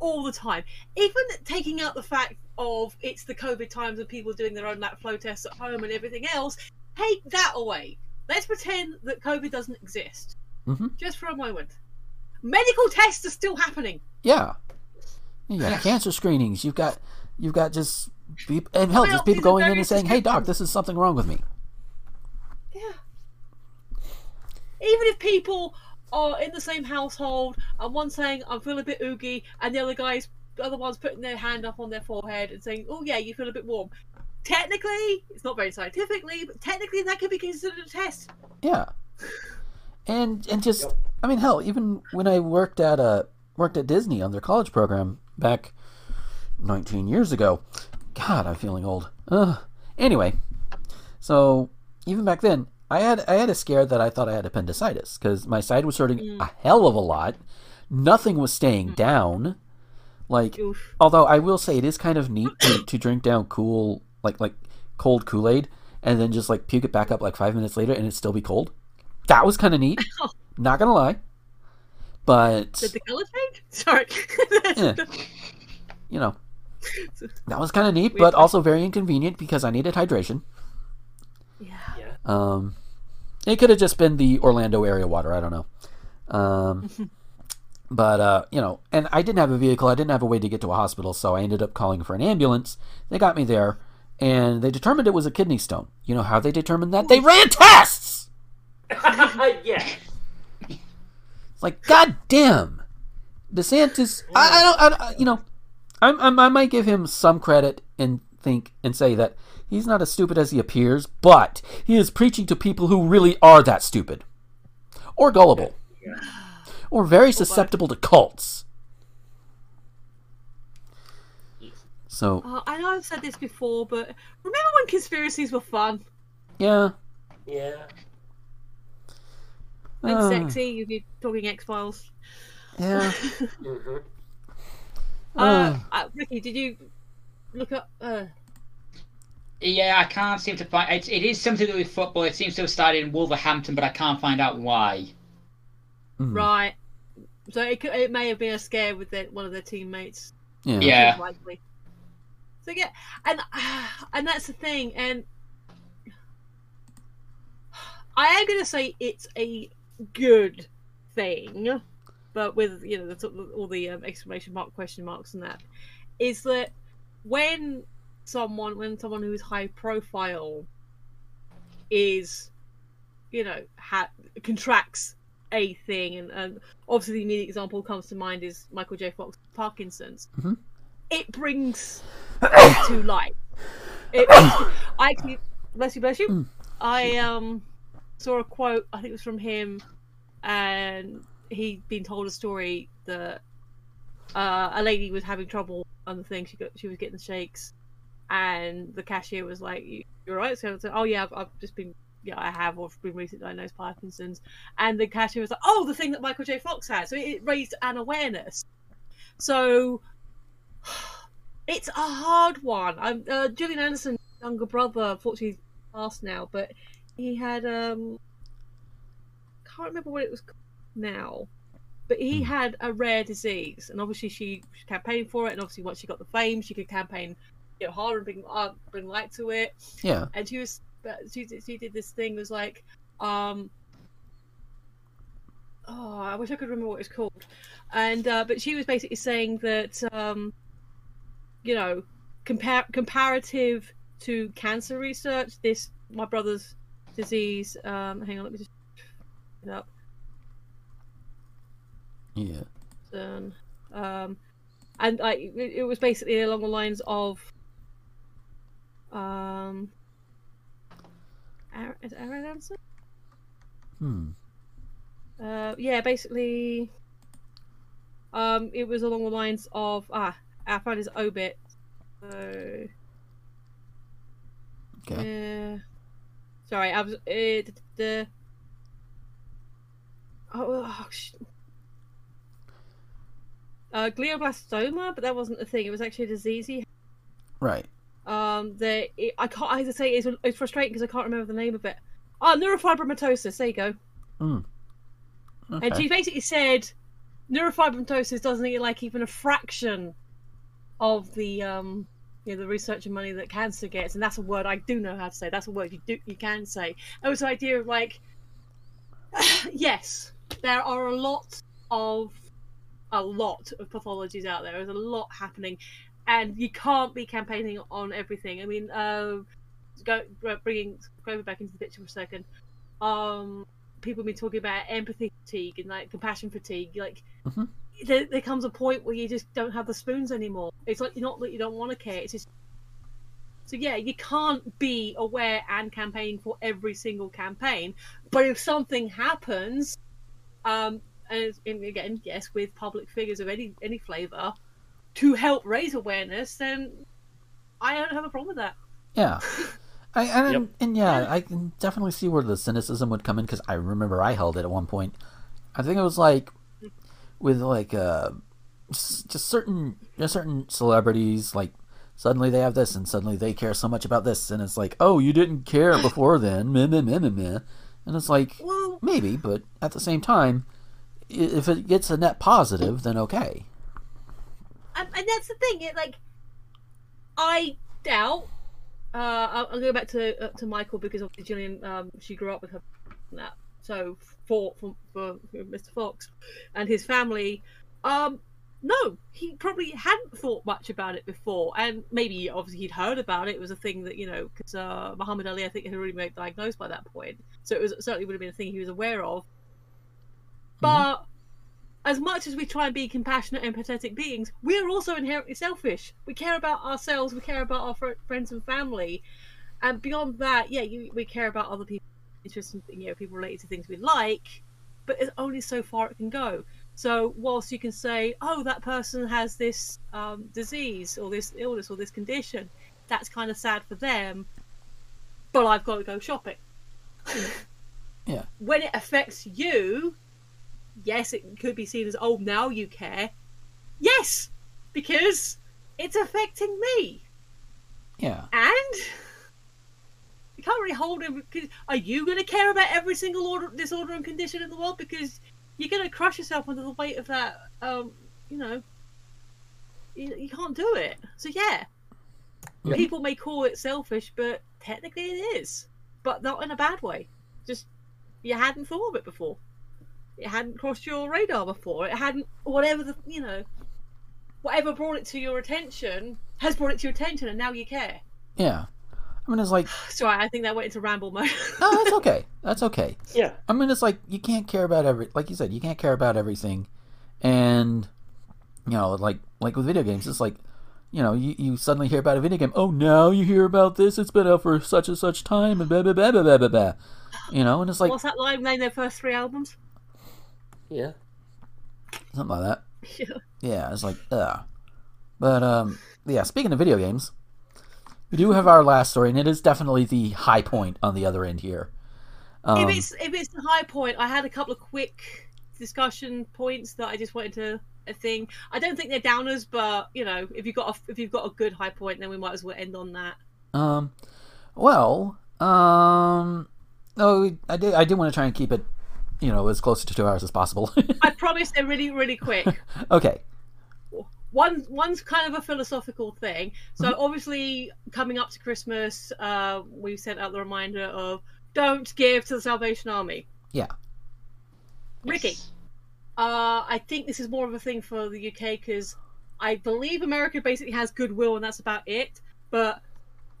all the time. Even taking out the fact of it's the COVID times and people doing their own lap flow tests at home and everything else, take that away. Let's pretend that COVID doesn't exist. Mhm. Just for a moment. Medical tests are still happening. Yeah. You got cancer screenings. You've got you've got just and hell, Well, just people going in and saying, "Hey, doc, this is something wrong with me." Yeah. Even if people are in the same household and one saying I'm feeling a bit oogie and the other guy's the other one's putting their hand up on their forehead and saying, Oh yeah, you feel a bit warm. Technically, it's not very scientifically, but technically that could be considered a test. Yeah. And and just I mean, hell, even when I worked at uh worked at Disney on their college program back 19 years ago. God, I'm feeling old. Anyway, so even back then, I had I had a scare that I thought I had appendicitis because my side was hurting mm. a hell of a lot. Nothing was staying mm. down. Like, Oof. although I will say it is kind of neat to, to drink down cool, like like cold Kool Aid, and then just like puke it back up like five minutes later and it still be cold. That was kind of neat. [LAUGHS] Oh. Not gonna lie, but Did the colour change? [LAUGHS] Sorry. yeah, [LAUGHS] you know, that was kind of neat, but also very inconvenient because I needed hydration. Yeah. Um, it could have just been the Orlando area water. I don't know. Um, [LAUGHS] but uh, you know, and I didn't have a vehicle. I didn't have a way to get to a hospital, so I ended up calling for an ambulance. They got me there, and they determined it was a kidney stone. You know how they determined that? They ran tests. [LAUGHS] yeah. It's like, God damn, DeSantis. I, I don't. I, I- you know, I'm, I'm, I might give him some credit and think and say that he's not as stupid as he appears, but he is preaching to people who really are that stupid, or gullible, or very susceptible to cults. So Uh, I know I've said this before, but remember when conspiracies were fun yeah, Yeah. and Uh. sexy? You'd be talking X Files. yeah. [LAUGHS] hmm Uh, uh, Ricky, did you look up? Yeah, I can't seem to find. It, it is something to do with football. It seems to have started in Wolverhampton, but I can't find out why. Mhm. Right. So it, could, it may have been a scare with their, one of their teammates. Yeah. Yeah. Likely. So yeah, and [SIGHS] and that's the thing, and [SIGHS] I am going to say it's a good thing, but with you know the, all the um, exclamation mark, question marks, and that is that when someone when someone who is high profile is you know ha- contracts a thing and, and obviously the immediate example comes to mind is michael j. Fox parkinson's. Mhm. it brings [COUGHS] it to light it, i actually bless you bless you. I um saw a quote i think it was from him and he'd been told a story that uh, a lady was having trouble on the thing she got she was getting the shakes and the cashier was like "You- you're right. So I like, oh yeah I've, I've just been yeah i have or been recently diagnosed parkinson's. And the cashier was like oh the thing that michael j. Fox had. So it raised an awareness. So [SIGHS] it's a hard one. I'm uh, gillian anderson's younger brother unfortunately he's passed now but he had um can't remember what it was now but he had a rare disease and obviously she campaigned for it and obviously once she got the fame she could campaign you know harder and bring uh, bring light to it Yeah. and she was but she did, she did this thing was like um oh i wish i could remember what it's called and uh but she was basically saying that um you know compare comparative to cancer research this my brother's disease um hang on let me just it up Yeah. um, um, and like it, it was basically along the lines of um, is Aaron Anderson? Hmm. Uh, yeah, basically, um, it was along the lines of ah, I found his obit. So, Okay. yeah. Sorry, I was uh, the, the oh, oh sh- uh, glioblastoma, but that wasn't the thing. It was actually a disease he Right. Um the it, i can't i have to say it's, it's frustrating because i can't remember the name of it. Oh neurofibromatosis. There you go. Mm. and she basically said neurofibromatosis doesn't get like even a fraction of the um you know the research and money that cancer gets and that's a word i do know how to say. That's a word you do you can say. It was the idea of like [SIGHS] yes there are a lot of a lot of pathologies out there. There's a lot happening and you can't be campaigning on everything i mean uh go bringing going back into the picture for a second um people have been talking about empathy fatigue and like compassion fatigue like Mhm. there, there comes a point where you just don't have the spoons anymore it's like not that you don't want to care it's just so yeah you can't be aware and campaign for every single campaign but if something happens um and, and again yes with public figures of any any flavor to help raise awareness then i don't have a problem with that Yeah. [LAUGHS] I and, Yep. and yeah, I can definitely see where the cynicism would come in because I remember I held it at one point. I think it was like with like uh just certain just certain celebrities like suddenly they have this and suddenly they care so much about this and it's like oh you didn't care before then meh, meh, meh, meh, meh. and it's like well maybe but at the same time if it gets a net positive then okay and, and that's the thing. It like, I doubt. Uh, I'll, I'll go back to uh, to Michael because obviously Gillian, um, she grew up with her. That so for for, for Mr. Fox and his family, um, no, he probably hadn't thought much about it before, and maybe obviously he'd heard about it. It was a thing that you know because uh, Muhammad Ali, I think, had already been diagnosed by that point, so it was certainly would have been a thing he was aware of. But as much as we try and be compassionate, empathetic beings, we are also inherently selfish. We care about ourselves, we care about our fr- friends and family, and beyond that, yeah, you, we care about other people, interesting, you know, people related to things we like, but it's only so far it can go. So whilst you can say, oh, that person has this um, disease or this illness or this condition, that's kind of sad for them, but I've got to go shopping. [LAUGHS] Yeah. When it affects you, yes, it could be seen as, oh, now you care. Yes, because it's affecting me. yeah And you can't really hold him. Because are you going to care about every single order, disorder and condition in the world? Because you're going to crush yourself under the weight of that. Um, you know, you, you can't do it. So yeah, Yeah. people may call it selfish, but technically it is, but not in a bad way. Just you hadn't thought of it before. It hadn't crossed your radar before. It hadn't whatever the you know whatever brought it to your attention has brought it to your attention, and now you care. Yeah. I mean, it's like, [SIGHS] Sorry, I think that went into ramble mode. no, that's okay. That's okay. [LAUGHS] Yeah. I mean, it's like you can't care about every, like you said, you can't care about everything, and you know, like like with video games, it's like, you know, you, you suddenly hear about a video game. Oh, now you hear about this. It's been out for such and such time, and blah blah blah blah blah blah. You know, and it's like What's that line? Name their first three albums. Yeah. something like that. Yeah. Yeah, it's like, ugh. But um, yeah. Speaking of video games, we do have our last story, and it is definitely the high point on the other end here. Um, if it's if it's the high point, I had a couple of quick discussion points that I just wanted to a thing. I don't think they're downers, but you know, if you've got a, if you've got a good high point, then we might as well end on that. Um, well, um, no, I did. I did want to try and keep it, you know, as close to two hours as possible. [LAUGHS] I promise they're really really quick. okay. One one's kind of a philosophical thing. So Mm-hmm. obviously, coming up to Christmas, uh, we sent out the reminder of don't give to the Salvation Army. Yeah. Ricky, uh, I think this is more of a thing for the UK because I believe America basically has goodwill and that's about it. But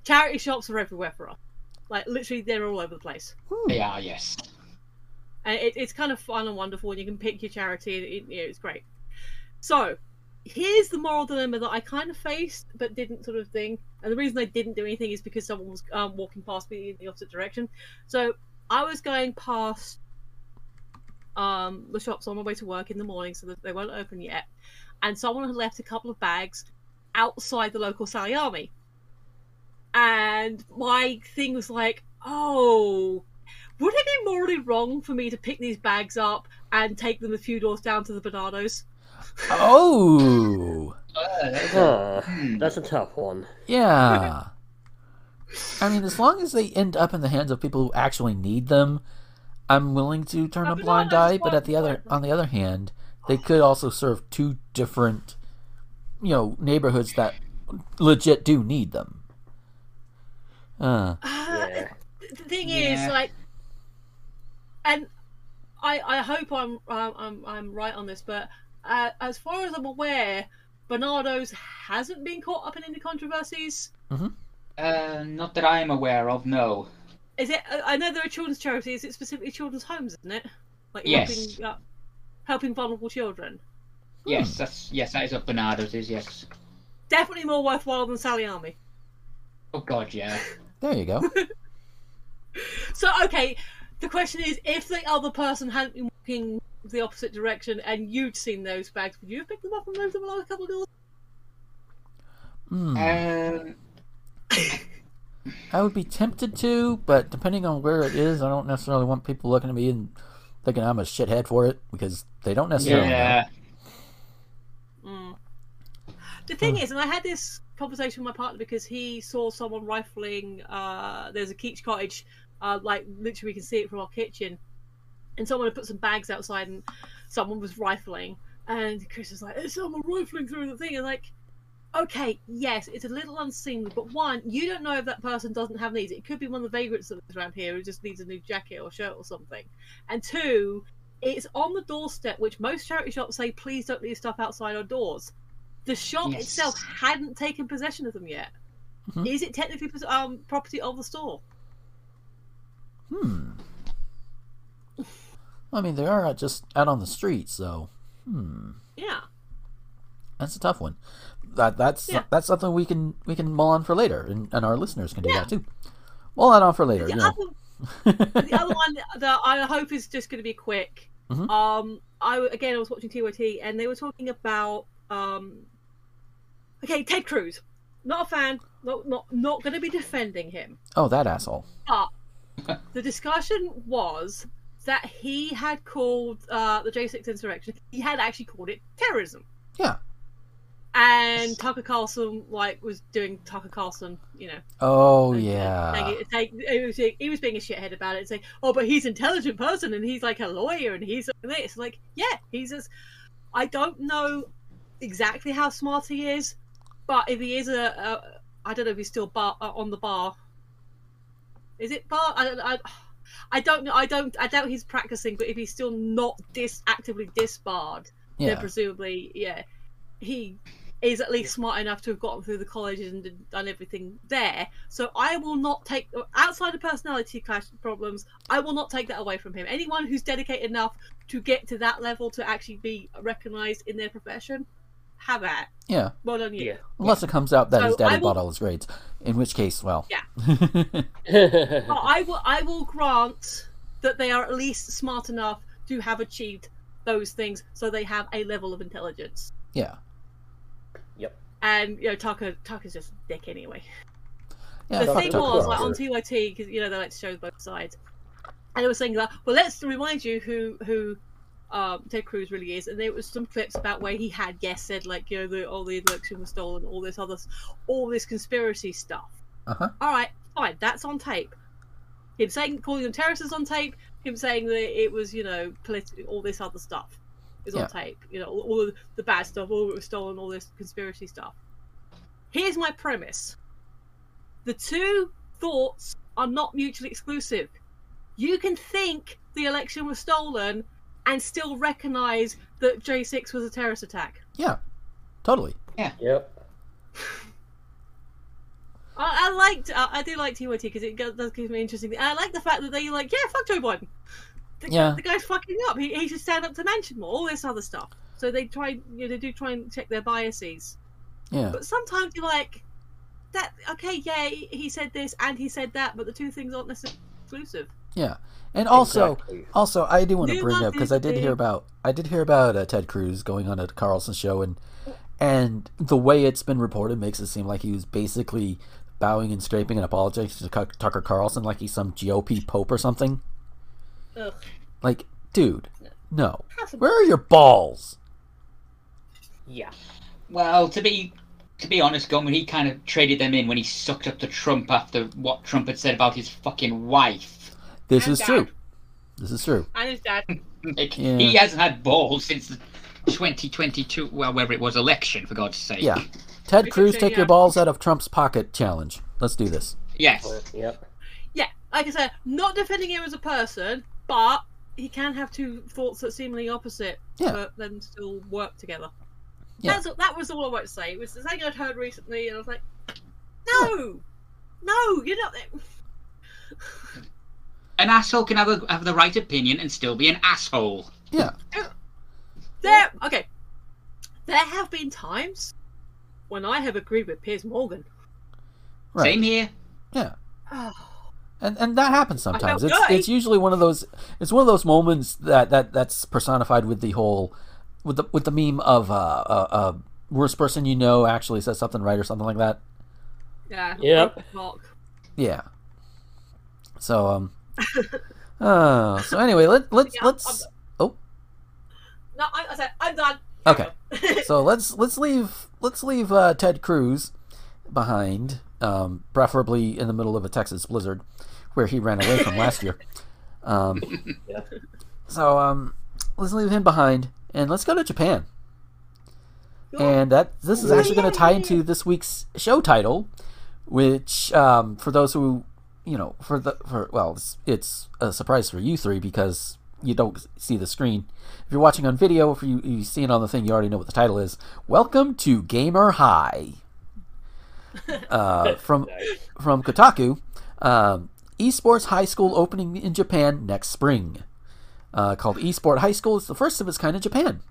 charity shops are everywhere for us. Like literally, they're all over the place, They are, yes. And it, it's kind of fun and wonderful. And you can pick your charity, and it, you know, it's great. So here's the moral dilemma that I kind of faced but didn't sort of thing. And the reason I didn't do anything is because someone was um, walking past me in the opposite direction. So I was going past um, the shops on my way to work in the morning, so that they weren't open yet. And someone had left a couple of bags outside the local Sally Army. And my thing was like, oh, would it be morally wrong for me to pick these bags up and take them a few doors down to the Barnardos? Oh, Huh. That's a tough one. yeah. I mean, as long as they end up in the hands of people who actually need them, I'm willing to turn a blind eye. But at the other, on the other hand, they could also serve two different, you know, neighborhoods that legit do need them. Uh, Uh, the thing Yeah. is, like, and I I hope I'm I'm I'm, I'm right on this, but uh, as far as I'm aware, Barnardo's hasn't been caught up in any controversies. Uh, not that I'm aware of, no. Is it? I I know there are children's charities. Is it specifically children's homes? Isn't it? Like Yes. helping uh, helping vulnerable children. Yes, that's yes, that is what Barnardo's is. Yes. Definitely more worthwhile than Sally Army. Oh God, yeah. there you go. [LAUGHS] So okay, the question is, if the other person hadn't been walking the opposite direction and you'd seen those bags, would you have picked them up and moved them along a couple of doors? Hmm. Um, I would be tempted to, but depending on where it is, I don't necessarily want people looking at me and thinking I'm a shithead for it because they don't necessarily. yeah. Mm. The thing is, and I had this conversation with my partner because he saw someone rifling. Uh, there's a Keech cottage, uh, like literally we can see it from our kitchen, and someone had put some bags outside, and someone was rifling. And Chris was like, "There's someone rifling through the thing," and like, okay, yes, it's a little unseemly, but one, you don't know if that person doesn't have needs. It could be one of the vagrants that lives around here who just needs a new jacket or shirt or something. And two, it's on the doorstep, which most charity shops say, please don't leave stuff outside our doors. The shop Yes. itself hadn't taken possession of them yet. Is it technically um, property of the store? Hmm. I mean, they are just out on the street, so hmm, Yeah. that's a tough one. That that's Yeah. that's something we can we can mull on for later, and, and our listeners can do that too. Mull that on for later. The You other, the other one [LAUGHS] that I hope is just going to be quick. Mhm. Um, I again I was watching TYT and they were talking about um, okay Ted Cruz. Not a fan. Not not not going to be defending him. Oh, that asshole. But [LAUGHS] the discussion was that he had called uh, the J6 insurrection. He had actually called it terrorism. Yeah. And Tucker Carlson like was doing Tucker Carlson, you know, Oh yeah. saying- he, was, he was being a shithead about it, and saying, "Oh, but he's an intelligent person, and he's like a lawyer, and he's like this." Like, yeah, he's as. I don't know exactly how smart he is, but if he is a, a I don't know if he's still bar, uh, on the bar. Is it bar? I, I, I don't know. I don't. I doubt he's practicing. But if he's still not dis actively disbarred, Yeah. then presumably, yeah, he is at least smart enough to have gotten through the colleges and done everything there. So I will not take outside of personality clash problems. I will not take that away from him. Anyone who's dedicated enough to get to that level to actually be recognised in their profession, have at. Yeah. Well done, you. Unless it comes out that So his daddy I will- bought all his grades, in which case, well, Yeah. [LAUGHS] But I will. I will grant that they are at least smart enough to have achieved those things, so they have a level of intelligence. yeah, Yep. And you know, Tucker Tucker's just a dick anyway. yeah. the fuck thing Tucker was, like on Carlson. TYT, because you know they like to show both sides, and they were saying that. Well, let's remind you who who um, Ted Cruz really is, and there was some clips about where he had yes said like you know the all the election was stolen, all this other, all this conspiracy stuff. Uh-huh. All right, fine, that's on tape. Him saying calling them terrorists is on tape. Him saying that it was you know politi- all this other stuff is Yeah. on tape. You know all, all the, the bad stuff, all that was stolen, all this conspiracy stuff. Here's my premise the two thoughts are not mutually exclusive. You can think the election was stolen and still recognize that J6 was a terrorist attack. Yeah, totally. Yeah. Yep. I, I liked, I, I do like TYT because it does does give me interesting. I like the fact that they like, yeah, fuck Joe Biden. The, Yeah. the guy's fucking up. He, he should stand up to mention more. All this other stuff. So they try, you know, they do try and check their biases. Yeah, But sometimes you're like, that okay, yeah, he he said this and he said that, but the two things aren't necessarily exclusive. Yeah. And also, Exactly. also, I do want to bring up because I did hear about I did hear about uh, Ted Cruz going on a Carlson show, and and the way it's been reported makes it seem like he was basically bowing and scraping and apologizing to Tucker Carlson like he's some GOP pope or something. Ugh. Like, dude, no. Where are your balls? Yeah. Well, to be to be honest, Gomer, he kind of traded them in when he sucked up to Trump after what Trump had said about his fucking wife. This And is true. This is true. And his dad. Like, Yeah. He hasn't had balls since 2022, well, whether it was election, for God's sake. Yeah. Ted We Cruz, say, take yeah. your um, balls out of Trump's pocket challenge. Let's do this. Yes. Yep. Yeah, like I said, not defending him as a person, but he can have two thoughts that seemingly opposite, Yeah. but then still work together. Yeah. That's, that was all I wanted to say. It was the thing I'd heard recently, and I was like, no, no, you're not. An asshole can have, a, have the right opinion and still be an asshole. Yeah. There, okay. There have been times when I have agreed with Piers Morgan. Right. Same here. Yeah. Oh, [SIGHS] And and that happens sometimes. It's good. it's usually one of those it's one of those moments that, that that's personified with the whole with the with the meme of uh uh, uh worst person you know actually says something right or something like that. yeah. Yep. Mark. Yeah. So um uh [LAUGHS] so anyway, let let's Yeah, let's oh No, I, I said I'm done. Okay. [LAUGHS] so let's let's leave let's leave uh, Ted Cruz behind, um, preferably in the middle of a Texas blizzard, where he ran away from last year. [LAUGHS] Um, Yeah. So um, let's leave him behind, and let's go to Japan. And that this is actually going to tie into this week's show title, which um, for those who you know for the for well it's, it's a surprise for you three because you don't see the screen. If you're watching on video, if you, you see it on the thing, you already know what the title is. Welcome to Gamer High. [LAUGHS] Uh, from from Kotaku, um, esports high school opening in Japan next spring. Uh, called Esport High School. It's the first of its kind in Japan.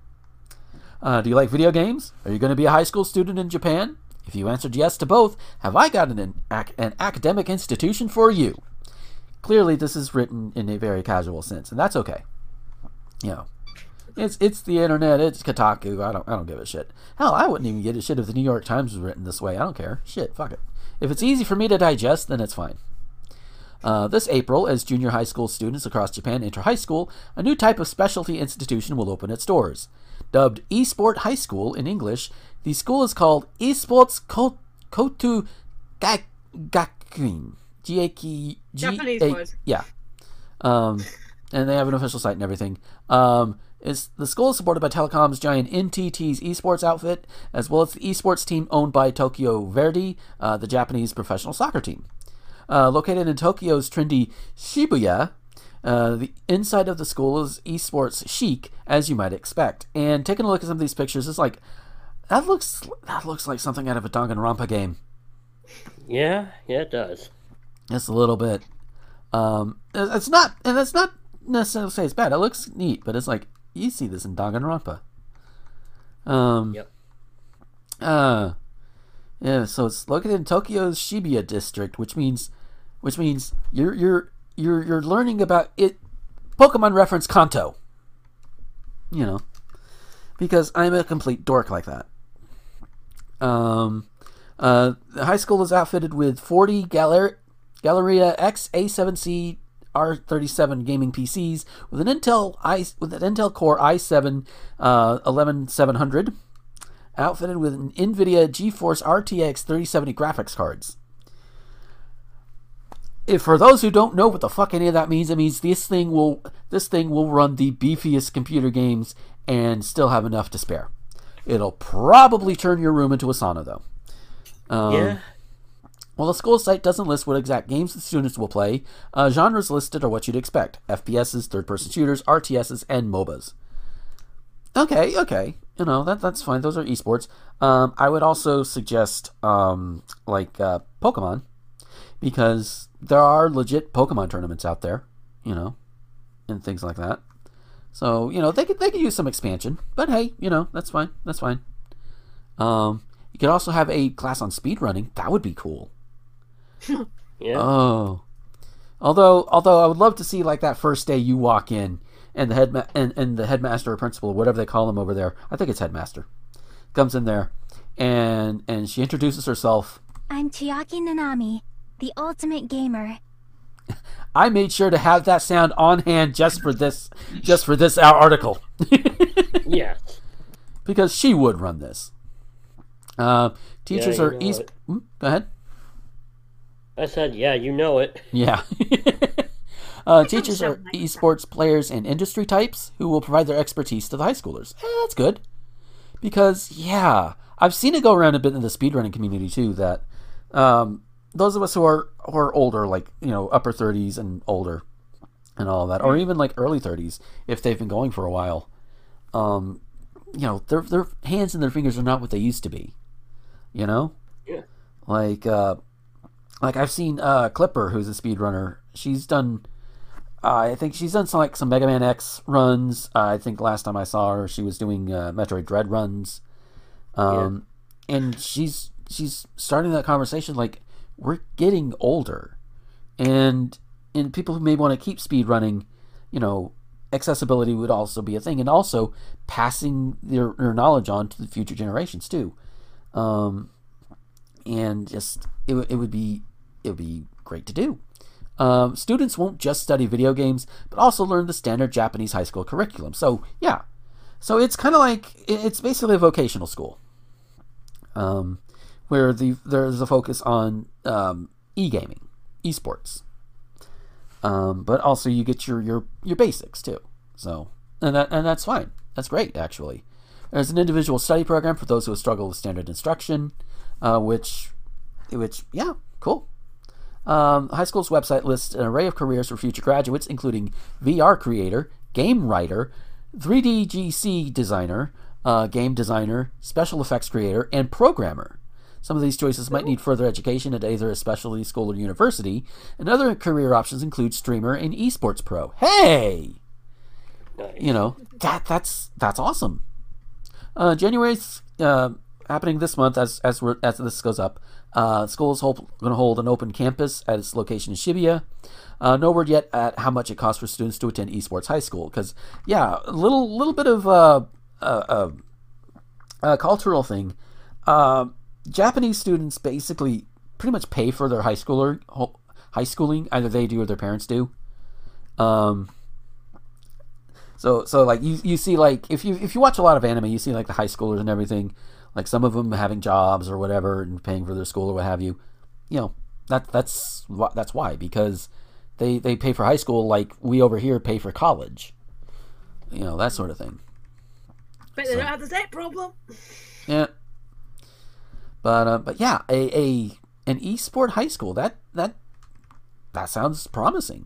Uh, do you like video games? Are you going to be a high school student in Japan? If you answered yes to both, have I got an, an academic institution for you? Clearly, this is written in a very casual sense, and that's okay. You know, it's it's the internet. It's Kotaku. I don't I don't give a shit. Hell, I wouldn't even give a shit if the New York Times was written this way. I don't care. Shit, fuck it. If it's easy for me to digest, then it's fine. Uh, this April, as junior high school students across Japan enter high school, a new type of specialty institution will open its doors. Dubbed Esport High School in English, the school is called Esports Ko- Kotu Gak- Gakuin. G A K Japanese A- word. Yeah. Um, and they have an official site and everything. Um, is the school is supported by Telecom's giant NTT's esports outfit, as well as the esports team owned by Tokyo Verdy, uh, the Japanese professional soccer team. Uh, located in Tokyo's trendy Shibuya, uh, the inside of the school is esports chic, as you might expect. And taking a look at some of these pictures, it's like that looks that looks like something out of a Danganronpa game. Yeah, yeah, it does. Just a little bit. Um, it's not, and that's not necessarily say it's bad. It looks neat, but it's like you see this in Danganronpa. Um, Yep. uh, yeah. So it's located in Tokyo's Shibuya district, which means, which means you're you're you're you're learning about it. Pokemon reference Kanto. You know, because I'm a complete dork like that. Um, uh, the high school is outfitted with 40 Galer- Galleria X A7C R37 gaming PCs with an Intel i with an Intel Core i7 uh, 11700, outfitted with an NVIDIA GeForce RTX 3070 graphics cards. If for those who don't know what the fuck any of that means, it means this thing will this thing will run the beefiest computer games and still have enough to spare. It'll probably turn your room into a sauna though. Um, yeah. While the school site doesn't list what exact games the students will play, uh, genres listed are what you'd expect FPSs, third person shooters, RTSs, and MOBAs. Okay, okay. You know, that that's fine. Those are esports. Um, I would also suggest, um, like, uh, Pokemon, because there are legit Pokemon tournaments out there, you know, and things like that. So, you know, they could, they could use some expansion, but hey, you know, that's fine. That's fine. Um, you could also have a class on speedrunning. That would be cool. [LAUGHS] Yeah. Oh, although although I would love to see like that first day you walk in and the head and, and the headmaster or principal, whatever they call them over there. I think it's headmaster. Comes in there, and and she introduces herself. I'm Chiaki Nanami, the ultimate gamer. I made sure to have that sound on hand just for this, just for this article. [LAUGHS] yeah. Because she would run this. Uh, teachers Yeah, are know east. it. Hmm, Go ahead. I said, yeah, you know it. Yeah. [LAUGHS] uh, teachers are esports players and industry types who will provide their expertise to the high schoolers. Eh, that's good. Because, yeah, I've seen it go around a bit in the speedrunning community too that um, those of us who are, are older, like, you know, upper 30s and older and all that, or even like early 30s, if they've been going for a while, um, you know, their, their hands and their fingers are not what they used to be. You know? Yeah. Like, uh, like I've seen uh, Clipper, who's a speedrunner. She's done, uh, I think she's done some like some Mega Man X runs. Uh, I think last time I saw her, she was doing uh, Metroid Dread runs. Um, and she's she's starting that conversation like we're getting older, and and people who may want to keep speed running, you know, accessibility would also be a thing, and also passing their, their knowledge on to the future generations too. Um, and just it, it would be it would be great to do. Um, students won't just study video games, but also learn the standard Japanese high school curriculum. So yeah, so it's kind of like it's basically a vocational school, um, where the there's a focus on um, e-gaming, esports, um, but also you get your your your basics too. So and that and that's fine. That's great actually. There's an individual study program for those who struggle with standard instruction, uh, which, which yeah, cool. Um, high school's website lists an array of careers for future graduates, including VR creator, game writer, 3D GC designer, uh, game designer, special effects creator, and programmer. Some of these choices might need further education at either a specialty school or university, and other career options include streamer and esports pro. Hey, you know that that's that's awesome. Uh, January's uh, happening this month as as we're, as this goes up. Uh, school is going to hold an open campus at its location in Shibuya. Uh, no word yet at how much it costs for students to attend esports high school. Because yeah, a little little bit of uh, uh, uh, uh, cultural thing. Japanese students basically pretty much pay for their high schooler ho- high schooling. Either they do or their parents do. Um, so so like you you see like if you if you watch a lot of anime, you see like the high schoolers and everything, like some of them having jobs or whatever and paying for their school or what have you. You know that that's that's why because they they pay for high school like we over here pay for college. you know that sort of thing. Bet they don't have the debt problem. Yeah. But uh, but yeah, a, a an esport high school that that that sounds promising.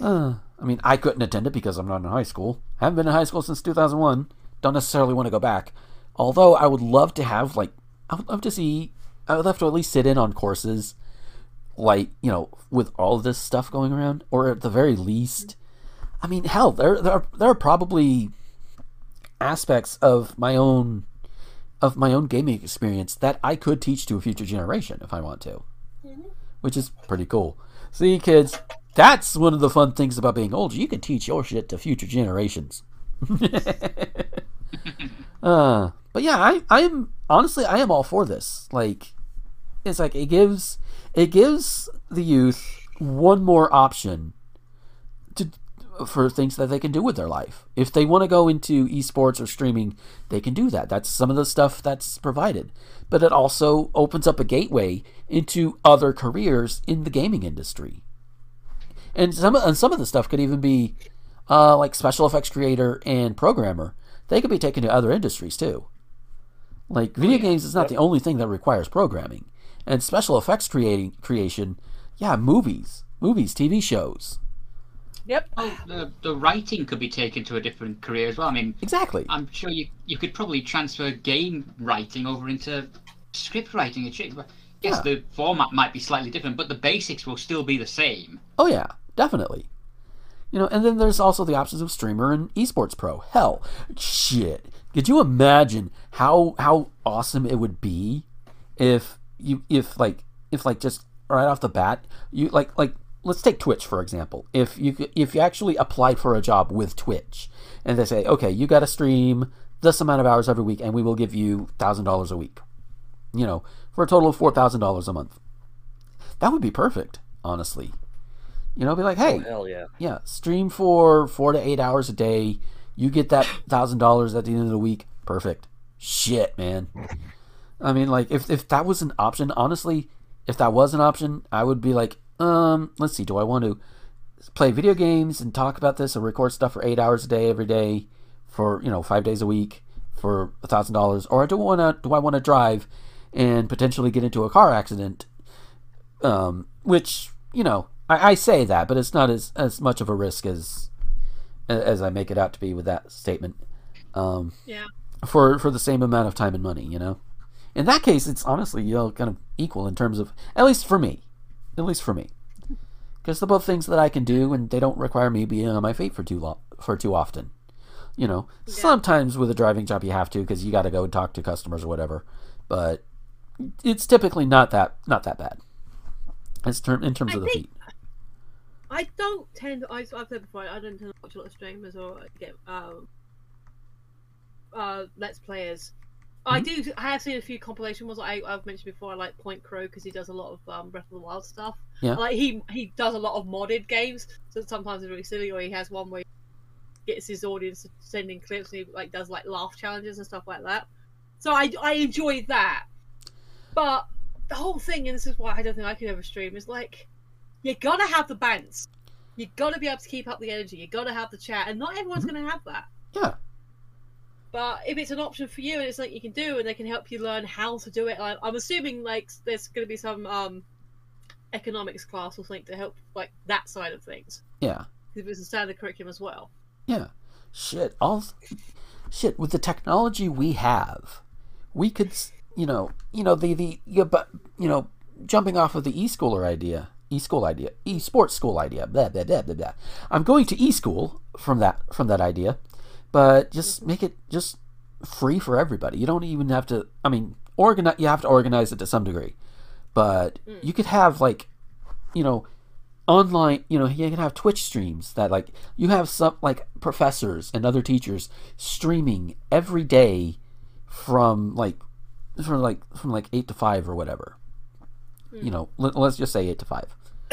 Uh, I mean, I couldn't attend it because I'm not in high school. haven't been in high school since 2001. Don't necessarily want to go back. Although I would love to have like I would love to see I would love to at least sit in on courses like, you know, with all this stuff going around or at the very least I mean, hell, there there are, there are probably aspects of my own of my own gaming experience that I could teach to a future generation if I want to. Which is pretty cool. See, kids, that's one of the fun things about being older. You can teach your shit to future generations. [LAUGHS] uh, but yeah, I, I'm honestly I am all for this. Like, it's like it gives it gives the youth one more option for things that they can do with their life. If they want to go into esports or streaming, they can do that. That's some of the stuff that's provided. But it also opens up a gateway into other careers in the gaming industry. And some and some of the stuff could even be uh, like special effects creator and programmer. They could be taken to other industries too. Like video games is not the only thing that requires programming. And special effects creating creation, yeah, movies, movies, TV shows. Yep. Oh, the, the writing could be taken to a different career as well. I mean, exactly. I'm sure you you could probably transfer game writing over into script writing. Yes, Yeah. the format might be slightly different, but the basics will still be the same. Oh yeah, definitely. You know, and then there's also the options of streamer and esports pro. Hell, shit. Could you imagine how how awesome it would be if you if like if like just right off the bat you like like let's take Twitch for example. If you if you actually applied for a job with Twitch and they say, okay, you got to stream this amount of hours every week, and we will give you thousand dollars a week. You know, for a total of four thousand dollars a month. That would be perfect, honestly. You know, be like, hey, Oh, hell yeah. yeah, stream for four to eight hours a day. You get that thousand dollars at the end of the week. Perfect. Shit, man. [LAUGHS] I mean, like, if if that was an option, honestly, if that was an option, I would be like, um, let's see, do I want to play video games and talk about this or record stuff for eight hours a day every day for you know five days a week for a thousand dollars, or do I want to do I want to drive and potentially get into a car accident? Um, which you know, I, I say that, but it's not as as much of a risk as as I make it out to be with that statement. Um, Yeah. for for the same amount of time and money, you know. In that case, it's honestly you know kind of equal in terms of at least for me, at least for me, because they're both things that I can do, and they don't require me being on my feet for too long for too often. You know, sometimes with a driving job you have to because you got to go talk to customers or whatever, but it's typically not that not that bad. As term in terms I of the feet. I don't tend. I, I've said before. I don't tend to watch a lot of streamers or get um, uh, let's players. I do. I have seen a few compilation ones. I, I've mentioned before. I like PointCrow because he does a lot of um, Breath of the Wild stuff. Yeah. Like he he does a lot of modded games. So sometimes it's really silly. Or he has one where he gets his audience to send in clips and he like does like laugh challenges and stuff like that. So I I enjoy that. But the whole thing, and this is why I don't think I could ever stream, is like you gotta have the bands. You gotta be able to keep up the energy. You gotta have the chat, and not everyone's gonna have that. Yeah. But if it's an option for you and it's something you can do, and they can help you learn how to do it, like, I'm assuming like there's gonna be some um economics class or something to help like that side of things. Yeah. If it's a standard curriculum as well. Yeah. Shit. All shit with the technology we have, we could, you know, you know the the you, but you know, jumping off of the e-schooler idea, e-school idea, e-sports school idea. Blah blah blah blah blah. I'm going to e-school from that from that idea, but just make it just free for everybody. You don't even have to. I mean, organize. You have to organize it to some degree, but mm. you could have like, you know, online you know you can have twitch streams that like you have some like professors and other teachers streaming every day from like from like from like 8 to 5 or whatever mm. you know let, let's just say 8 to 5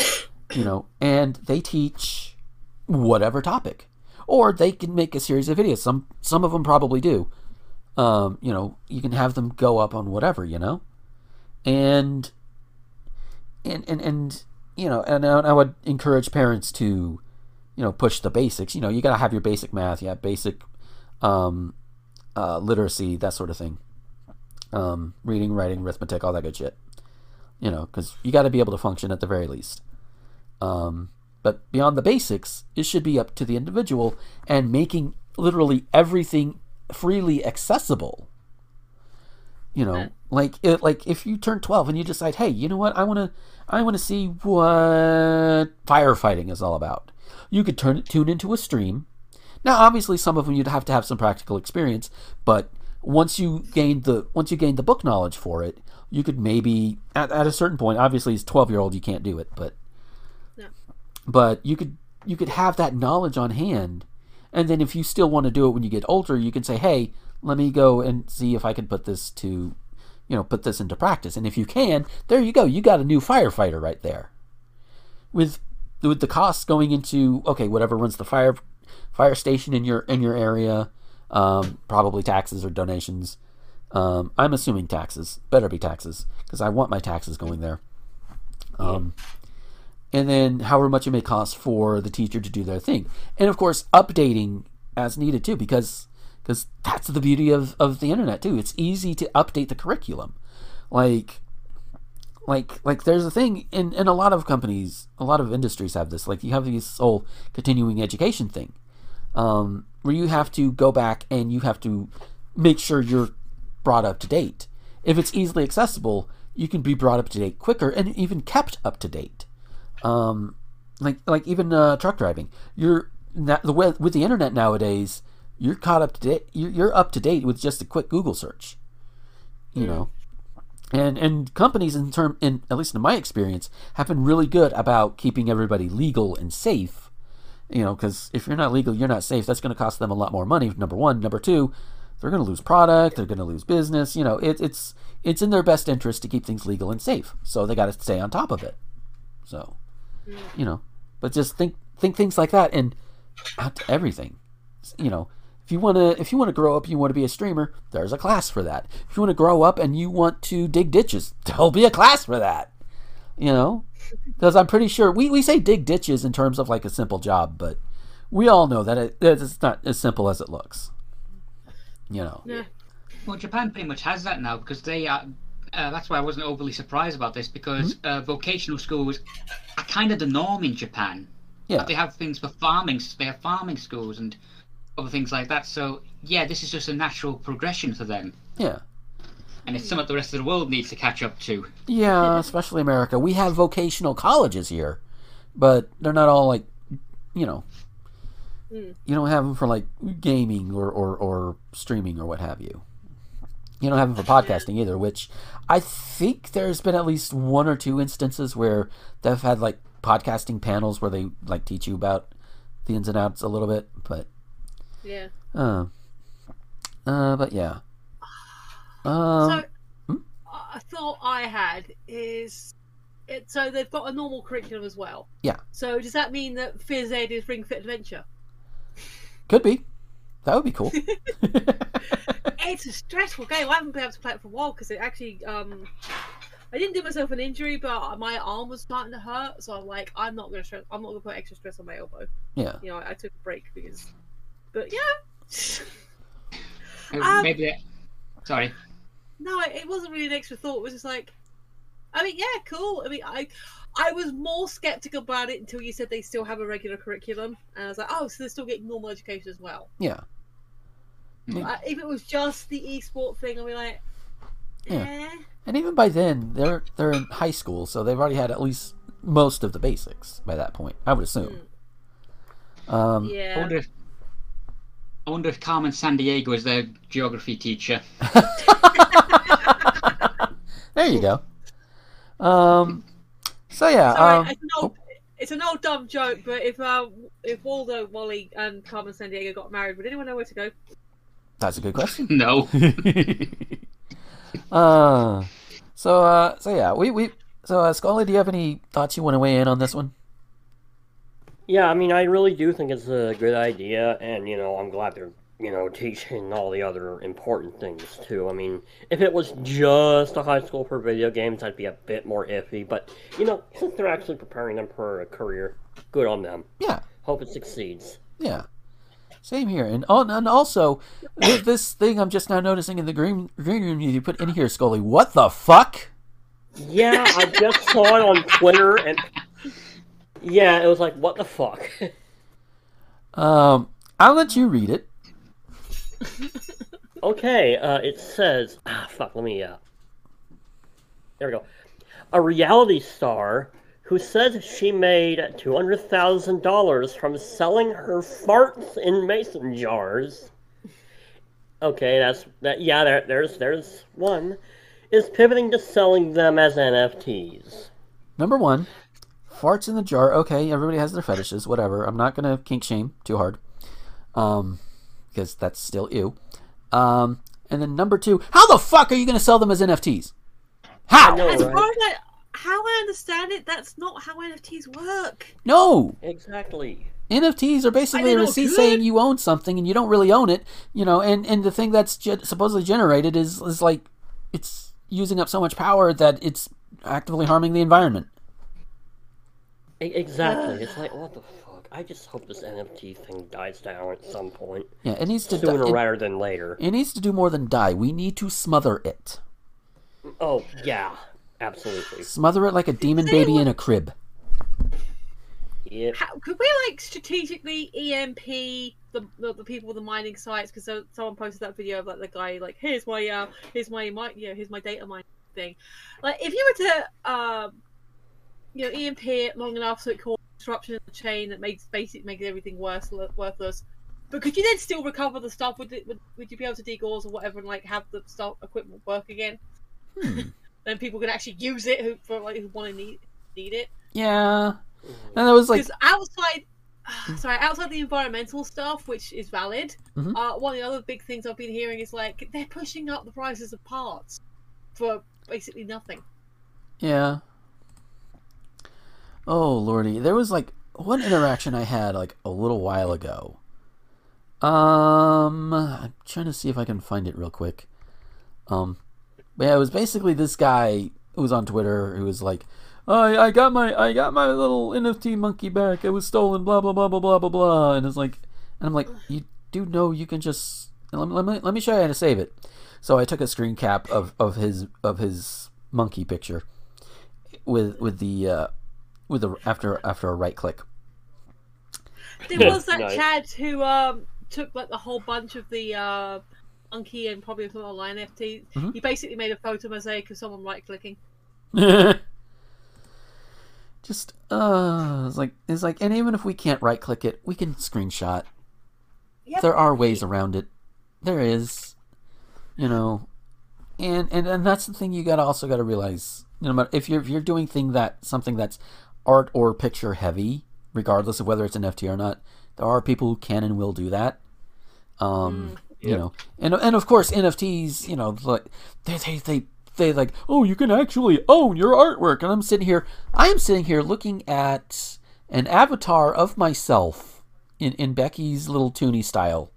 [COUGHS] you know and they teach whatever topic or they can make a series of videos some some of them probably do um you know you can have them go up on whatever you know and and and, and you know and I I would encourage parents to you know, push the basics. You know, you got to have your basic math, yeah, basic um, uh, literacy, that sort of thing. Um, reading, writing, arithmetic, all that good shit. You know, because you got to be able to function at the very least. Um, but beyond the basics, it should be up to the individual and making literally everything freely accessible. You know, uh. like it, like if you turn 12 and you decide, "Hey, you know what? I want to I want to see what firefighting is all about." You could turn it tune into a stream. Now, obviously some of them you'd have to have some practical experience, but once you gain the once you gain the book knowledge for it, you could maybe at, at a certain point, obviously as 12-year-old you can't do it, but but you could you could have that knowledge on hand. And then if you still want to do it when you get older you can say hey let me go and see if i can put this to you know put this into practice. And if you can there you go you got a new firefighter right there. With with the costs going into okay whatever runs the fire fire station in your in your area um, probably taxes or donations. Um, i'm assuming taxes better be taxes because i want my taxes going there. Um, and then however much it may cost for the teacher to do their thing. And of course updating as needed too because because that's the beauty of, of the internet too. It's easy to update the curriculum. Like like like there's a thing in, in a lot of companies a lot of industries have this. Like you have this whole continuing education thing um, where you have to go back and you have to make sure you're brought up to date. If it's easily accessible you can be brought up to date quicker and even kept up to date um, like like even uh, truck driving. You're the with, with the internet nowadays. You're caught up to date. You're, you're up to date with just a quick Google search. You know, and and companies in term in at least in my experience have been really good about keeping everybody legal and safe. You know, because if you're not legal, you're not safe. That's going to cost them a lot more money. Number one, number two, they're going to lose product. They're going to lose business. You know, it, it's it's in their best interest to keep things legal and safe. So they got to stay on top of it. So you know but just think think things like that and out to everything you know if you want to if you want to grow up you want to be a streamer there's a class for that if you want to grow up and you want to dig ditches [LAUGHS] there'll be a class for that you know because i'm pretty sure we, we say dig ditches in terms of like a simple job but we all know that it, it's not as simple as it looks you know Yeah. Well, Japan pretty much has that now because they are. Uh, that's why I wasn't overly surprised about this because uh, vocational schools are kind of the norm in Japan. Yeah. They have things for farming. They have farming schools and other things like that. So yeah, this is just a natural progression for them, yeah and it's something the rest of the world needs to catch up to. Yeah, [LAUGHS] especially America. We have vocational colleges here, but they're not all like, you know, Mm. you don't have them for like gaming or, or, or streaming or what have you. You don't have them for podcasting either, which I think there's been at least one or two instances where they've had like podcasting panels where they like teach you about the ins and outs a little bit, but Yeah. uh, uh but yeah. Um, so a thought I had is it so they've got a normal curriculum as well. yeah, So does that mean that Phys Ed is Ring Fit Adventure? could be. That would be cool. [LAUGHS] [LAUGHS] it's a stressful game. I haven't been able to play it for a while because it actually um I didn't do myself an injury, but my arm was starting to hurt. So I'm like, I'm not gonna stress. I'm not gonna put extra stress on my elbow. Yeah. You know, I took a break because, but yeah. Um, Maybe. They... Sorry. No, it it wasn't really an extra thought. It was just like, I mean, yeah, cool. I mean, I, I was more skeptical about it until you said they still have a regular curriculum, and I was like, oh, so they're still getting normal education as well. Yeah. Uh, if it was just the e-sport thing, I'd be like, Yeah. eh. And even by then, they're they're in high school, so they've already had at least most of the basics by that point. I would assume. Um, I wonder if. I wonder if Carmen Sandiego is their geography teacher. [LAUGHS] there you go. Um, so yeah, Sorry, um, it's, an old, it's an old dumb joke, but if uh, if Waldo, Wally, and Carmen Sandiego got married, would anyone know where to go? That's a good question. [LAUGHS] no. [LAUGHS] uh, so uh, so yeah, we we so uh, Scully, do you have any thoughts you want to weigh in on this one? Yeah, I mean, I really do think it's a good idea, and you know, I'm glad they're you know teaching all the other important things too. I mean, if it was just a high school for video games, I'd be a bit more iffy. But you know, since they're actually preparing them for a career, good on them. Yeah. Hope it succeeds. Yeah. Same here, and oh, and also this thing I'm just now noticing in the green green room you put in here, Scully. What the fuck? Yeah, I just saw it on Twitter, and yeah, it was like, what the fuck? Um, I'll let you read it. [LAUGHS] Okay, uh, it says, ah, fuck, let me, uh, there we go. A reality star who says she made $200,000 from selling her farts in mason jars. Okay, that's, that, yeah, there, there's, there's one. Is pivoting to selling them as NFTs. Number one, farts in the jar. Okay, everybody has their fetishes. Whatever. I'm not gonna kink shame too hard, um, because that's still ew. Um, and then number two, how the fuck are you gonna sell them as NFTs? How? As far as I, how I understand it, that's not how NFTs work. No. Exactly. NFTs are basically a receipt good. saying you own something and you don't really own it, you know. And and the thing that's ge- supposedly generated is is like it's using up so much power that it's actively harming the environment. Exactly. It's like, what the fuck? I just hope this NFT thing dies down at some point. Yeah, it needs to Sooner di- it- rather than later. It needs to do more than die. We need to smother it. Oh, yeah. Absolutely. Smother it like a demon baby in a crib. Yep. How, could we like strategically EMP the the, the people with the mining sites? Because so, someone posted that video of like the guy like, here's my uh, here's my my yeah, here's my data mining thing. Like, if you were to um, you know, EMP it long enough so it causes disruption in the chain that makes basically makes everything worse worthless. But could you then still recover the stuff? Would, it, would would you be able to degauss or whatever and like have the stuff equipment work again? Then people can actually use it who for like who want to need need it. Yeah, and that was like outside, [SIGHS] sorry, outside the environmental stuff, which is valid, Mhm. uh, one of the other big things I've been hearing is like they're pushing up the prices of parts for basically nothing. Yeah. Oh lordy, there was like one interaction I had like a little while ago. Um, I'm trying to see if I can find it real quick. Um, but yeah, it was basically this guy who was on Twitter who was like, "I I got my I got my little NFT monkey back. It was stolen. Blah blah blah blah blah blah blah." And it's like, and I'm like, you do know you can just let me let me, let me show you how to save it. So I took a screen cap of, of his of his monkey picture with with the uh, with the after after a right click. There was that Nice. Chad who um took like the whole bunch of the uh monkey and probably some online NFT. Mhm. He basically made a photo mosaic of someone right clicking. [LAUGHS] Just uh, it's like it's like, and even if we can't right click it, we can screenshot. Yep. There are ways around it. There is, you know, and and and that's the thing you got to also got to realize. You know, if you're if you're doing thing that something that's art or picture heavy, regardless of whether it's an NFT or not, there are people who can and will do that. Um, you Yep. know, and and of course NFTs, you know, like they they they they like, oh, you can actually own your artwork, and I'm sitting here, I am sitting here looking at an avatar of myself in in Becky's little toony style.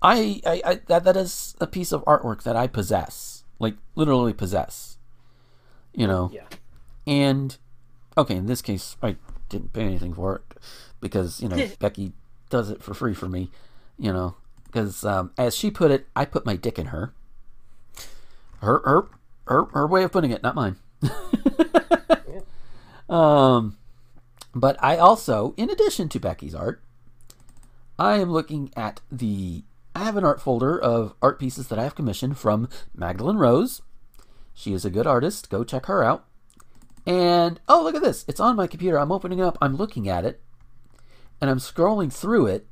I, I, I that that is a piece of artwork that I possess, like literally possess. You know. Yeah. And okay, in this case, I didn't pay anything for it because you know [LAUGHS] Becky does it for free for me. You know, because um, as she put it, I put my dick in her. Her her her her way of putting it, not mine. [LAUGHS] Um, but I also, in addition to Becky's art, I am looking at the. I have an art folder of art pieces that I have commissioned from Magdalene Rose. She is a good artist. Go check her out. And oh, look at this! It's on my computer. I'm opening it up. I'm looking at it, and I'm scrolling through it.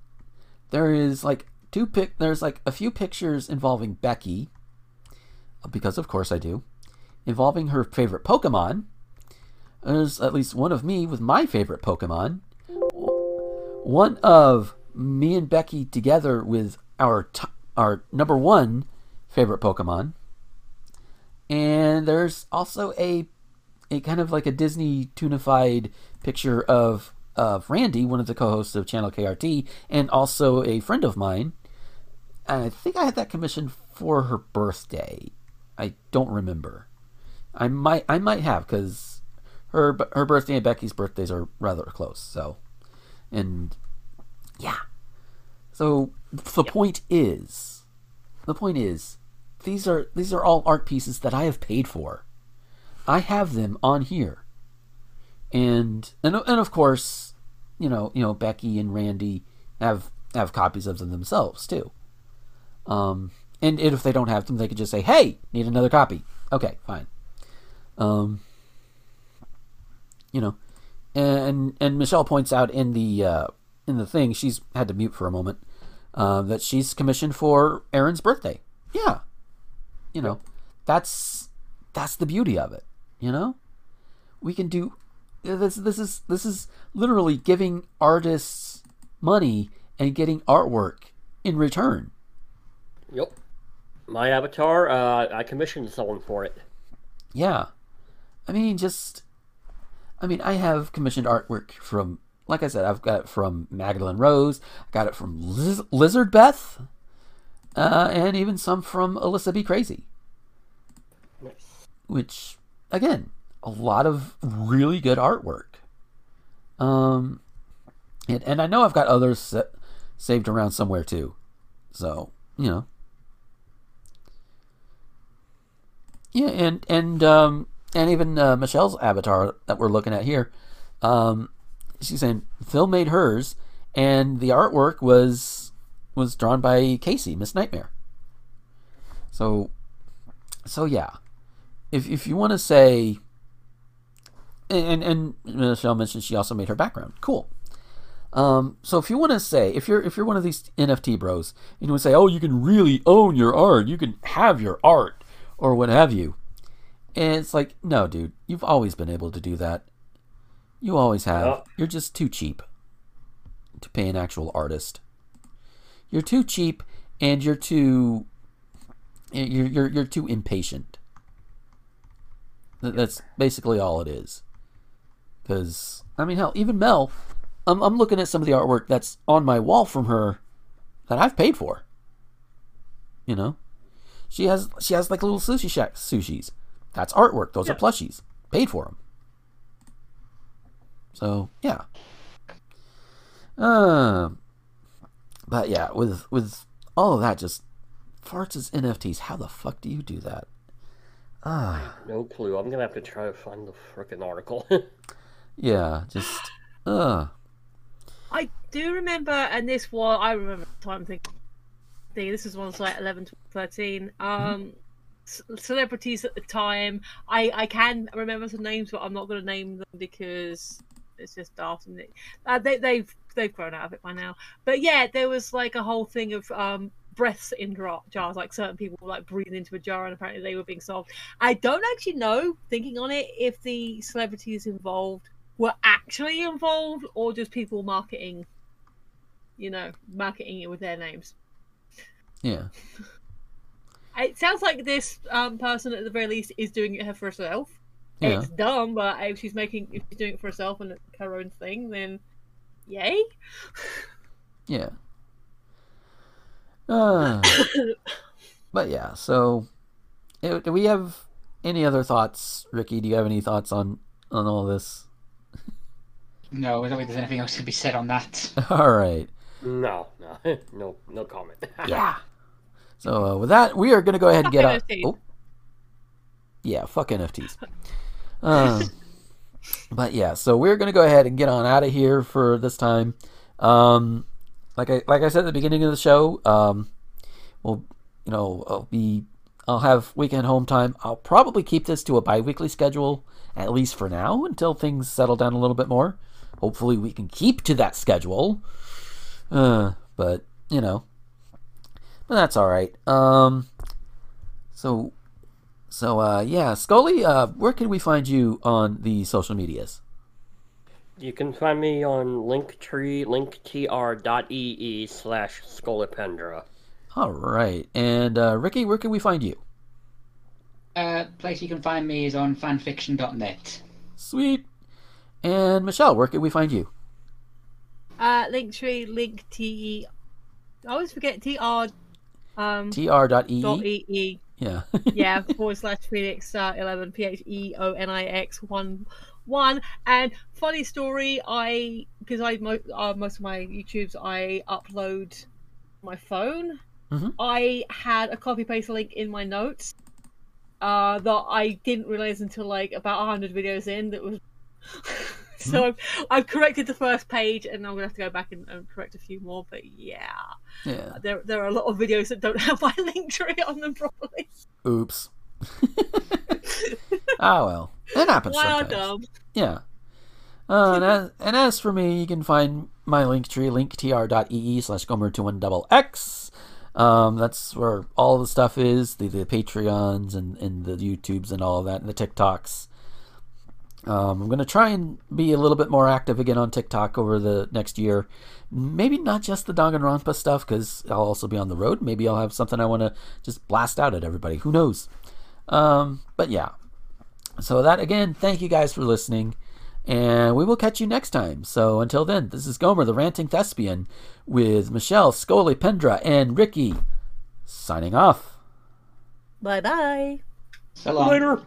There is like two pic. There's like a few pictures involving Becky, because of course I do, involving her favorite Pokemon. There's at least one of me with my favorite Pokemon. One of me and Becky together with our t- our number one favorite Pokemon. And there's also a a kind of like a Disney tunified picture of of Randy, one of the co-hosts of Channel KRT, and also a friend of mine. And I think I had that commission for her birthday. I don't remember. I might I might have because her her birthday and Becky's birthdays are rather close. So, and Yeah. So the point is, the point is, these are these are all art pieces that I have paid for. I have them on here, and and and of course, you know you know Becky and Randy have have copies of them themselves too. Um, and if they don't have them, they could just say, "Hey, need another copy." Okay, fine. Um, you know, and and Michelle points out in the uh, in the thing she's had to mute for a moment uh, that she's commissioned for Aaron's birthday. Yeah, you know, that's that's the beauty of it. You know, we can do this. This is this is literally giving artists money and getting artwork in return. Yep. My avatar, uh, I commissioned someone for it. Yeah. I mean, just. I mean, I have commissioned artwork from, like I said, I've got it from Magdalene Rose, I got it from Liz- Lizard Beth, uh, and even some from Alyssa B. Crazy. Nice. Which, again, a lot of really good artwork. Um, and, and I know I've got others sa- saved around somewhere too. So, you know. Yeah, and and um, and even uh, Michelle's avatar that we're looking at here, um, she's saying Phil made hers, and the artwork was was drawn by Casey, Miss Nightmare. So, so yeah, if if you want to say, and and Michelle mentioned she also made her background. Cool. Um, so if you want to say, if you're if you're one of these NFT bros, and you want to say, oh, you can really own your art, you can have your art, or what have you, and it's like, no, dude, you've always been able to do that. You always have. You're just too cheap to pay an actual artist. You're too cheap, and you're too eh, you're you're you're too impatient. That's basically all it is. Because I mean, hell, even Mel, I'm I'm looking at some of the artwork that's on my wall from her that I've paid for. You know, she has she has like little sushi shack sushis. That's artwork. Those are plushies. Paid for them. So yeah. Um. But yeah, with with all of that, just farts as NFTs. How the fuck do you do that? Ah, No clue. I'm gonna have to try to find the frickin' article. [LAUGHS] yeah, just uh I do remember, and this was I remember the time thinking, thinking this was one like 11, 12, 13. Um, c- celebrities at the time. I I can remember some names, but I'm not going to name them because it's just daft. And uh, they they've they've grown out of it by now. But yeah, there was like a whole thing of um breaths in jars like certain people were, like breathing into a jar and apparently they were being solved i don't actually know thinking on it if the celebrities involved were actually involved or just people marketing you know marketing it with their names yeah. [LAUGHS] it sounds like this um, person at the very least is doing it for herself Yeah. it's dumb but if she's making if she's doing it for herself and it's her own thing then yay [LAUGHS] Yeah. Uh, but yeah, so do we have any other thoughts, Ricky? Do you have any thoughts on on all this? No, I don't think there's anything else to be said on that. [LAUGHS] All right. no, no, no, no comment. Yeah. So uh, with that, we are going to go ahead and get on. NFTs. Oh. Yeah, fuck NFTs. Um, [LAUGHS] but yeah, so we're going to go ahead and get on out of here for this time. Um, like I like I said at the beginning of the show, um, we'll you know I'll be I'll have weekend home time. I'll probably keep this to a bi-weekly schedule at least for now until things settle down a little bit more. Hopefully, we can keep to that schedule. Uh, but you know, but that's all right. Um, so, so uh, yeah, Scully, uh, where can we find you on the social medias? You can find me on Linktree, linktr.ee slash Scolipendra. All right, and uh, Ricky, where can we find you? Uh, place you can find me is on fanfiction.net. Sweet. And Michelle, where can we find you? uh linktree link te i always forget tr um tr.ee. ee Yeah. [LAUGHS] yeah forward slash phoenix uh, 11 p h e o n i x 1 one. And funny story, I because I mo- uh, most of my YouTubes I upload my phone. Mhm. I had a copy paste link in my notes uh, that I didn't realize until like about hundred videos in that was. [LAUGHS] so I've, I've corrected the first page, and I'm gonna have to go back and, and correct a few more. But yeah, Yeah. there there are a lot of videos that don't [LAUGHS] have my link tree on them properly. Oops. [LAUGHS] ah well, it happens Why sometimes. dumb? Yeah. Uh, and, as, and as for me, you can find my link tree, linktr.ee slash gomer21xx. Um, that's where all the stuff is, the, the Patreons and, and the YouTubes and all that, and the TikToks. Um, I'm going to try and be a little bit more active again on TikTok over the next year. Maybe not just the Danganronpa stuff, because I'll also be on the road. Maybe I'll have something I want to just blast out at everybody. Who knows? Um, but yeah. So that again, thank you guys for listening. And we will catch you next time. So until then, this is Gomer, the ranting thespian, with Michelle, Scully, Pendra, and Ricky signing off. Bye bye. So. Later.